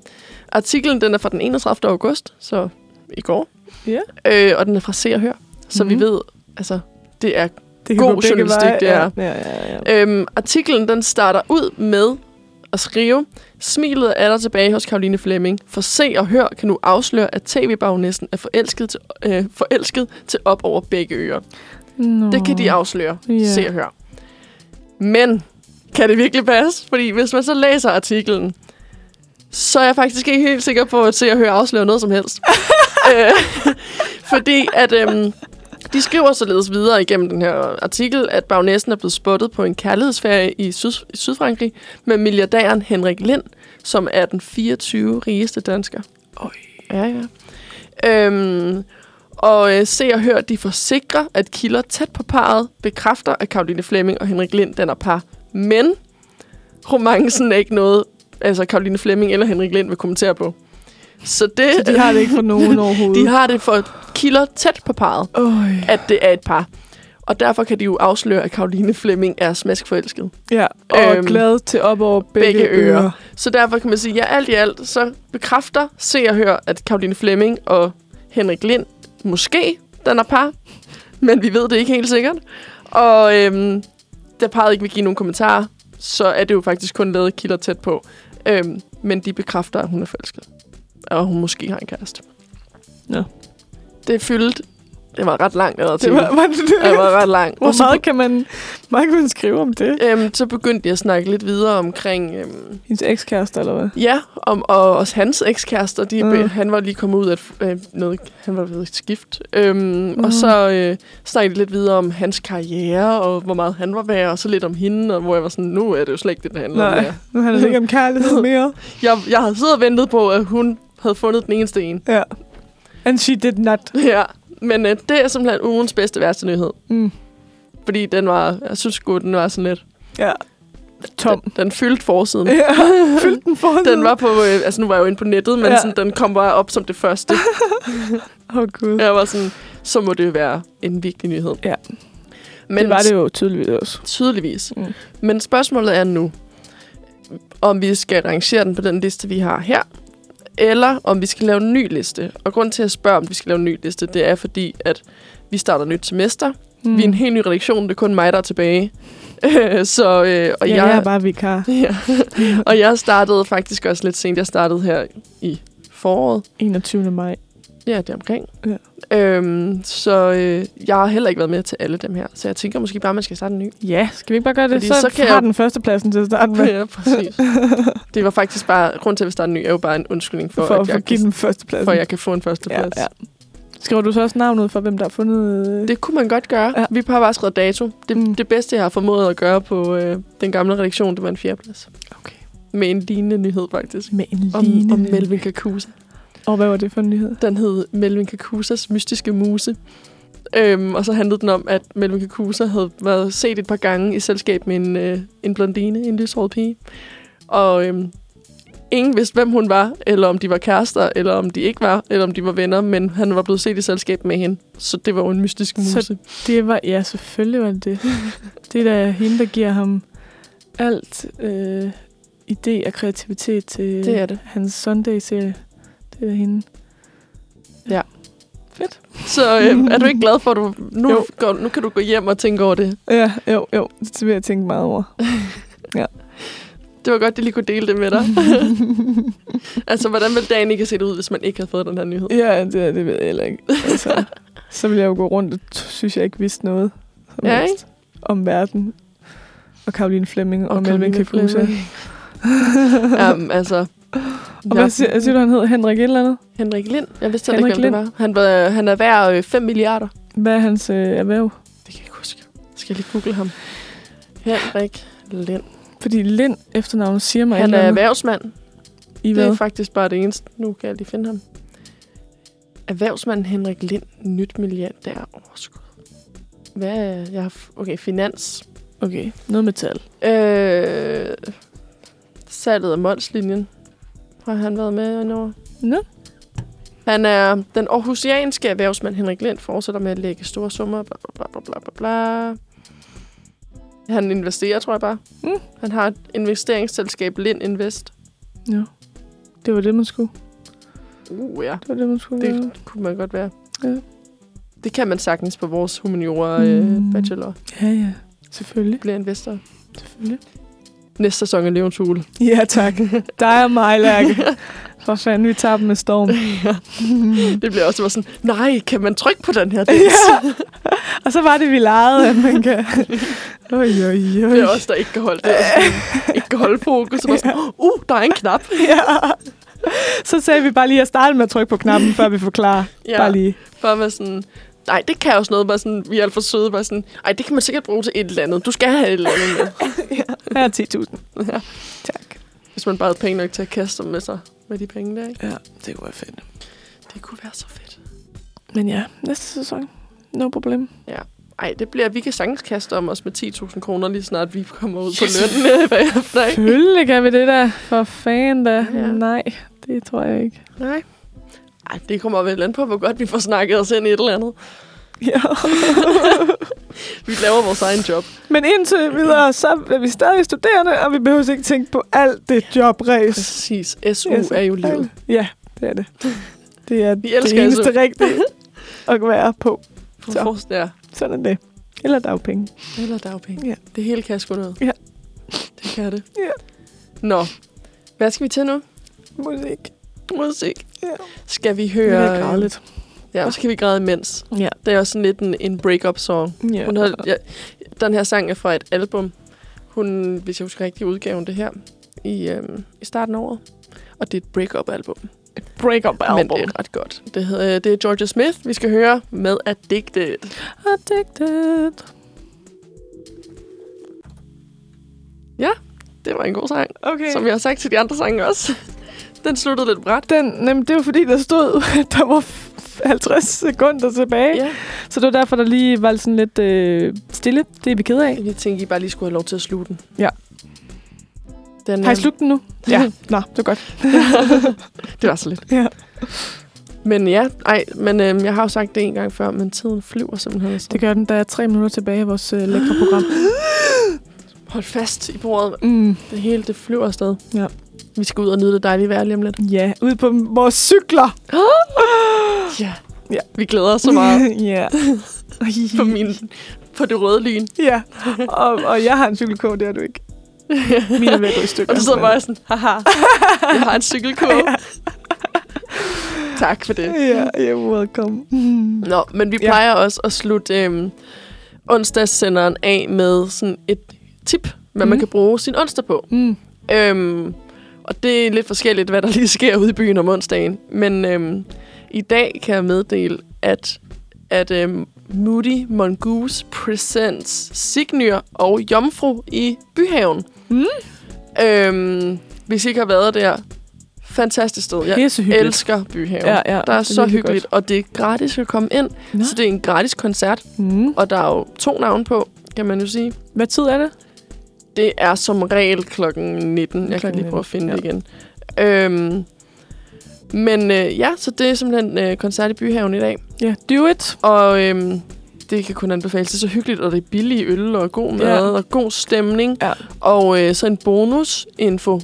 artiklen, den er fra den 31. august, så i går. Ja. Øh, og den er fra Se og Hør. Så Mhm. vi ved, altså, det er Det God journalistik, veje. det er. Ja, ja, ja, ja. Øhm, artiklen den starter ud med at skrive, Smilet er der tilbage hos Karoline Flemming. For se og hør kan nu afsløre, at tv-bagnæsten er forelsket til, øh, forelsket til op over begge ører. Nå. Det kan de afsløre. Ja. Se og hør. Men kan det virkelig passe? Fordi hvis man så læser artiklen, så er jeg faktisk ikke helt sikker på, at Se og Hør afslører noget som helst. øh, fordi at øhm, de skriver således videre igennem den her artikel, at bagnæssen er blevet spottet på en kærlighedsferie i, Syd- i Sydfrankrig med milliardæren Henrik Lind, som er den 24 rigeste dansker. Oj. Ja, ja. Øhm, og øh, se og hør, de forsikrer, at kilder tæt på parret bekræfter, at Karoline Flemming og Henrik Lind danner par. Men romancen er ikke noget, altså Karoline Flemming eller Henrik Lind vil kommentere på. Så det, Så de har det ikke for nogen overhovedet. de har det for kilder tæt på parret, Øj. at det er et par. Og derfor kan de jo afsløre, at Karoline Flemming er smaskforelsket. Ja, og Øhm, glad til op over begge, begge ører. ører. Så derfor kan man sige, ja, alt i alt, så bekræfter, se og hør, at Karoline Flemming og Henrik Lind måske den er par, men vi ved det ikke helt sikkert. Og øhm, da parret ikke vil give nogen kommentarer, så er det jo faktisk kun lavet kilder tæt på. Øhm, men de bekræfter, at hun er forelsket. Og hun måske har en kæreste. Nå. Det er fyldt. Det var ret langt. Det Det var, var det, det var ret langt. Hvor meget kan man, meget kan man skrive om det? øhm, så begyndte jeg at snakke lidt videre omkring... Øhm, Hendes ekskæreste, eller hvad? Ja, om, og også hans ekskærester, de, Mm. han var lige kommet ud af øh, noget, han var ved et skift. Øhm, mm. Og så øh, snakkede de lidt videre om hans karriere, og hvor meget han var værd, og så lidt om hende, og hvor jeg var sådan, nu er det jo slet ikke det, det handler om. Nej, nu handler det ikke om kærlighed mere. Jeg, jeg havde siddet og ventet på, at hun havde fundet den eneste en. Ja. And she did not. Ja, men øh, det er simpelthen ugens bedste værste nyhed. Mm. Fordi den var, jeg synes sgu, den var sådan lidt... Ja. Tom. Den, den fyldte forsiden. Ja, fyld den for Den var på, øh, altså nu var jeg jo inde på nettet, men Ja. sådan, den kom bare op som det første. Åh, oh, gud. Jeg var sådan, så må det være en vigtig nyhed. Ja. Men det var det jo tydeligvis også. Tydeligvis. Mm. Men spørgsmålet er nu, om vi skal rangere den på den liste, vi har her, eller om vi skal lave en ny liste. Og grund til at spørge, om vi skal lave en ny liste, det er fordi, at vi starter nyt semester. Mm. Vi er en helt ny redaktion, det er kun mig, der er tilbage. så, øh, og ja, jeg, jeg er bare vikar. ja. og jeg startede faktisk også lidt sent. Jeg startede her i foråret. 21. maj. Ja, det er omkring. Ja. Øhm, så øh, jeg har heller ikke været med til alle dem her. Så jeg tænker måske bare, at man skal starte en ny. Ja, skal vi ikke bare gøre det? Fordi så, så kan har jeg- den første pladsen til at starte med. Ja, præcis. det var faktisk bare, grund til at vi starter en ny, er jo bare en undskyldning for, For, at, at jeg give kan, den første plads. for at jeg kan få en førsteplads. ja, ja. Skriver du så også navnet for, hvem der har fundet... øh, Det kunne man godt gøre. Ja. Vi har bare skrevet dato. Det, Mm. det bedste, jeg har formået at gøre på øh, den gamle redaktion, det var en fjerdeplads. Okay. Med en lignende nyhed, faktisk. Med en Om, line. om Melvin Kakusa. Og hvad var det for en nyhed? Den hed Melvin Kakusas mystiske muse. Øhm, og så handlede den om, at Melvin Kakusa havde været set et par gange i selskab med en, øh, en blondine, en lyshåret pige. Og øhm, ingen vidste, hvem hun var, eller om de var kærester, eller om de ikke var, eller om de var venner, men han var blevet set i selskab med hende. Så det var jo en mystisk Så- muse. Det var... Ja, selvfølgelig var det det. det er da hende, der giver ham alt øh, idé og kreativitet til Det er det. hans Sunday-serie. Det er hende. Ja. Fedt. Så øh, er du ikke glad for, at du nu, Jo. går, nu kan du gå hjem og tænke over det? Ja, jo, jo. Det vil jeg tænke meget over. Det var godt, at jeg lige kunne dele det med dig. altså, hvordan ville dagen ikke have set ud, hvis man ikke havde fået den her nyhed? ja, det, det ved jeg heller ikke. Altså, så ville jeg jo gå rundt og synes, jeg ikke vidste noget som Ja, helst om verden. Og Karoline Flemming og, og Melvin. Fleming. Jamen, altså... Og hvad siger, siger du, han hed? Henrik et eller andet? Henrik Lind. Jeg vidste Henrik ikke, hvem det var. Han, var, han er værd øh, 5 milliarder. Hvad er hans øh, erhverv? Det kan jeg ikke huske. Skal jeg lige google ham. Henrik Lind. Fordi Lind efternavnet siger mig Han er erhvervsmand. I Det hvad? er faktisk bare det eneste. Nu kan jeg lige finde ham. Erhvervsmand Henrik Lind. Nyt milliardær overskud. Hvad er... Jeg har, okay, finans. Okay, noget med tal. Øh, salget af Molslinjen har han været med indover. Nå. Han er den aarhusianske erhvervsmand Henrik Lind, fortsætter med at lægge store summer, bla bla bla bla bla bla. Han investerer, tror jeg bare. Mm. Han har et investeringsselskab, Lind Invest. Ja. Det var det, man skulle. Uh, ja. Det var det, man skulle Det gøre. kunne man godt være. Ja. Det kan man sagtens på vores humaniora øh, Mm. bachelor. Ja, ja. Selvfølgelig. Bliver investor. Selvfølgelig. Næste sæson af Levens Hule. Ja, tak. Dig og mig, Lærke. For fanden, vi tager dem med storm. Det bliver også bare sådan, nej, kan man trykke på den her? Ja. Ja. Og så var det, vi legede, at man kan... Oj, oj, oj. Det er også der ikke kan holde det. Altså, ikke kan holde fokus. Så bare sådan, uh, der er en knap. Ja. Så sagde vi bare lige at starte med at trykke på knappen, før vi forklarer. Ja. Bare lige. At være sådan, nej, det kan også noget. Bare sådan, vi er alt for søde. Bare sådan, ej, det kan man sikkert bruge til et eller andet. Du skal have et eller andet med. Her er 10.000. Ja. Tak. Hvis man bare havde penge nok til at kaste dem med sig med de penge der, ikke? Ja, det kunne være fedt. Det kunne være så fedt. Men ja, næste sæson. No problem. Ej, det bliver, vi kan sagtens kaste om os med 10.000 kroner, lige snart vi kommer ud på lønnen bagefter, ikke? Selvfølgelig kan vi det der. For fanden da. Ja. Nej, det tror jeg ikke. Nej. Ej, det kommer vel an på, hvor godt vi får snakket os ind i et eller andet. Ja. Vi laver vores egen job. Men indtil videre, så er vi stadig studerende, og vi behøver ikke tænke på alt det jobræs. Præcis. SU er jo livet. Ja, det er det. Det er Vi det eneste SU. rigtige at være på. Så. så. Ja. Sådan er det. Eller dagpenge. Eller dagpenge. Ja. Det hele kan sgu noget. Ja. Det kan det. Ja. Nå. Hvad skal vi til nu? Musik. Musik. Ja. Skal vi Vi høre... kan græde lidt. Ja, og så kan vi græde imens. Ja. Det er også sådan lidt en, en break-up song. ja. Hun havde, ja, den her sang er fra et album. Hun, hvis jeg husker rigtigt, udgaven det her i, øhm, i starten af året. Og det er et break-up album. break-up Men album. det er ret godt. Det, hedder, det er Georgia Smith, vi skal høre med Addicted. Addicted. Det var en god sang. Okay. Som jeg har sagt til de andre sange også. Den sluttede lidt bræt. Den, jamen, det var fordi, der stod, at der var f- 50 sekunder tilbage. Ja. Så det var derfor, der lige var sådan lidt øh, stille. Det er vi ked af. Jeg tænkte, I bare lige skulle have lov til at slutte den. Ja. Den, Har I øh, slugt den nu? Ja. Nå, det er godt. Det var så lidt. Ja. Men ja, ej, men øhm, jeg har jo sagt det en gang før, men tiden flyver simpelthen. Så. Det gør den. Der er tre minutter tilbage af vores øh, lækre program. Hold fast i bordet. Mm. Det hele, det flyver afsted. Ja. Vi skal ud og nyde det dejlige vejr lige om lidt. Ja, ude på vores cykler. Ja. Ja. Vi glæder os så meget ja. på, min, på det røde lyn. Ja, og, og jeg har en cykelkog, det har du ikke. Min er ved at gå i stykker. Og du sidder bare sådan, haha, jeg har en cykelkurve. tak for det. Ja, you're welcome. Nå, men vi Ja. plejer også at slutte øhm, onsdagssenderen af med sådan et tip, hvad mm. man kan bruge sin onsdag på. Mm. Øhm, og det er lidt forskelligt, hvad der lige sker ude i byen om onsdagen. Men øhm, i dag kan jeg meddele, at, at øhm, Moody Mongoose Presents Signyr og Jomfru i Byhaven. Mm. Øhm, hvis I ikke har været der, fantastisk sted. Jeg Det er så hyggeligt. elsker Byhaven. Ja, ja, der er, så hyggeligt, og det er gratis at komme ind. Nå. Så det er en gratis koncert, Mm. og der er jo to navne på, kan man jo sige. Hvad tid er det? Det er som regel klokken 19. Jeg kan Klokken lige prøve at finde 19, det igen. Øhm, men øh, ja, så det er simpelthen øh, koncert i Byhaven i dag. Ja, do it. Og øhm, det kan kun anbefales. Det er så hyggeligt, og det er billige øl og god mad Ja. og god stemning. Ja. Og øh, så en bonusinfo,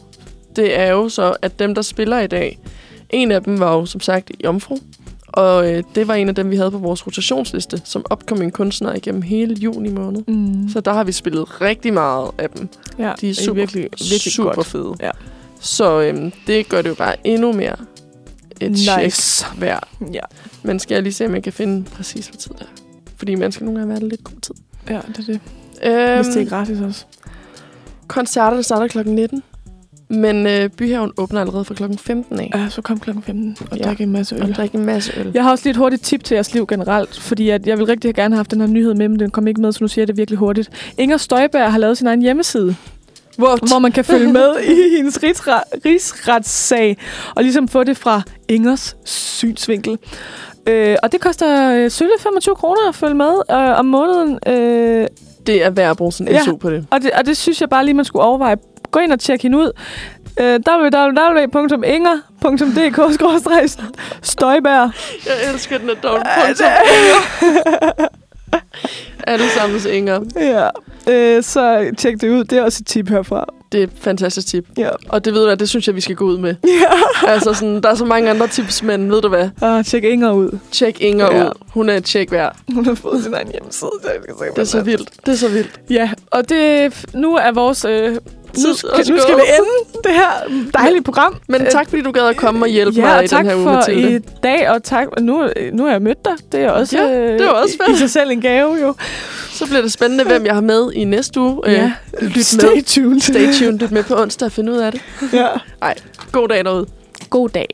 det er jo så, at dem, der spiller i dag, en af dem var jo som sagt Jomfru. Og øh, det var en af dem, vi havde på vores rotationsliste, som upcoming kunstnere igennem hele juni måned. Mm. Så der har vi spillet rigtig meget af dem. ja, De er super, virkelig, virkelig super godt. fede. Ja. Så øhm, det gør det jo bare endnu mere et nice. Check værd. Ja. Men skal jeg lige se, om jeg kan finde præcis, hvad tid det er. Fordi man skal nogle gange være lidt god tid. ja, det er det. Øhm, Hvis det er gratis også. koncerterne starter klokken 19. Men øh, Byhaven åbner allerede fra klokken 15 af. Ja, så kom klokken 15 og Ja. drikke en masse Og øl. drikke en masse øl. Jeg har også lige et hurtigt tip til jeres liv generelt, fordi at jeg vil rigtig gerne have haft den her nyhed med, men den kom ikke med, så nu siger jeg det virkelig hurtigt. Inger Støjberg har lavet sin egen hjemmeside, What? hvor man kan følge med i hendes rigsra- rigsretssag, og ligesom få det fra Ingers synsvinkel. Øh, og det koster øh, sølle 25 kroner at følge med øh, om måneden. Øh, Det er værd at bruge sådan en Ja. SU på det. og, det, og det synes jeg bare lige, man skulle overveje. Gå ind og tjek hende ud. Øh, www.inger.dk-støjberg. Jeg elsker den, at der Ja, det Alle sammen Inger. Ja, øh, så tjek det ud. Det er også et tip herfra. Det er et fantastisk tip. Ja. Og det ved du hvad, det synes jeg, vi skal gå ud med. Ja. altså sådan, der er så mange andre tips, men ved du hvad? Og tjek Inger ud. Tjek Inger Ja. ud. Hun er et tjek værd. Hun har fået sin egen hjemmeside. Skal se, Det er så vildt. Det er så vildt. Ja, og det, nu er vores... Øh, nu, skal, nu skal vi ende det her dejlige program. Men tak, fordi du gad at komme og hjælpe ja, mig i tak den her uge, for Mathilde. i dag, og tak. Nu, nu har jeg mødt dig. Det er også, Ja, øh, det var også fedt. i sig selv en gave, jo. Så bliver det spændende, hvem jeg har med i næste uge. Ja, Øh, lyt stay med. tuned. Stay tuned. Lyt med på onsdag og find ud af det. ja. God dag derude. God dag.